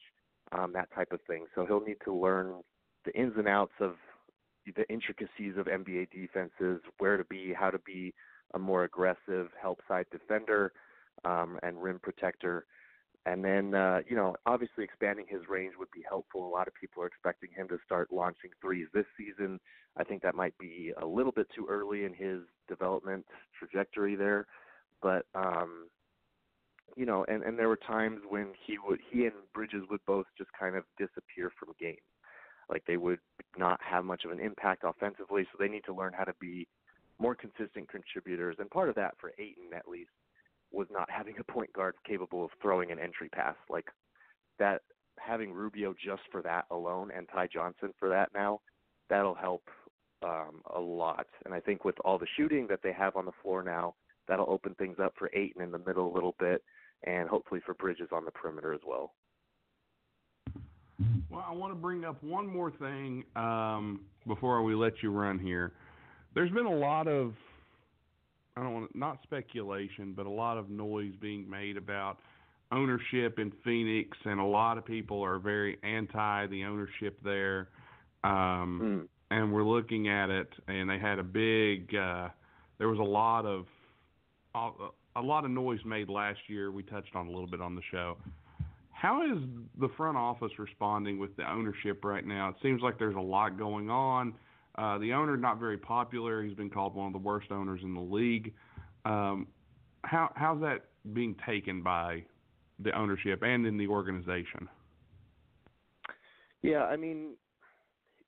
um, that type of thing. So he'll need to learn the ins and outs of the intricacies of NBA defenses, where to be, how to be a more aggressive help side defender um, and rim protector. And then, uh, you know, obviously expanding his range would be helpful. A lot of people are expecting him to start launching threes this season. I think that might be a little bit too early in his development trajectory there. But, um, you know, and, and there were times when he would, he and Bridges would both just kind of disappear from games. Like they would not have much of an impact offensively, so they need to learn how to be more consistent contributors. And part of that for Ayton, at least, was not having a point guard capable of throwing an entry pass. Like that, having Rubio just for that alone and Ty Johnson for that now, that'll help um, a lot. And I think with all the shooting that they have on the floor now, that'll open things up for Ayton in the middle a little bit, and hopefully for Bridges on the perimeter as well. Well, I want to bring up one more thing um, before we let you run here. There's been a lot of, I don't want to, not speculation, but a lot of noise being made about ownership in Phoenix, and a lot of people are very anti the ownership there. Um, mm. And we're looking at it, and they had a big. Uh, there was a lot of a, a lot of noise made last year. We touched on a little bit on the show how is the front office responding with the ownership right now? It seems like there's a lot going on. Uh, the owner not very popular. He's been called one of the worst owners in the league. Um, how how's that being taken by the ownership and in the organization? Yeah, I mean,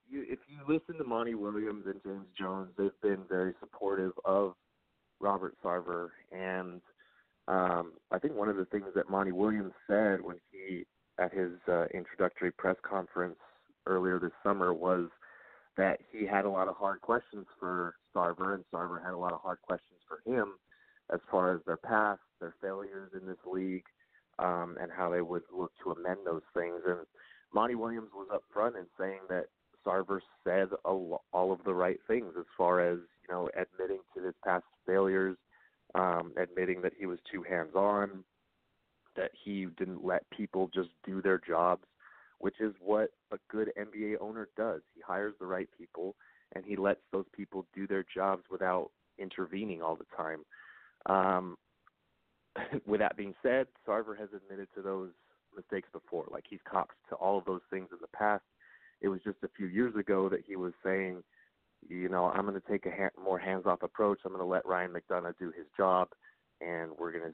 you, if you listen to Monty Williams and James Jones, they've been very supportive of Robert Sarver and um, I think one of the things that Monty Williams said when he at his uh, introductory press conference earlier this summer was that he had a lot of hard questions for Sarver, and Sarver had a lot of hard questions for him as far as their past, their failures in this league, um, and how they would look to amend those things. And Monty Williams was up front in saying that Sarver said a, all of the right things as far as you know, admitting to his past failures, um, admitting that he was too hands on, that he didn't let people just do their jobs, which is what a good NBA owner does. He hires the right people and he lets those people do their jobs without intervening all the time. Um, with that being said, Sarver has admitted to those mistakes before. Like he's copped to all of those things in the past. It was just a few years ago that he was saying, you know, I'm going to take a ha- more hands-off approach. I'm going to let Ryan McDonough do his job, and we're going to,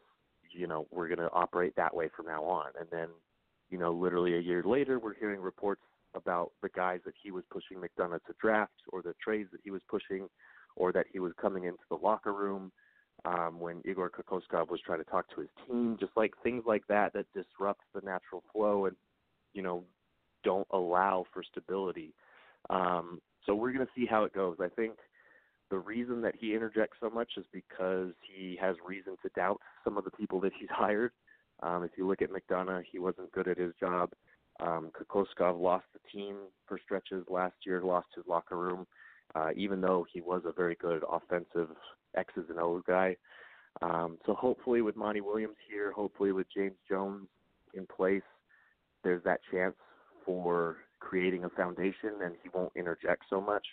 you know, we're going to operate that way from now on. And then, you know, literally a year later, we're hearing reports about the guys that he was pushing McDonough to draft, or the trades that he was pushing, or that he was coming into the locker room um, when Igor Kokoskov was trying to talk to his team, just like things like that that disrupts the natural flow and you know don't allow for stability. Um, so we're going to see how it goes. I think the reason that he interjects so much is because he has reason to doubt some of the people that he's hired. Um, if you look at McDonough, he wasn't good at his job. Um, Kokoskov lost the team for stretches last year, lost his locker room, uh, even though he was a very good offensive X's and O's guy. Um, so hopefully with Monty Williams here, hopefully with James Jones in place, there's that chance for creating a foundation, and he won't interject so much.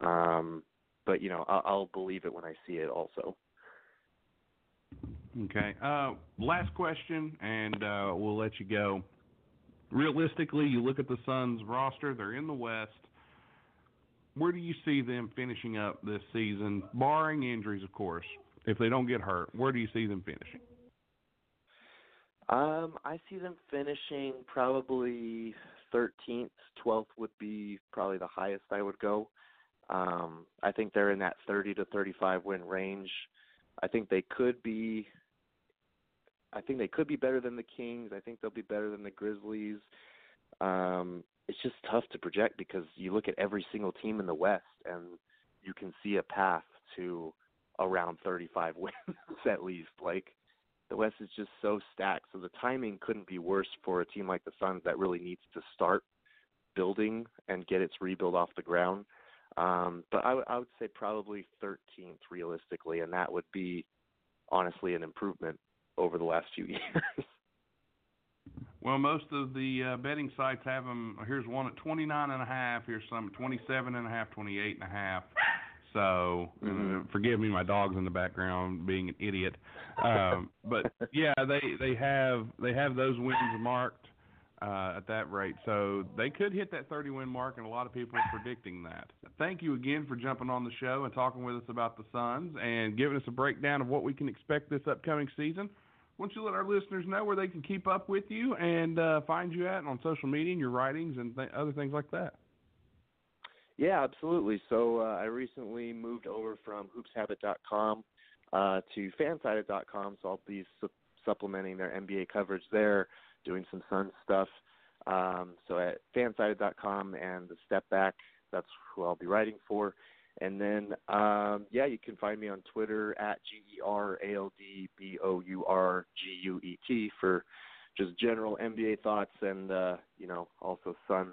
Um, but you know, I'll, I'll believe it when I see it. Also. Okay. Uh, last question, and uh, we'll let you go. Realistically, you look at the Suns roster; they're in the West where do you see them finishing up this season, barring injuries, of course? If they don't get hurt, where do you see them finishing? Um, I see them finishing probably 13th, 12th would be probably the highest I would go. Um, I think they're in that 30 to 35 win range. I think they could be. I think they could be better than the Kings. I think they'll be better than the Grizzlies. Um, it's just tough to project because you look at every single team in the West and you can see a path to around 35 wins at least. Like the West is just so stacked, so the timing couldn't be worse for a team like the Suns that really needs to start building and get its rebuild off the ground. Um, but I, I would say probably 13th realistically, and that would be honestly an improvement over the last few years. Well, most of the uh, betting sites have them. Here's one at 29 and a half. Here's some at 27 and a half, 28 and a half. So, uh, mm-hmm. uh, forgive me, my dog's in the background being an idiot. Um, but yeah, they they have they have those wins marked uh, at that rate, so they could hit that 30 win mark, and a lot of people are predicting that. Thank you again for jumping on the show and talking with us about the Suns and giving us a breakdown of what we can expect this upcoming season why don't you let our listeners know where they can keep up with you and uh, find you at on social media and your writings and th- other things like that? Yeah, absolutely. So uh, I recently moved over from hoopshabit.com uh, to fansided.com, so I'll be su- supplementing their NBA coverage there, doing some Sun stuff. Um, so at fansided.com and the Step Back, that's who I'll be writing for. And then, um, yeah, you can find me on Twitter at G E R A L D B O U R G U E T for just general NBA thoughts and, uh, you know, also Suns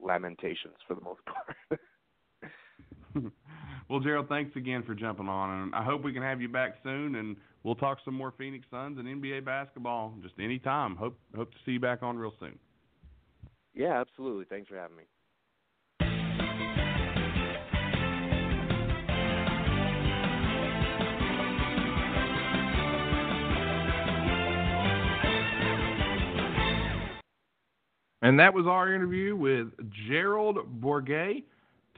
lamentations for the most part. well, Gerald, thanks again for jumping on, and I hope we can have you back soon, and we'll talk some more Phoenix Suns and NBA basketball just any time. Hope hope to see you back on real soon. Yeah, absolutely. Thanks for having me. And that was our interview with Gerald Bourguet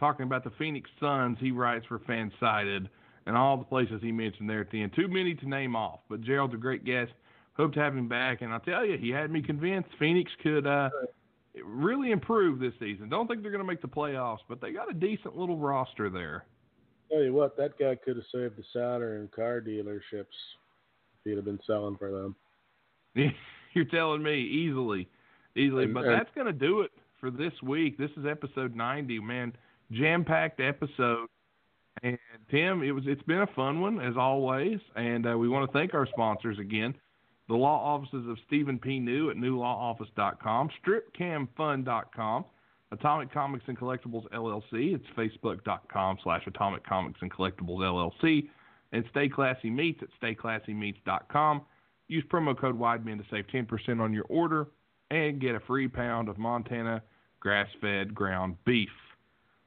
talking about the Phoenix Suns. He writes for Fansided and all the places he mentioned there at the end. Too many to name off, but Gerald's a great guest. Hope to have him back. And I'll tell you, he had me convinced Phoenix could uh, really improve this season. Don't think they're going to make the playoffs, but they got a decent little roster there. Tell you what, that guy could have saved the Saturn car dealerships if he'd have been selling for them. You're telling me easily easily. But that's going to do it for this week. This is episode 90, man. Jam packed episode. And Tim, it was it's been a fun one as always, and uh, we want to thank our sponsors again. The law offices of Stephen P. New at newlawoffice.com, stripcamfun.com, Atomic Comics and Collectibles LLC. It's facebook.com slash Atomic Comics and Collectibles LLC. And Stay Classy Meats at stayclassymeats.com. Use promo code WIDEMEN to save 10% on your order and get a free pound of Montana grass-fed ground beef.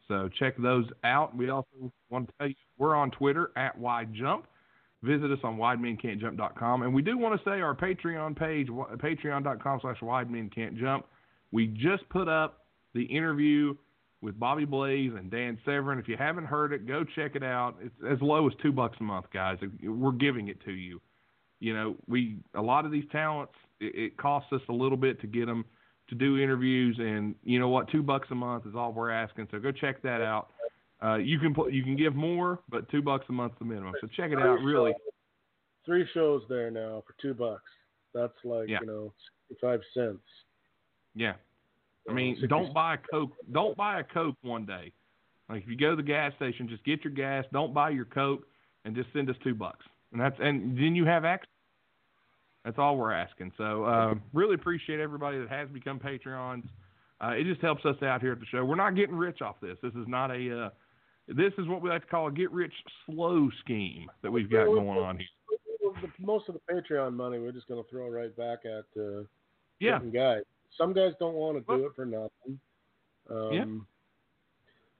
So check those out. We also want to tell you we're on Twitter at WideJump. Visit us on widemencan'tjump.com. And we do want to say our Patreon page, patreon.com slash widemencan'tjump. We just put up the interview with Bobby Blaze and Dan Severn. If you haven't heard it, go check it out. It's as low as two bucks a month, guys. We're giving it to you. You know, we a lot of these talents. It, it costs us a little bit to get them to do interviews, and you know what? Two bucks a month is all we're asking. So go check that out. Uh, you can put, you can give more, but two bucks a month is the minimum. So check it out. Really, three shows there now for two bucks. That's like yeah. you know, five cents. Yeah, I mean, don't buy a Coke. Don't buy a Coke one day. Like if you go to the gas station, just get your gas. Don't buy your Coke, and just send us two bucks. And that's and then you have access. That's all we're asking. So uh, really appreciate everybody that has become Patreons. Uh, it just helps us out here at the show. We're not getting rich off this. This is not a. Uh, this is what we like to call a get rich slow scheme that we've got going on here. Most of the Patreon money we're just going to throw right back at uh, yeah guys. Some guys don't want to do it for nothing. Um,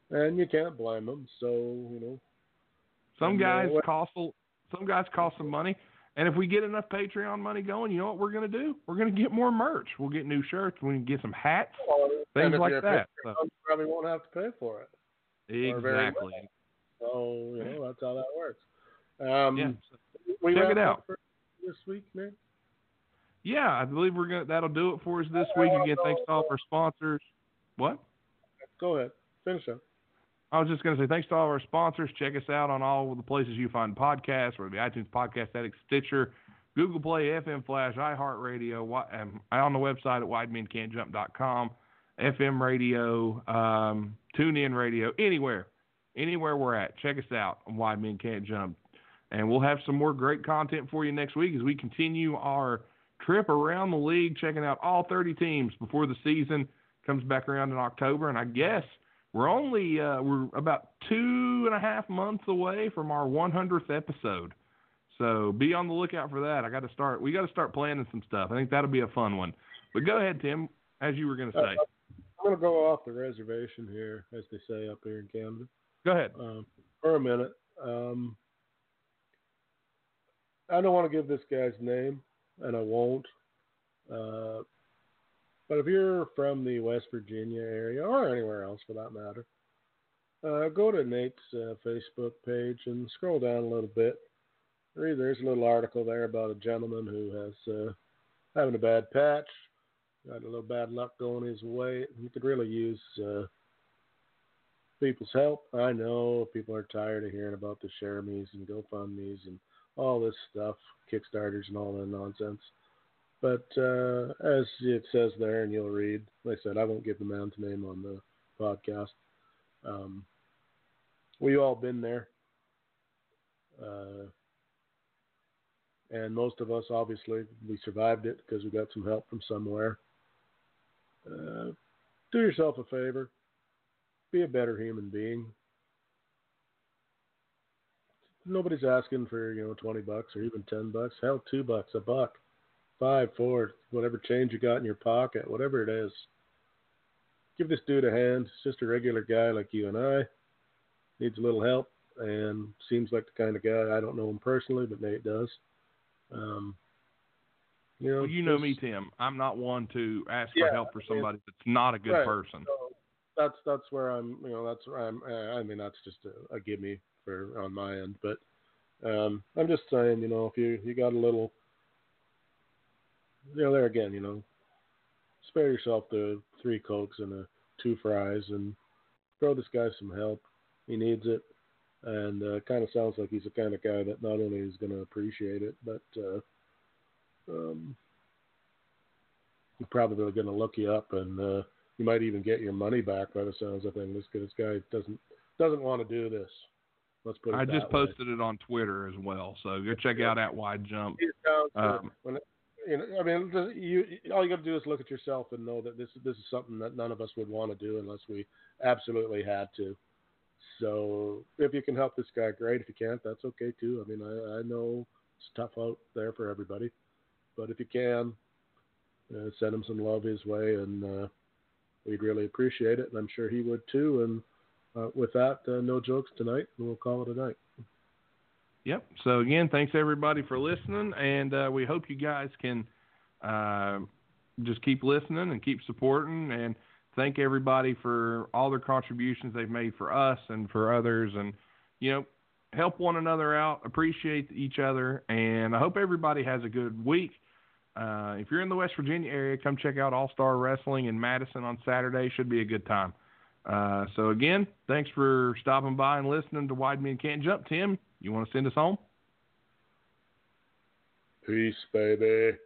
yeah. And you can't blame them. So you know. Some guys cost some guys cost some money. And if we get enough Patreon money going, you know what we're going to do? We're going to get more merch. We'll get new shirts. We can get some hats, well, things like that. So. Probably won't have to pay for it. Exactly. So you know that's how that works. Um, yeah. we Check it out this week, man. Yeah, I believe we're gonna. That'll do it for us this week. Again, thanks to all our sponsors. What? Go ahead. Finish up. I was just going to say thanks to all our sponsors. Check us out on all the places you find podcasts, whether the iTunes Podcast Addict, Stitcher, Google Play, FM Flash, iHeartRadio, um, on the website at widemencantjump.com, FM radio, um, TuneIn radio, anywhere, anywhere we're at. Check us out on Wide Men Can't Jump. And we'll have some more great content for you next week as we continue our trip around the league, checking out all 30 teams before the season comes back around in October. And I guess – we're only uh, we're about two and a half months away from our 100th episode, so be on the lookout for that. I got to start. We got to start planning some stuff. I think that'll be a fun one. But go ahead, Tim, as you were going to say. Uh, I'm going to go off the reservation here, as they say up here in Canada. Go ahead. Um, for a minute. Um, I don't want to give this guy's name, and I won't. Uh, but if you're from the West Virginia area or anywhere else for that matter, uh, go to Nate's uh, Facebook page and scroll down a little bit. There's a little article there about a gentleman who has uh, having a bad patch, got a little bad luck going his way. He could really use uh, people's help. I know people are tired of hearing about the share me's and GoFundMe's and all this stuff, Kickstarters and all that nonsense. But uh, as it says there, and you'll read, like I said, I won't give the man's name on the podcast. Um, we all been there, uh, and most of us, obviously, we survived it because we got some help from somewhere. Uh, do yourself a favor, be a better human being. Nobody's asking for you know twenty bucks or even ten bucks. Hell, two bucks, a buck five, four, whatever change you got in your pocket, whatever it is. Give this dude a hand. He's just a regular guy like you and I. Needs a little help and seems like the kind of guy I don't know him personally, but Nate does. Um, you know, well, you know me, Tim. I'm not one to ask yeah, for help for somebody that's not a good right. person. So that's that's where I'm. You know, that's where I'm. I mean, that's just a, a give me for on my end. But um, I'm just saying, you know, if you you got a little know, there again, you know, spare yourself the three cokes and the two fries and throw this guy some help. He needs it, and uh, kind of sounds like he's the kind of guy that not only is going to appreciate it, but uh, um, he's probably going to look you up, and uh, you might even get your money back by the sounds of things. This, this guy doesn't doesn't want to do this. Let's put it I just way. posted it on Twitter as well, so go check out at Wide Jump. Um, when know, I mean, you all you got to do is look at yourself and know that this this is something that none of us would want to do unless we absolutely had to. So if you can help this guy, great. If you can't, that's okay too. I mean, I, I know it's tough out there for everybody, but if you can, uh, send him some love his way, and uh, we'd really appreciate it, and I'm sure he would too. And uh, with that, uh, no jokes tonight, and we'll call it a night. Yep. So again, thanks everybody for listening, and uh, we hope you guys can uh, just keep listening and keep supporting, and thank everybody for all their contributions they've made for us and for others, and you know, help one another out, appreciate each other, and I hope everybody has a good week. Uh, if you're in the West Virginia area, come check out All Star Wrestling in Madison on Saturday. Should be a good time. Uh, so again, thanks for stopping by and listening to Wide Men Can't Jump. Tim, you want to send us home? Peace, baby.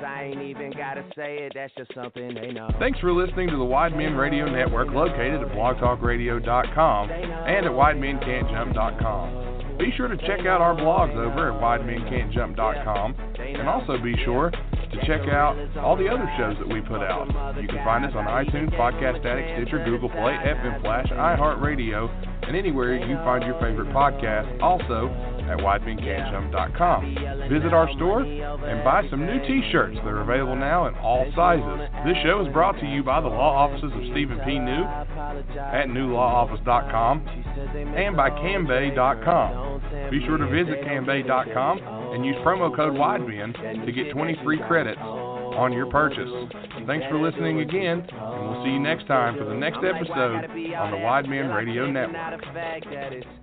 I ain't even gotta say it, that's just something they know. Thanks for listening to the Wide Men Radio Network located at blogtalkradio.com and at widemencantjump.com. Be sure to check out our blogs over at widemencantjump.com and also be sure to check out all the other shows that we put out. You can find us on iTunes, Podcast Addict, Stitcher, Google Play, FM Flash, iHeartRadio, and anywhere you find your favorite podcast. Also at widemencantjump.com. Visit our store and buy some new t-shirts. They're available now in all sizes. This show is brought to you by the law offices of Stephen P. New at newlawoffice.com and by cambay.com. Be sure to visit cambay.com and use promo code WIDEMEN to get 20 free credits on your purchase. Thanks for listening again, and we'll see you next time for the next episode on the Wide Men Radio Network.